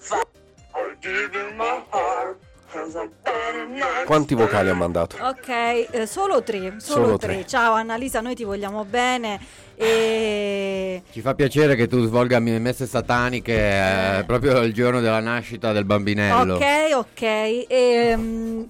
I give you my heart. Not Quanti vocali ha mandato? Ok, eh, solo tre, solo, Solo tre. tre. Ciao Annalisa, noi ti vogliamo bene e Ci fa piacere che tu svolga mi- messe sataniche eh, proprio il giorno della nascita del bambinello. Ok, ok. ehm,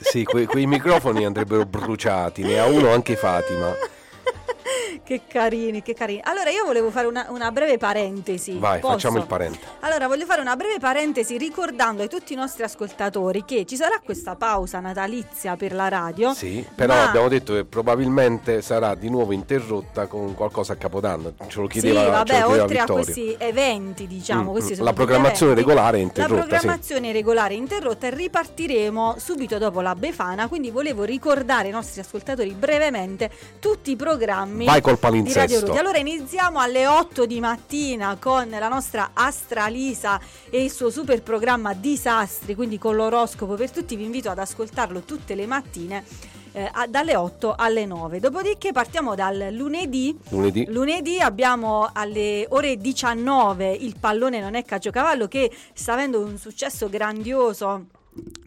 Sì, que- quei microfoni andrebbero bruciati, ne ha uno anche Fatima. che carini, che carini. Allora io volevo fare una, una breve parentesi. Vai, Posso? facciamo il parente. Allora, voglio fare una breve parentesi ricordando a tutti i nostri ascoltatori che ci sarà questa pausa natalizia per la radio. Sì, però ma- abbiamo detto che probabilmente sarà di nuovo interrotta con qualcosa a Capodanno. Ce lo Sì, chiedeva, lo vabbè, chiedeva oltre a Vittorio. questi eventi, diciamo, Mm, questi mm. La programmazione eventi. regolare è interrotta, La sì. programmazione regolare è interrotta e ripartiremo subito dopo la Befana, quindi volevo ricordare ai nostri ascoltatori brevemente tutti i programmi Vai col palinsesto. Allora iniziamo alle 8 di mattina con la nostra Astralisa e il suo super programma Disastri, quindi con l'oroscopo per tutti, vi invito ad ascoltarlo tutte le mattine. eh, a- dalle 8 alle 9. Dopodiché partiamo dal lunedì. Lunedì. Lunedì abbiamo alle ore 19 il pallone non è caciocavallo che sta avendo un successo grandioso.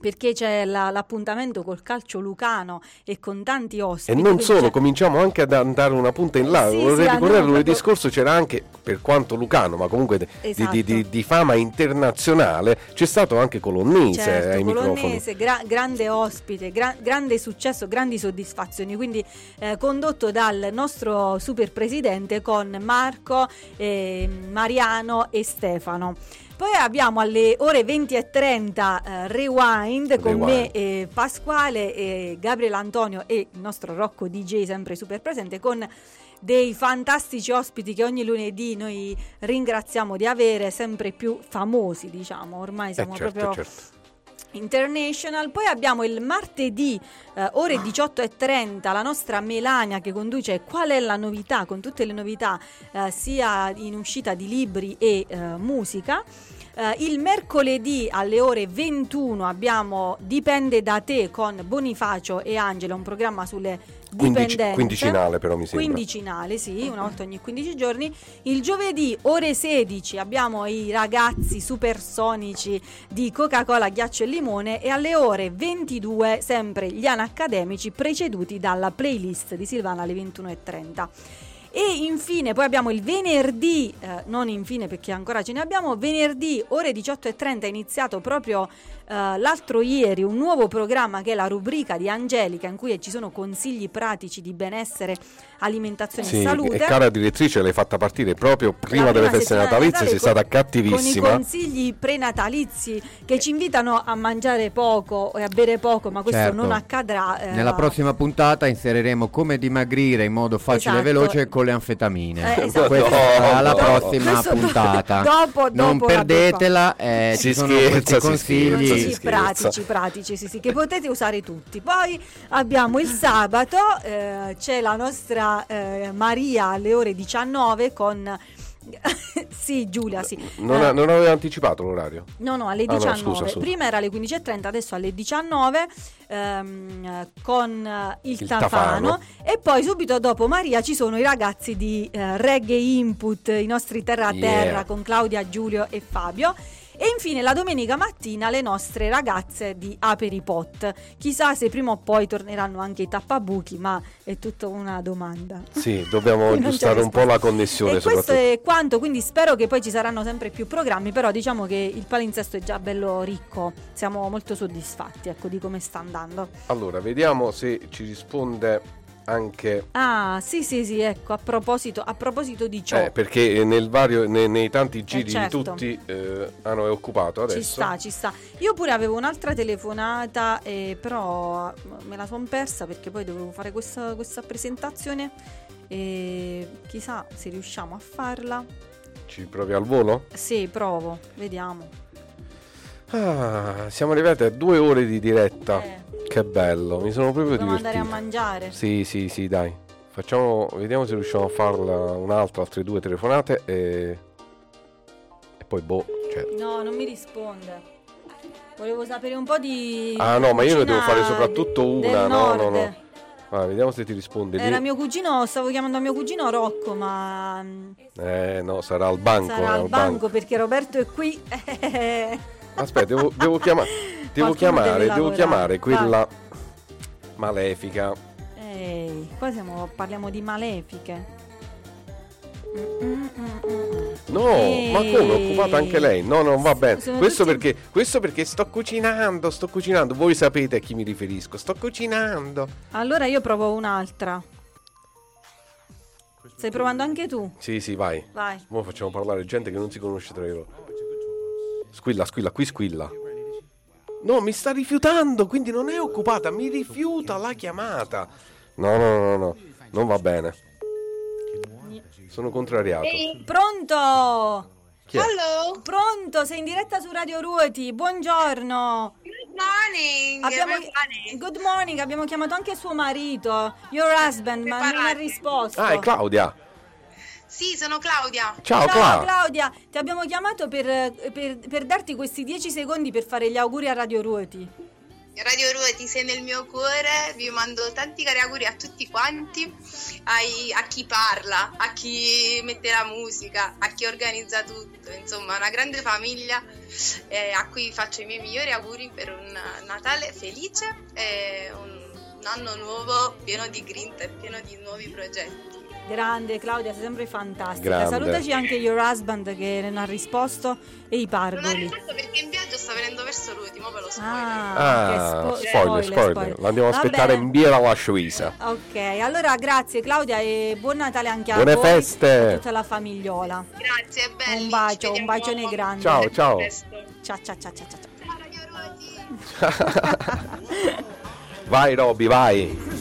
Perché c'è la- l'appuntamento col calcio lucano e con tanti E ospiti. non quindi solo, c'è- cominciamo anche ad andare una punta in là. Sì, Vorrei sì, ricordare lunedì proprio- scorso c'era anche, per quanto Lucano, ma comunque di, Esatto. di- di- di fama internazionale, c'è stato anche Colonnese Certo, ai microfoni. Colonnese, gra- grande ospite, gra- grande successo, grandi soddisfazioni. Quindi eh, condotto dal nostro super presidente con Marco, eh, Mariano e Stefano. Poi abbiamo alle ore 20 e 30 eh, Rewind con Rewind. me eh, Pasquale, eh, Gabriele Antonio e il nostro Rocco DJ sempre super presente con dei fantastici ospiti che ogni lunedì noi ringraziamo di avere, sempre più famosi diciamo, ormai siamo Eh, certo, proprio certo. International. Poi abbiamo il martedì eh, ore 18.30 la nostra Melania che conduce Qual è la novità con tutte le novità eh, sia in uscita di libri e eh, musica. Eh, il mercoledì alle ore 21 abbiamo Dipende da te con Bonifacio e Angela, un programma sulle Dipendenze. quindicinale però mi sembra. Quindicinale, sì, una volta ogni 15 giorni. Il giovedì ore 16 abbiamo i ragazzi supersonici di Coca-Cola, ghiaccio e limone e alle ore 22 sempre gli anaccademici preceduti dalla playlist di Silvana alle 21.30. E infine poi abbiamo il venerdì, eh, non infine perché ancora ce ne abbiamo, venerdì ore 18.30 è iniziato proprio eh, l'altro ieri un nuovo programma che è la rubrica di Angelica in cui ci sono consigli pratici di benessere, alimentazione Sì, e salute. e cara direttrice l'hai fatta partire proprio prima La delle prima feste natalizie, sei stata cattivissima. Con i consigli prenatalizi che ci invitano a mangiare poco e a bere poco, ma questo Certo. non accadrà. eh, Nella prossima puntata inseriremo come dimagrire in modo facile e Esatto. veloce con le anfetamine. Eh, esatto. Questa No, sarà la no. prossima Questo do- puntata. dopo- non dopo la perdetela, eh, Si ci sono scherza, questi si consigli. Scherza. pratici, pratici, sì, sì, che potete usare tutti. Poi abbiamo il sabato, eh, c'è la nostra eh, Maria alle ore 19 con... sì, Giulia, sì. Non, Eh, non aveva anticipato l'orario? No, no, alle Ah, no, 19. scusa, scusa. Prima era alle 15.30, adesso alle 19 ehm, eh, con il, Il tafano. Tafano. E poi subito dopo Maria ci sono i ragazzi di eh, Reggae Input, i nostri terra a terra Yeah. con Claudia, Giulio e Fabio. E infine la domenica mattina le nostre ragazze di Aperipot. Chissà se prima o poi torneranno anche i tappabuchi, ma è tutta una domanda. Sì, dobbiamo aggiustare un po' la connessione E questo è quanto, quindi spero che poi ci saranno sempre più programmi, però diciamo che il palinsesto è già bello ricco, siamo molto soddisfatti ecco, di come sta andando. Allora, vediamo se ci risponde anche... Ah, sì, sì, sì, ecco, a proposito, a proposito di ciò, Eh, perché nel vario, nei, nei tanti giri certo. di tutti eh, no, è occupato adesso. ci sta, ci sta. Io pure avevo un'altra telefonata, eh, però me la son persa perché poi dovevo fare questa, questa presentazione e chissà se riusciamo a farla. Ci provi al volo? Sì, provo, vediamo. Ah, siamo arrivati a due ore di diretta. Eh. Che bello, mi sono proprio Dobbiamo andare a divertito. mangiare. Sì, sì, sì, dai. Facciamo, vediamo se riusciamo a farla un'altra, altre due telefonate e... E poi boh, cioè... No, non mi risponde. Volevo sapere un po' di. Ah no, ma io ne devo fare soprattutto una, no, no, no. Ah, vediamo se ti risponde. Era mio cugino, stavo chiamando mio cugino Rocco, ma mm, Eh no, sarà al banco. sarà eh, al banco perché Roberto è qui. Aspetta, devo, devo chiama- devo chiamare, devo chiamare Vai. quella malefica. Ehi, qua siamo, parliamo di malefiche. Mm, mm, mm. No, ma come? Occupata anche lei? No, non va bene. Questo tutti- perché, questo perché sto cucinando, sto cucinando. Voi sapete a chi mi riferisco. Sto cucinando. Allora io provo un'altra. Stai provando anche tu? Sì, sì, vai. Vai. Ora facciamo parlare gente che non si conosce tra loro. Squilla, squilla, qui squilla. No, mi sta rifiutando, quindi non è occupata, mi rifiuta la chiamata. No, no, no, no, non va bene. Sono contrariato. Pronto? Chi è? Hello. Pronto, sei in diretta su Radio Ruoti. Buongiorno. Good morning. Abbiamo, good morning, abbiamo chiamato anche suo marito, your husband, ma non ha risposto. Ah, è Claudia. Sì, sono Claudia. Ciao, Ciao Cla. Claudia, ti abbiamo chiamato per, per- per darti questi 10 secondi per fare gli auguri a Radio Ruoti. Radio Ruoti sei nel mio cuore, vi mando tanti cari auguri a tutti quanti, ai- a chi parla, a chi mette la musica, a chi organizza tutto, insomma una grande famiglia eh, a cui faccio i miei migliori auguri per un Natale felice e un, un anno nuovo pieno di grinta e pieno di nuovi progetti. Grande Claudia, sei sempre fantastica. Grande. Salutaci anche your husband che non ha risposto e i Non ho pargoli. risposto perché in viaggio sta venendo verso l'ultimo, ve lo spoiler. Ah, Ah, che spo- spoiler, spoiler. L'andiamo a aspettare in via la Suisa. Ok, allora grazie Claudia e buon Natale anche a Buone voi feste. e a tutta la famigliola. Grazie, belli. Un bacio, un bacione grande. Ciao, ciao. Ciao, ciao, ciao, ciao, ciao. Vai Robby, vai.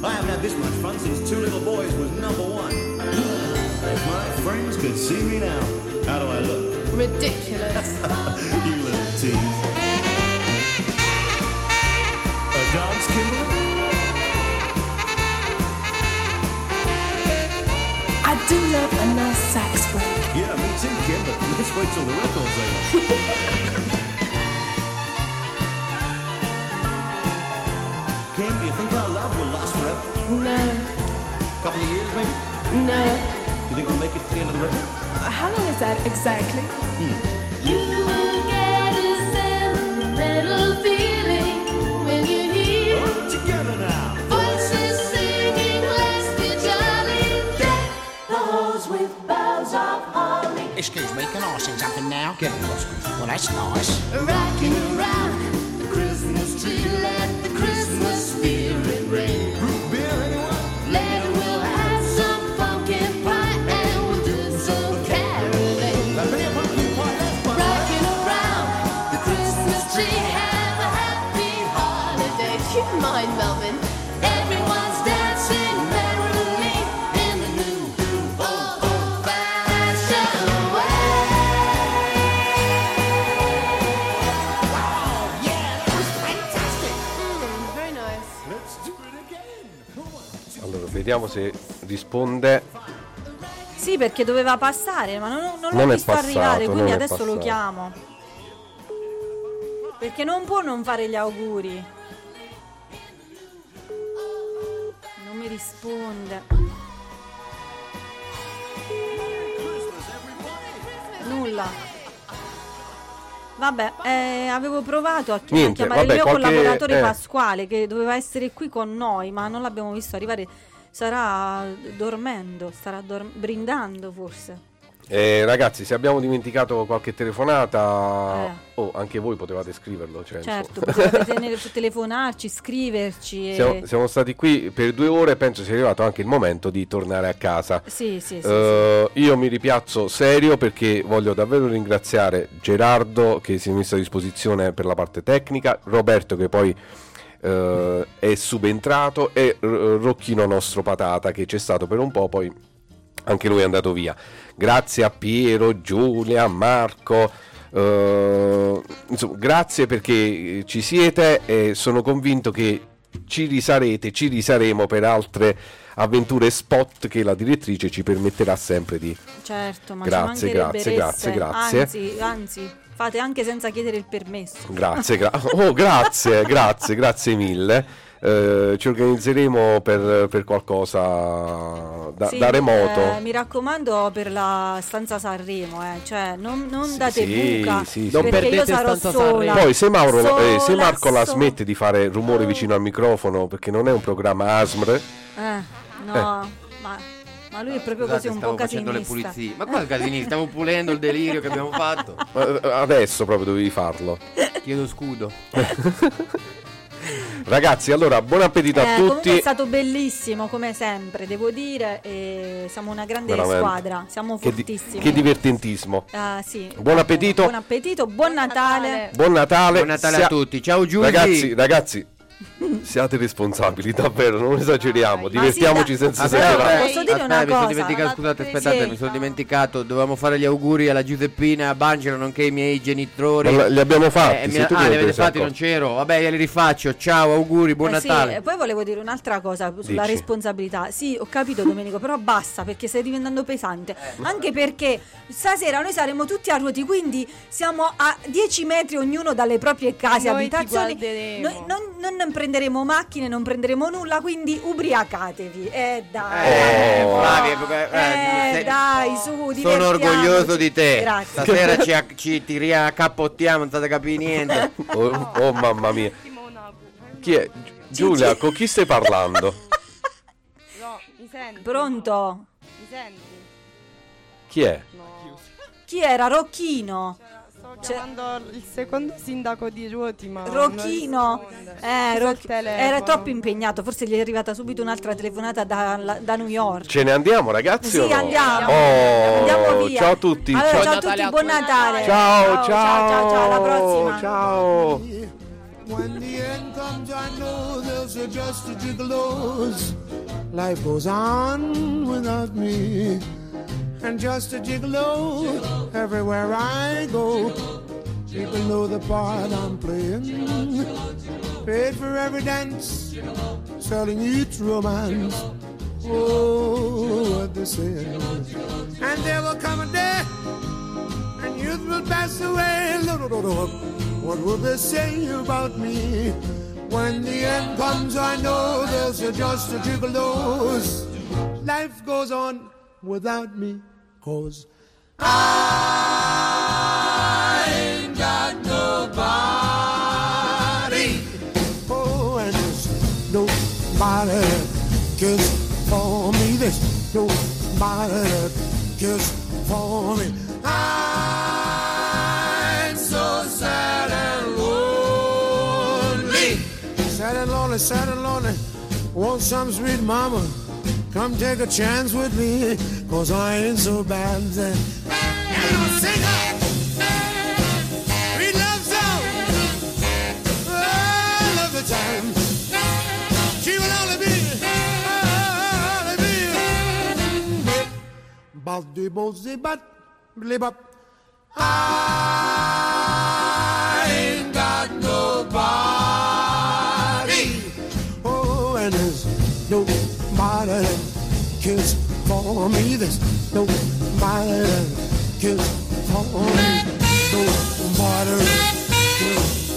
I haven't had this much fun since Two Little Boys was number one. If my friends could see me now, how do I look? Ridiculous. you little tease. A dance, Kimberly? I do love a nice sax break. Yeah, me too, Kim, but let's wait till the record's over. Kim, do you think forever? No, couple of years, maybe? no. You think we'll make it to the end of the record? How long is that exactly? Hmm. You will get a sentimental feeling when you hear Together now. voices singing, let's be jolly. Deck the halls with boughs of holly. Excuse me, can I sing something now? Get lost. Well, that's nice. Rocking around the Christmas tree, let the Christmas spirit ring. Vediamo se risponde. Sì, perché doveva passare, ma non, non l'ho Non visto passato, arrivare, quindi adesso lo chiamo. Perché non può non fare gli auguri. Non mi risponde. Nulla. Vabbè, eh, avevo provato a, chi- a Niente, chiamare vabbè, il mio qualche- collaboratore eh. Pasquale che doveva essere qui con noi, ma non l'abbiamo visto arrivare. Sarà dormendo, starà dor- brindando forse. Eh, ragazzi, se abbiamo dimenticato qualche telefonata, Eh. oh, anche voi potevate scriverlo. Cioè, Certo, tenere- telefonarci, scriverci. E... siamo, siamo stati qui per due ore, penso sia arrivato anche il momento di tornare a casa. Sì, sì, sì, Eh, Io mi ripiazzo serio perché voglio davvero ringraziare Gerardo che si è messo a disposizione per la parte tecnica, Roberto che poi eh, è subentrato e Rocchino nostro patata che c'è stato per un po', poi anche lui è andato via. Grazie a Piero, Giulia, Marco. eh, insomma, grazie perché ci siete e sono convinto che ci risarete, ci risaremo per altre avventure spot che la direttrice ci permetterà sempre di Certo, ma Grazie, grazie, grazie, grazie. Anzi, anzi, fate anche senza chiedere il permesso. Grazie, gra- oh, grazie, grazie, grazie mille. Eh, ci organizzeremo per, per qualcosa da, Sì, da remoto. eh, mi raccomando per la stanza Sanremo, eh, cioè non, non date Sì, buca sì, sì. perché io sarò sola. Poi se, Mauro, eh, se sola, Marco la sola. smette di fare rumore vicino al microfono perché non è un programma ASMR, Eh, no, ma, ma lui è proprio Scusate, così un stavo po' facendo le casinista. pulizie. Ma qua casini, stiamo pulendo il delirio che abbiamo fatto. eh, adesso proprio dovevi farlo. Chiedo scudo. Ragazzi, allora buon appetito Eh, a tutti. è stato bellissimo come sempre, devo dire, e siamo una grande Veramente. squadra, siamo Che, di- fortissimi. che divertentismo. Ah, sì. Buon appetito. Buon appetito, buon Natale. Buon Natale. Buon Natale a tutti. Ciao, Giusy. Ragazzi, ragazzi, Siate responsabili, davvero, non esageriamo. Divertiamoci senza Aspetta, esagerare. posso dire aspetta, una mi sono cosa? dimenticato, scusate, aspettate, Sì. mi sono dimenticato. Dovevamo fare gli auguri alla Giuseppina e a Bangelo, nonché ai miei genitori. Ma li abbiamo fatti, Eh, se mi- tu ah, li avete fatti, non c'ero. Vabbè, glieli rifaccio. Ciao, auguri, buon Eh sì, Natale. e poi volevo dire un'altra cosa sulla Dici. responsabilità. Sì, ho capito Domenico, però basta perché stai diventando pesante. Eh. Anche perché stasera noi saremo tutti a ruoti, quindi siamo a 10 metri ognuno dalle proprie case, Noi abitazioni. Noi non, non prenderemo macchine, non prenderemo nulla, quindi ubriacatevi. Eh dai. Eh, Oh. Flavia, eh, Eh, se- dai, su, Sono orgoglioso di te. Grazie. Stasera ci, acc- ci ti riaccappottiamo, non state capire niente. Oh, oh, mamma mia. Chi è? Giulia, con chi stai parlando? No, mi senti? Pronto? Mi senti? Chi è? Chi era? Rocchino. Sto Cioè- chiamando il secondo sindaco di Ruoti, ma non Rocchino, eh, Roc- era troppo impegnato, forse gli è arrivata subito un'altra telefonata da, da New York. Ce ne andiamo, ragazzi? Sì, andiamo. Oh, Andiamo via. Ciao a tutti. Allora, ciao. ciao a tutti, buon Natale. Ciao, ciao, ciao, ciao, alla prossima. Ciao. When the end comes, I know there's a just a gigolos. Life goes on without me. And just a gigolo everywhere I go. People know the part I'm playing. Paid for every dance, selling each romance. Oh, what they say. And there will come a day, and youth will pass away. What will they say about me? When the end comes, I know there's just a gigolos. Life goes on without me, cause I ain't got nobody. Oh, and there's nobody cares for me. There's nobody cares for me. I'm so sad and lonely. Sad and lonely, sad and lonely. Want some sweet mama? Come take a chance with me, cause I ain't so bad. Then. Hello, singer! Sweet love love the time. She will only be, only be. Blib up. I ain't got nobody. Oh, and there's nobody kiss for me. There's nobody kiss for me. no Nobody kiss